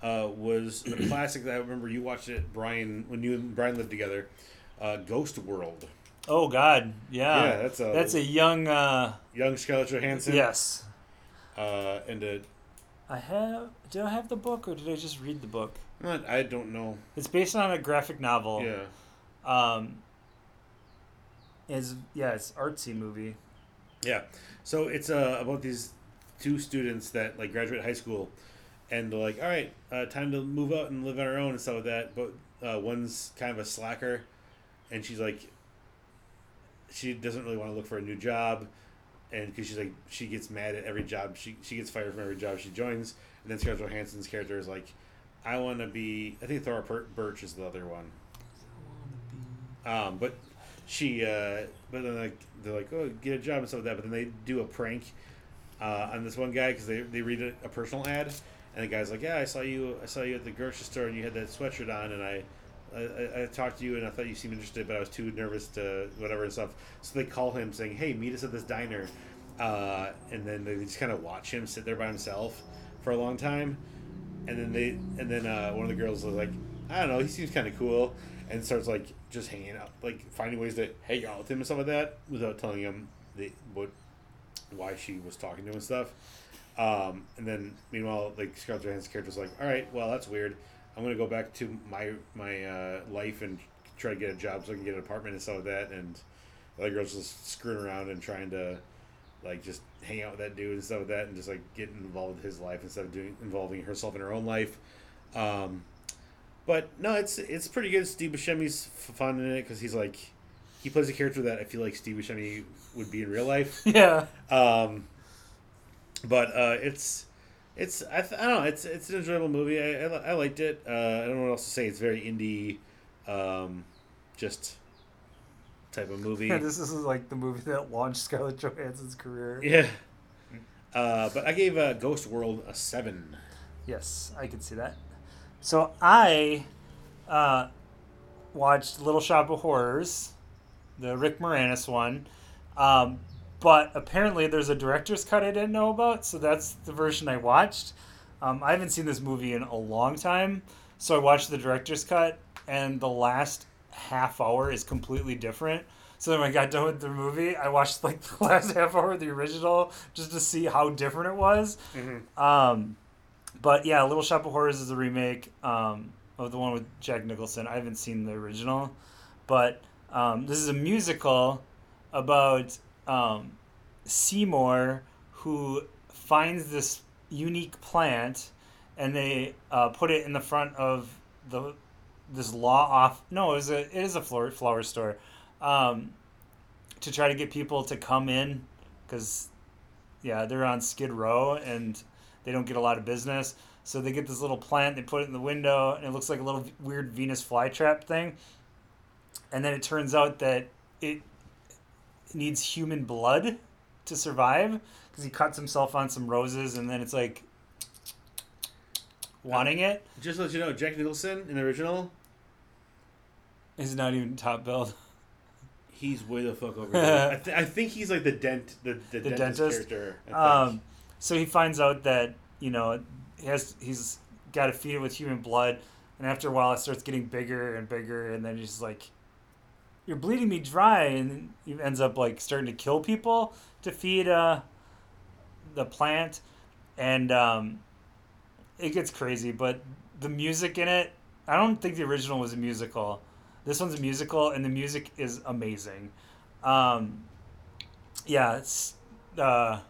[SPEAKER 1] uh, was a classic that I remember you watched it, Brian, when you and Brian lived together. Uh, Ghost World.
[SPEAKER 2] Oh God, yeah,
[SPEAKER 1] Yeah, that's a
[SPEAKER 2] that's a young. Uh,
[SPEAKER 1] young Scarlett Johansson.
[SPEAKER 2] yes,
[SPEAKER 1] Uh, and a,
[SPEAKER 2] I have. Did I have the book or did I just read the book?
[SPEAKER 1] not, I don't know.
[SPEAKER 2] It's based on a graphic novel.
[SPEAKER 1] Yeah.
[SPEAKER 2] Um. Is yeah, it's artsy movie.
[SPEAKER 1] Yeah. So it's uh, about these two students that like graduate high school, and they're like, all right, uh, time to move out and live on our own and stuff like that. But uh, one's kind of a slacker, and she's like, she doesn't really want to look for a new job, and because she's like, she gets mad at every job she she gets fired from every job she joins, and then Scarlett Johansson's character is like, I want to be. I think Thora Per- Birch is the other one. Um, but she, uh, but then like they're like, oh, get a job and stuff like that. But then they do a prank uh, on this one guy because they, they read a, a personal ad, and the guy's like, yeah, I saw you, I saw you at the grocery store, and you had that sweatshirt on, and I. I, I- talked to you and I thought you seemed interested, but I was too nervous to whatever and stuff. So they call him saying, "Hey, meet us at this diner," uh, and then they just kind of watch him sit there by himself for a long time, and then they and then uh, one of the girls was like, I don't know, he seems kind of cool, and starts like just hanging out, like finding ways to hang out with him and stuff like that, without telling him the what why she was talking to him and stuff. Um, and then meanwhile, like Scarlett Johansson's character was like, all right, well that's weird. I'm gonna go back to my my uh, life and try to get a job so I can get an apartment and stuff like that. And the other girl's just screwing around and trying to like just hang out with that dude and stuff like that, and just like get involved with his life instead of doing involving herself in her own life. Um, but no, it's it's pretty good. Steve Buscemi's fun in it because he's like he plays a character that I feel like Steve Buscemi would be in real life.
[SPEAKER 2] Yeah.
[SPEAKER 1] Um, but uh, it's it's I, th- I don't know it's it's an enjoyable movie. I, I, I liked it. Uh, I don't know what else to say. It's very indie, um, just type of movie.
[SPEAKER 2] Yeah, this is like the movie that launched Scarlett Johansson's career.
[SPEAKER 1] yeah. Uh, but I gave uh, Ghost World a seven.
[SPEAKER 2] Yes, I can see that. So I uh, watched Little Shop of Horrors, the Rick Moranis one. Um, but apparently there's a director's cut I didn't know about, so that's the version I watched. Um, I haven't seen this movie in a long time, so I watched the director's cut, and the last half hour is completely different. So then when I got done with the movie, I watched like the last half hour of the original just to see how different it was. Um, but yeah, Little Shop of Horrors is a remake um, of the one with Jack Nicholson. I haven't seen the original, but um, this is a musical about um, Seymour who finds this unique plant and they uh, put it in the front of the this law off. No, it is a it is a flower flower store um, to try to get people to come in because yeah they're on Skid Row and they don't get a lot of business. So they get this little plant, they put it in the window, and it looks like a little weird Venus flytrap thing. And then it turns out that it needs human blood to survive because he cuts himself on some roses, and then it's like, wanting it.
[SPEAKER 1] Just to let you know, Jack Nicholson in the original,
[SPEAKER 2] is not even top billed.
[SPEAKER 1] he's way the fuck over. I, th- I think he's like the dent, the, the,
[SPEAKER 2] The
[SPEAKER 1] dentist,
[SPEAKER 2] dentist?
[SPEAKER 1] character.
[SPEAKER 2] Um, so he finds out that you know he has he's got to feed it with human blood, and after a while it starts getting bigger and bigger, and then he's like, "You're bleeding me dry," and he ends up like starting to kill people to feed uh the plant, and um, it gets crazy. But the music in it, I don't think the original was a musical. This one's a musical, and the music is amazing. Um, yeah, it's uh,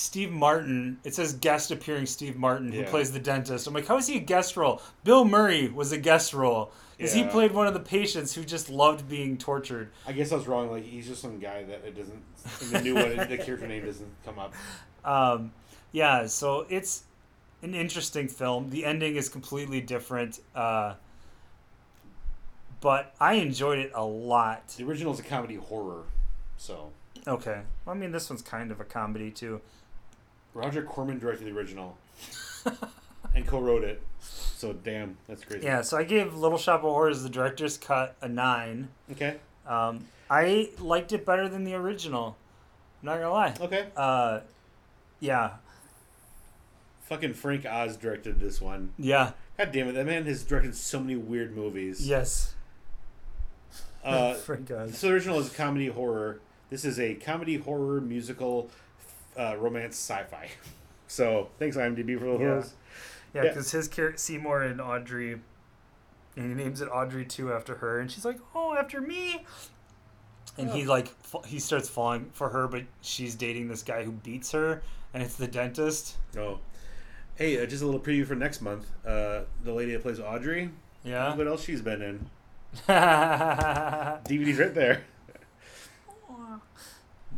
[SPEAKER 2] Steve Martin. It says guest appearing Steve Martin, who
[SPEAKER 1] Yeah.
[SPEAKER 2] plays the dentist. I'm like, how is he a guest role? Bill Murray was a guest role. Is he played one of the patients who just loved being tortured?
[SPEAKER 1] I guess I was wrong. Like he's just some guy that it doesn't. In the new one, the character name doesn't come up.
[SPEAKER 2] Um, yeah, so it's an interesting film. The ending is completely different, uh, but I enjoyed it a lot.
[SPEAKER 1] The original is a comedy horror, so
[SPEAKER 2] Okay, well, I mean this one's kind of a comedy too.
[SPEAKER 1] Roger Corman directed the original and co-wrote it. So damn, that's crazy.
[SPEAKER 2] Yeah, so I gave Little Shop of Horrors the director's cut a nine.
[SPEAKER 1] Okay.
[SPEAKER 2] Um, I liked it better than the original. I'm not gonna lie.
[SPEAKER 1] Okay.
[SPEAKER 2] Uh, yeah,
[SPEAKER 1] Fucking Frank Oz directed this one.
[SPEAKER 2] yeah,
[SPEAKER 1] God damn it, that man has directed so many weird movies.
[SPEAKER 2] yes.
[SPEAKER 1] Uh,
[SPEAKER 2] Frank Oz.
[SPEAKER 1] this original is a comedy horror. This is a comedy horror musical, uh, romance sci-fi. So thanks IMDb for
[SPEAKER 2] Yeah.
[SPEAKER 1] those.
[SPEAKER 2] Yeah,
[SPEAKER 1] Yeah.
[SPEAKER 2] because his character Seymour and Audrey, and he names it Audrey too after her, and she's like, "Oh, after me." And he
[SPEAKER 1] Oh.
[SPEAKER 2] like fa- he starts falling for her, but she's dating this guy who beats her, and it's the dentist.
[SPEAKER 1] Oh, hey, uh, just a little preview for next month. Uh, the lady that plays Audrey.
[SPEAKER 2] Yeah.
[SPEAKER 1] What else she's been in? DVD's right there.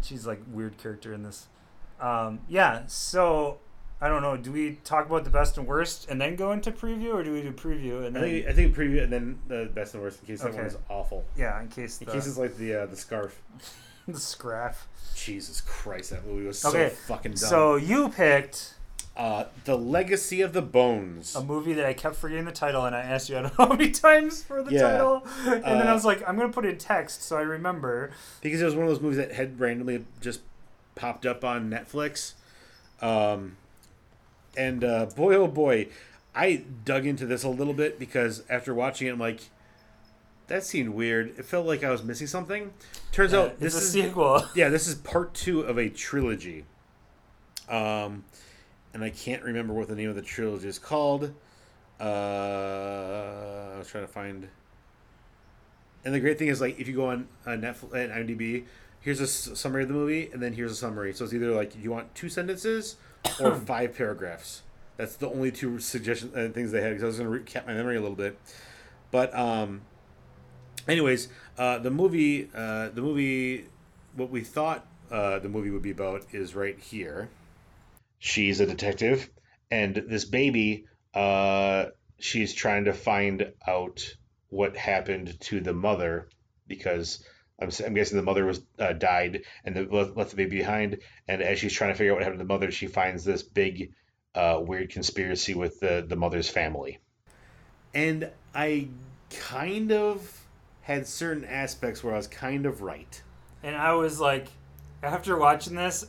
[SPEAKER 2] She's like weird character in this. Um, yeah. So I don't know. Do we talk about the best and worst and then go into preview, or do we do preview and
[SPEAKER 1] I
[SPEAKER 2] then
[SPEAKER 1] think I think preview and then the best and worst in case that one is awful.
[SPEAKER 2] yeah, in case
[SPEAKER 1] In
[SPEAKER 2] the,
[SPEAKER 1] case it's like the uh, the scarf.
[SPEAKER 2] the scrap.
[SPEAKER 1] Jesus Christ, that movie was so
[SPEAKER 2] Okay,
[SPEAKER 1] fucking dumb.
[SPEAKER 2] So you picked
[SPEAKER 1] uh, the Legacy of the Bones.
[SPEAKER 2] a movie that I kept forgetting the title, and I asked you I don't know how many times for the
[SPEAKER 1] Yeah.
[SPEAKER 2] title, and then I
[SPEAKER 1] Uh,
[SPEAKER 2] was like, I'm gonna put it in text so I remember.
[SPEAKER 1] because it was one of those movies that had randomly just popped up on Netflix. Um, and uh, boy, oh boy, I dug into this a little bit because after watching it, I'm like, that seemed weird. It felt like I was missing something. Turns out
[SPEAKER 2] it's
[SPEAKER 1] this
[SPEAKER 2] a
[SPEAKER 1] is
[SPEAKER 2] sequel.
[SPEAKER 1] yeah, this is part two of a trilogy. Um, and I can't remember what the name of the trilogy is called. Uh, I was trying to find. And the great thing is, like, if you go on uh, Netflix and IMDb, here's a s- summary of the movie, and then here's a summary. So it's either like you want two sentences or five paragraphs. That's the only two suggestion uh, things they had because I was going to recap my memory a little bit. But um, anyways, uh, the movie, uh, the movie, what we thought uh, the movie would be about is right here. She's a detective, and this baby, uh, she's trying to find out what happened to the mother because I'm, s- I'm guessing the mother was uh, died and the, left left the baby behind. And as she's trying to figure out what happened to the mother, she finds this big, uh, weird conspiracy with the the mother's family. And I kind of had certain aspects where I was kind of right.
[SPEAKER 2] And I was like, after watching this,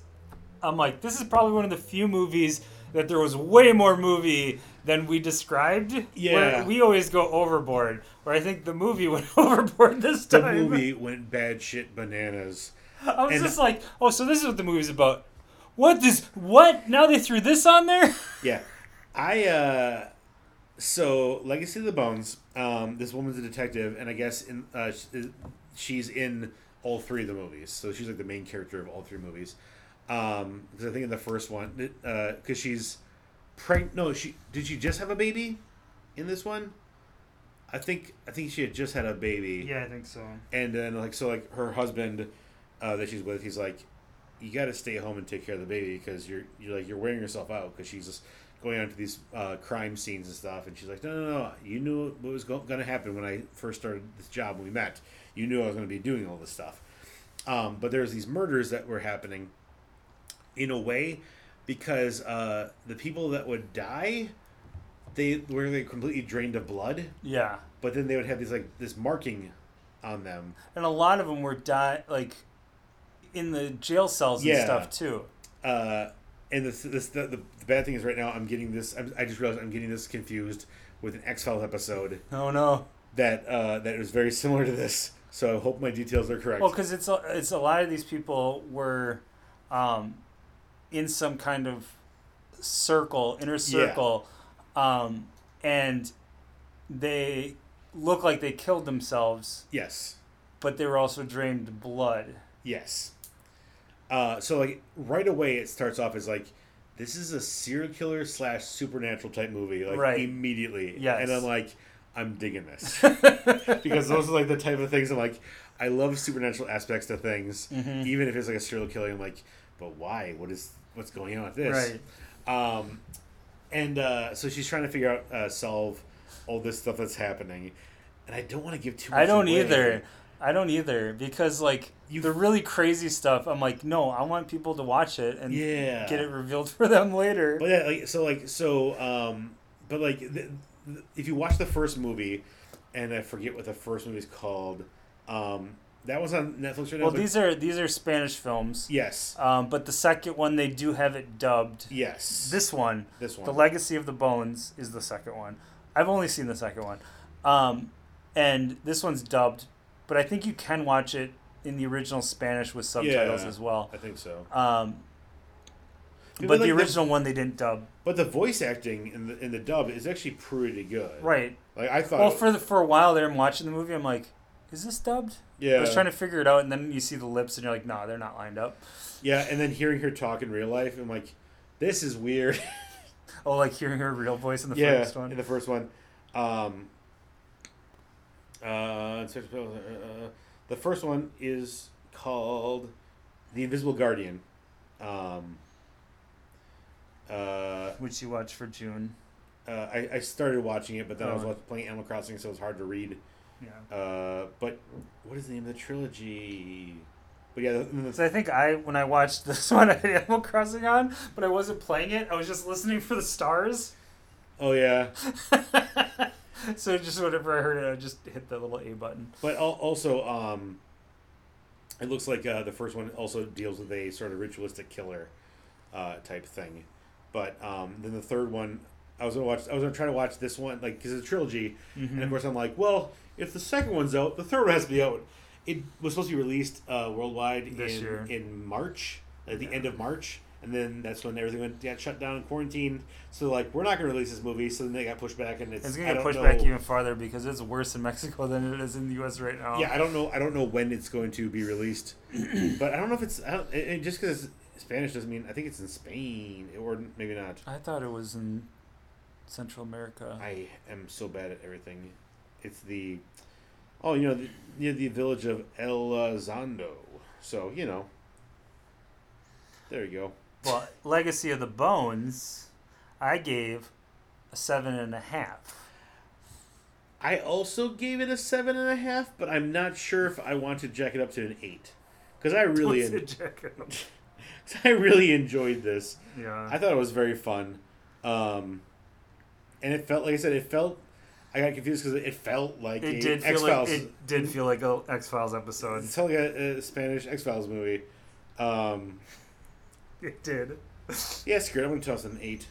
[SPEAKER 2] I'm like, this is probably one of the few movies that there was way more movie than we described.
[SPEAKER 1] Yeah.
[SPEAKER 2] We always go overboard. Where I think the movie went overboard this time.
[SPEAKER 1] The movie went bad shit bananas.
[SPEAKER 2] I was
[SPEAKER 1] and-
[SPEAKER 2] just like, oh, so this is what the movie's about. What this? What? Now they threw this on there?
[SPEAKER 1] Yeah, I uh, so Legacy of the Bones. Um, this woman's a detective, and I guess in uh, she's in all three of the movies. So she's like the main character of all three movies. Um, because I think in the first one, uh, because she's pregnant. No, she did she just have a baby in this one? I think I think she had just had a baby.
[SPEAKER 2] Yeah, I think so.
[SPEAKER 1] and then like so like her husband uh, that she's with he's like you got to stay home and take care of the baby because you're you're like you're wearing yourself out because she's just going on to these uh, crime scenes and stuff and she's like no no no you knew what was go- going to happen when i first started this job when we met you knew i was going to be doing all this stuff um, but there's these murders that were happening in a way because uh, the people that would die, they were like completely drained of blood,
[SPEAKER 2] Yeah,
[SPEAKER 1] but then they would have these like this marking on them.
[SPEAKER 2] and a lot of them were die like in the jail cells and
[SPEAKER 1] Yeah.
[SPEAKER 2] stuff too.
[SPEAKER 1] Uh, and this, this the, the, the bad thing is right now I'm getting this. I'm, I just realized I'm getting this confused with an X Files episode
[SPEAKER 2] Oh no.
[SPEAKER 1] that uh, that is very similar to this. So I hope my details are correct.
[SPEAKER 2] Well, because it's a, it's a lot of these people were um, in some kind of circle, inner circle, um, and they look like they killed themselves,
[SPEAKER 1] yes,
[SPEAKER 2] but they were also drained blood.
[SPEAKER 1] yes. Uh, so like right away it starts off as like this is a serial killer slash supernatural type movie like
[SPEAKER 2] Right.
[SPEAKER 1] immediately.
[SPEAKER 2] Yes.
[SPEAKER 1] and I'm like I'm digging this because those are like the type of things I'm like I love supernatural aspects to things
[SPEAKER 2] Mhm.
[SPEAKER 1] even if it's like a serial killer. I'm like, but why? What is what's going on with this?
[SPEAKER 2] Right.
[SPEAKER 1] Um, and uh, so she's trying to figure out uh, solve all this stuff that's happening, and I don't want to give too much.
[SPEAKER 2] I don't
[SPEAKER 1] away.
[SPEAKER 2] either. I don't either because like
[SPEAKER 1] You-
[SPEAKER 2] the really crazy stuff. I'm like, no, I want people to watch it and
[SPEAKER 1] Yeah.
[SPEAKER 2] get it revealed for them later.
[SPEAKER 1] But yeah, like so, like so, um, but like the, the, if you watch the first movie, and I forget what the first movie is called, um, that was on Netflix right
[SPEAKER 2] well,
[SPEAKER 1] but-
[SPEAKER 2] these are these are Spanish films.
[SPEAKER 1] yes,
[SPEAKER 2] Um, but the second one, they do have it dubbed.
[SPEAKER 1] yes,
[SPEAKER 2] This one,
[SPEAKER 1] this one,
[SPEAKER 2] The Legacy of the Bones, is the second one. I've only seen the second one. Um, and this one's dubbed, but I think you can watch it in the original Spanish with subtitles
[SPEAKER 1] Yeah.
[SPEAKER 2] as well.
[SPEAKER 1] I think so.
[SPEAKER 2] Um,
[SPEAKER 1] But, like,
[SPEAKER 2] the
[SPEAKER 1] the-
[SPEAKER 2] original one, they didn't dub.
[SPEAKER 1] But the voice acting in the in the dub is actually pretty good.
[SPEAKER 2] Right.
[SPEAKER 1] Like I thought.
[SPEAKER 2] Well, for the, for a while there, I'm watching the movie. I'm like, is this dubbed?
[SPEAKER 1] yeah,
[SPEAKER 2] I was trying to figure it out, and then you see the lips, and you're like, nah, they're not lined up.
[SPEAKER 1] yeah, and then hearing her talk in real life, I'm like, this is weird.
[SPEAKER 2] Oh, like hearing her real voice in the
[SPEAKER 1] yeah,
[SPEAKER 2] first one.
[SPEAKER 1] in the first one. Um, uh, uh, the first one is called The Invisible Guardian. Um, uh,
[SPEAKER 2] which you watched for June.
[SPEAKER 1] uh, I, I started watching it, but then I was
[SPEAKER 2] Oh.
[SPEAKER 1] playing Animal Crossing, so it was hard to read.
[SPEAKER 2] Yeah.
[SPEAKER 1] Uh, but what is the name of the trilogy? But yeah, the,
[SPEAKER 2] So I think I when I watched this one, I had Animal Crossing on, but I wasn't playing it. I was just listening for the stars.
[SPEAKER 1] oh yeah,
[SPEAKER 2] so just whenever I heard it, I just hit the little A button.
[SPEAKER 1] but also um, it looks like uh, the first one also deals with a sort of ritualistic killer uh, type thing. But um, then the third one, I was gonna watch. I was gonna try to watch this one, like because it's a trilogy,
[SPEAKER 2] Mm-hmm.
[SPEAKER 1] and of course I'm like, well, if the second one's out, the third one has to be out. It was supposed to be released uh, worldwide
[SPEAKER 2] This
[SPEAKER 1] in
[SPEAKER 2] year.
[SPEAKER 1] in March, at the
[SPEAKER 2] Yeah.
[SPEAKER 1] end of March, and then that's when everything went got shut down and quarantined. So like, we're not gonna release this movie. So then they got pushed back, and it's,
[SPEAKER 2] It's gonna get pushed
[SPEAKER 1] know-
[SPEAKER 2] back even farther because it's worse in Mexico than it is in the U.S. right now.
[SPEAKER 1] Yeah, I don't know. I don't know when it's going to be released, but I don't know if it's. I don't, and and just because Spanish doesn't mean I think it's in Spain or maybe not.
[SPEAKER 2] I thought it was in Central America.
[SPEAKER 1] I am so bad at everything. It's the oh, you know, the, near the village of El Zondo. So you know, there you go.
[SPEAKER 2] Well, Legacy of the Bones, I gave a seven and a half.
[SPEAKER 1] I also gave it a seven and a half, but I'm not sure if I want to jack it up to an eight because I really, en-
[SPEAKER 2] Jack it up.
[SPEAKER 1] I really enjoyed this.
[SPEAKER 2] yeah.
[SPEAKER 1] I thought it was very fun, um, and it felt like I said it felt. I got confused because it felt like
[SPEAKER 2] it did feel
[SPEAKER 1] X
[SPEAKER 2] like it did feel like a X Files episode.
[SPEAKER 1] It felt like a, a Spanish X Files movie. Um,
[SPEAKER 2] It did.
[SPEAKER 1] yeah, screw it. I'm gonna toss an eight.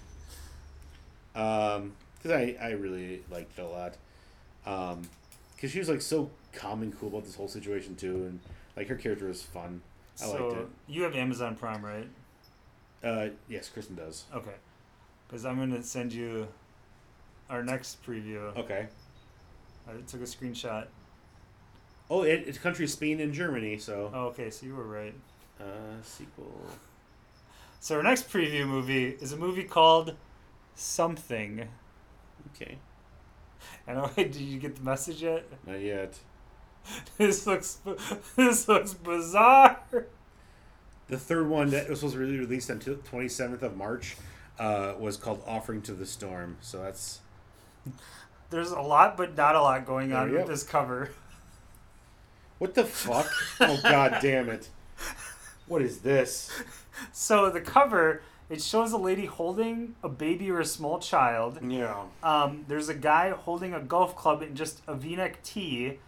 [SPEAKER 1] Um, because I I really liked it a lot. Um, because she was like so calm and cool about this whole situation too, and like her character was fun. I
[SPEAKER 2] so
[SPEAKER 1] liked it.
[SPEAKER 2] you have Amazon Prime, right?
[SPEAKER 1] Uh, yes, Kristen does.
[SPEAKER 2] Okay. Because I'm gonna send you our next preview.
[SPEAKER 1] Okay.
[SPEAKER 2] I took a screenshot.
[SPEAKER 1] Oh, it, it's country Spain and Germany, so
[SPEAKER 2] Oh, okay, so you were right.
[SPEAKER 1] uh, sequel.
[SPEAKER 2] So our next preview movie is a movie called Something.
[SPEAKER 1] Okay,
[SPEAKER 2] And oh, did you get the message yet?
[SPEAKER 1] not yet.
[SPEAKER 2] This looks this looks bizarre.
[SPEAKER 1] The third one that was supposed to be released on twenty seventh of March uh, was called "Offering to the Storm." So that's
[SPEAKER 2] There's a lot, but not a lot going on with this cover.
[SPEAKER 1] what the fuck? oh god damn it! What is this?
[SPEAKER 2] So the cover it shows a lady holding a baby or a small child.
[SPEAKER 1] Yeah.
[SPEAKER 2] Um, there's a guy holding a golf club in just a V-neck tee.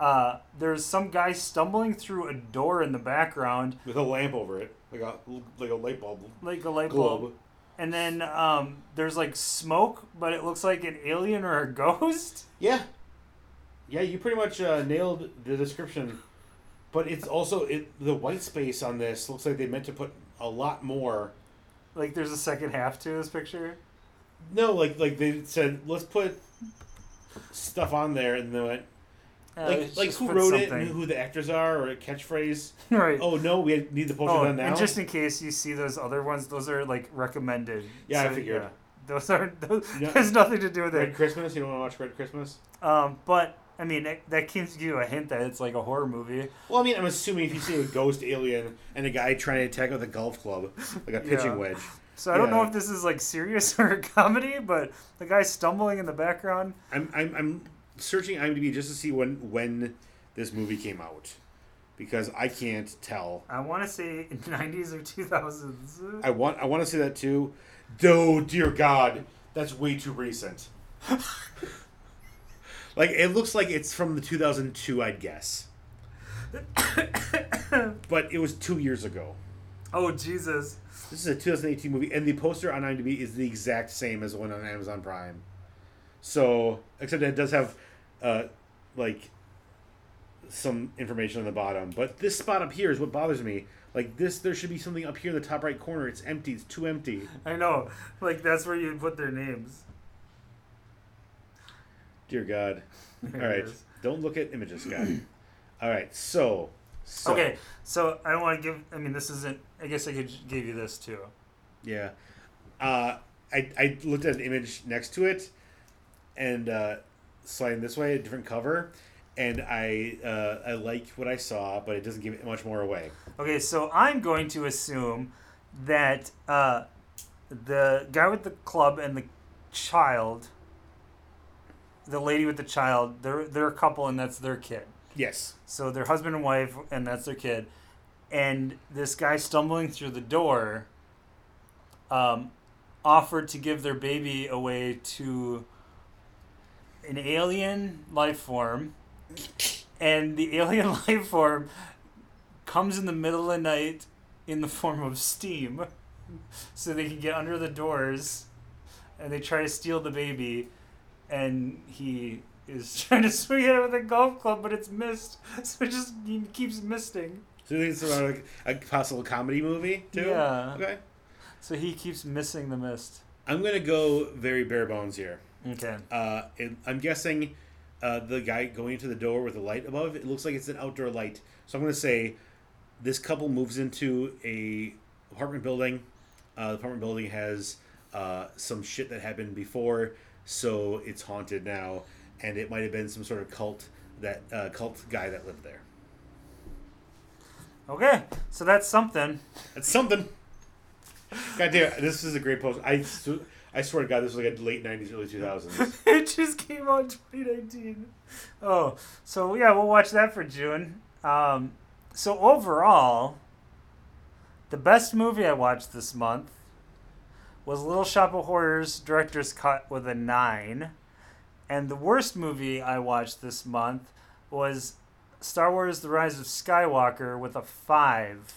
[SPEAKER 2] Uh, there's some guy stumbling through a door in the background,
[SPEAKER 1] With a lamp over it, like a like a light bulb.
[SPEAKER 2] like a light bulb. And then um, there's like smoke, but it looks like an alien or a ghost.
[SPEAKER 1] Yeah. Yeah, you pretty much uh, nailed the description. But it's also it the white space on this looks like they meant to put a lot more.
[SPEAKER 2] Like there's a second half to this picture.
[SPEAKER 1] No, like like they said, let's put stuff on there, and then went,
[SPEAKER 2] Uh,
[SPEAKER 1] like like who wrote it,
[SPEAKER 2] something.
[SPEAKER 1] and who the actors are, or a catchphrase.
[SPEAKER 2] right.
[SPEAKER 1] Oh no, we need the poster
[SPEAKER 2] Oh,
[SPEAKER 1] done now.
[SPEAKER 2] and just in case you see those other ones, those are like recommended.
[SPEAKER 1] Yeah, I figured.
[SPEAKER 2] those are those,
[SPEAKER 1] Yeah.
[SPEAKER 2] there's nothing to do with
[SPEAKER 1] Red
[SPEAKER 2] it.
[SPEAKER 1] Christmas. You don't want to watch Red Christmas?
[SPEAKER 2] Um, but I mean, that, that gives you a hint that it's like a horror movie.
[SPEAKER 1] Well, I mean, I'm assuming if you see a ghost alien and a guy trying to attack with a golf club, like a pitching
[SPEAKER 2] Yeah.
[SPEAKER 1] wedge.
[SPEAKER 2] So I don't know if this is like serious or a comedy, but the guy stumbling in the background.
[SPEAKER 1] I'm, I'm I'm searching IMDb just to see when when this movie came out, because I can't tell.
[SPEAKER 2] I want to say 90s or 2000s.
[SPEAKER 1] I want I want to say that too. Oh dear God, that's way too recent. like it looks like it's from the 2002, I'd guess. but it was two years ago.
[SPEAKER 2] oh Jesus!
[SPEAKER 1] This is a 2018 movie, and the poster on IMDb is the exact same as the one on Amazon Prime. So, except that it does have, uh, like, some information on the bottom. But this spot up here is what bothers me. Like this, there should be something up here in the top right corner. It's empty. It's too empty.
[SPEAKER 2] I know, like that's where you put their names.
[SPEAKER 1] Dear God. All right,
[SPEAKER 2] is.
[SPEAKER 1] don't look at images, Scott. All right, so, so
[SPEAKER 2] Okay, so I don't want to give. I mean, this isn't. I guess I could give you this too.
[SPEAKER 1] Yeah. Uh, I, I looked at an image next to it and uh, sliding this way, a different cover, and I uh, I like what I saw, but it doesn't give it much more away.
[SPEAKER 2] Okay, so I'm going to assume that uh, the guy with the club and the child, the lady with the child, they're they're a couple and that's their kid.
[SPEAKER 1] Yes.
[SPEAKER 2] So they're husband and wife and that's their kid. And this guy stumbling through the door um, offered to give their baby away to an alien life form. And the alien life form comes in the middle of the night in the form of steam. So they can get under the doors and they try to steal the baby. And he is trying to swing it with a golf club, but it's missed. So it just he keeps misting.
[SPEAKER 1] So you think it's about like a possible comedy movie too?
[SPEAKER 2] Yeah.
[SPEAKER 1] Okay.
[SPEAKER 2] So he keeps missing the mist.
[SPEAKER 1] I'm gonna go very bare bones here.
[SPEAKER 2] Okay.
[SPEAKER 1] Uh, it, I'm guessing uh, the guy going into the door with the light above it looks like it's an outdoor light. So I'm gonna say this couple moves into a apartment building. Uh, the apartment building has uh, some shit that happened before, so it's haunted now, and it might have been some sort of cult that uh, cult guy that lived there.
[SPEAKER 2] Okay. So that's something.
[SPEAKER 1] That's something. God damn, this is a great post. I, I swear to God, this was like a late '90s, early 2000s.
[SPEAKER 2] it just came out in 2019. Oh, so yeah, we'll watch that for June. Um, so overall, the best movie I watched this month was Little Shop of Horrors director's cut with a nine, and the worst movie I watched this month was Star Wars: The Rise of Skywalker with a five.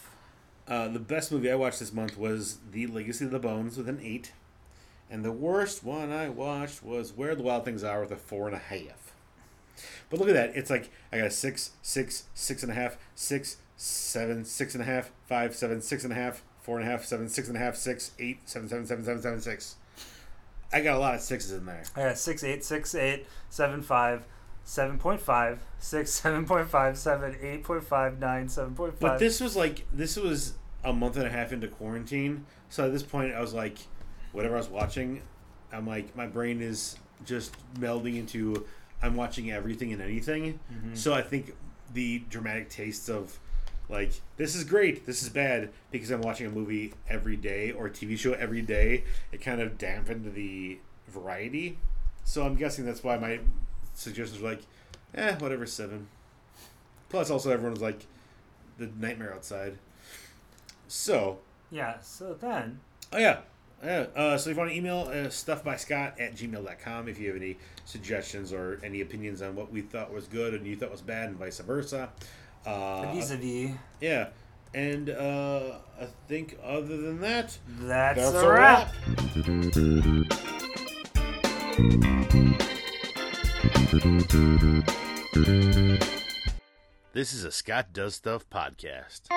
[SPEAKER 1] Uh, the best movie I watched this month was The Legacy of the Bones with an eight, and the worst one I watched was Where the Wild Things Are with a four and a half. But look at that! It's like I got a six, six, six and a half, six, seven, six and a half, five, seven, six and a half, four and a half, seven, six and a half, six, eight, seven, seven, seven, seven, seven, six. I got a lot of sixes in there.
[SPEAKER 2] I got six eight six eight seven five. 7.5, 6, 7.5, 7, 8.5, 9, 7.5.
[SPEAKER 1] But this was like this was a month and a half into quarantine. So at this point, I was like, whatever I was watching, I'm like, my brain is just melding into I'm watching everything and anything.
[SPEAKER 2] Mhm.
[SPEAKER 1] So I think the dramatic tastes of like this is great, this is bad because I'm watching a movie every day or a TV show every day. It kind of dampened the variety. So I'm guessing that's why my suggestions were like, eh, whatever, seven. Plus, also everyone was like, the nightmare outside. So,
[SPEAKER 2] Yeah, so then.
[SPEAKER 1] Oh yeah. Yeah. Uh, so if you want to email uh, stuffbyscott at gmail.com if you have any suggestions or any opinions on what we thought was good and you thought was bad and vice versa. Uh,
[SPEAKER 2] Vis-a-vis.
[SPEAKER 1] yeah. And uh, I think other than that,
[SPEAKER 2] That's,
[SPEAKER 1] that's
[SPEAKER 2] a wrap.
[SPEAKER 1] This is a Scott Does Stuff podcast.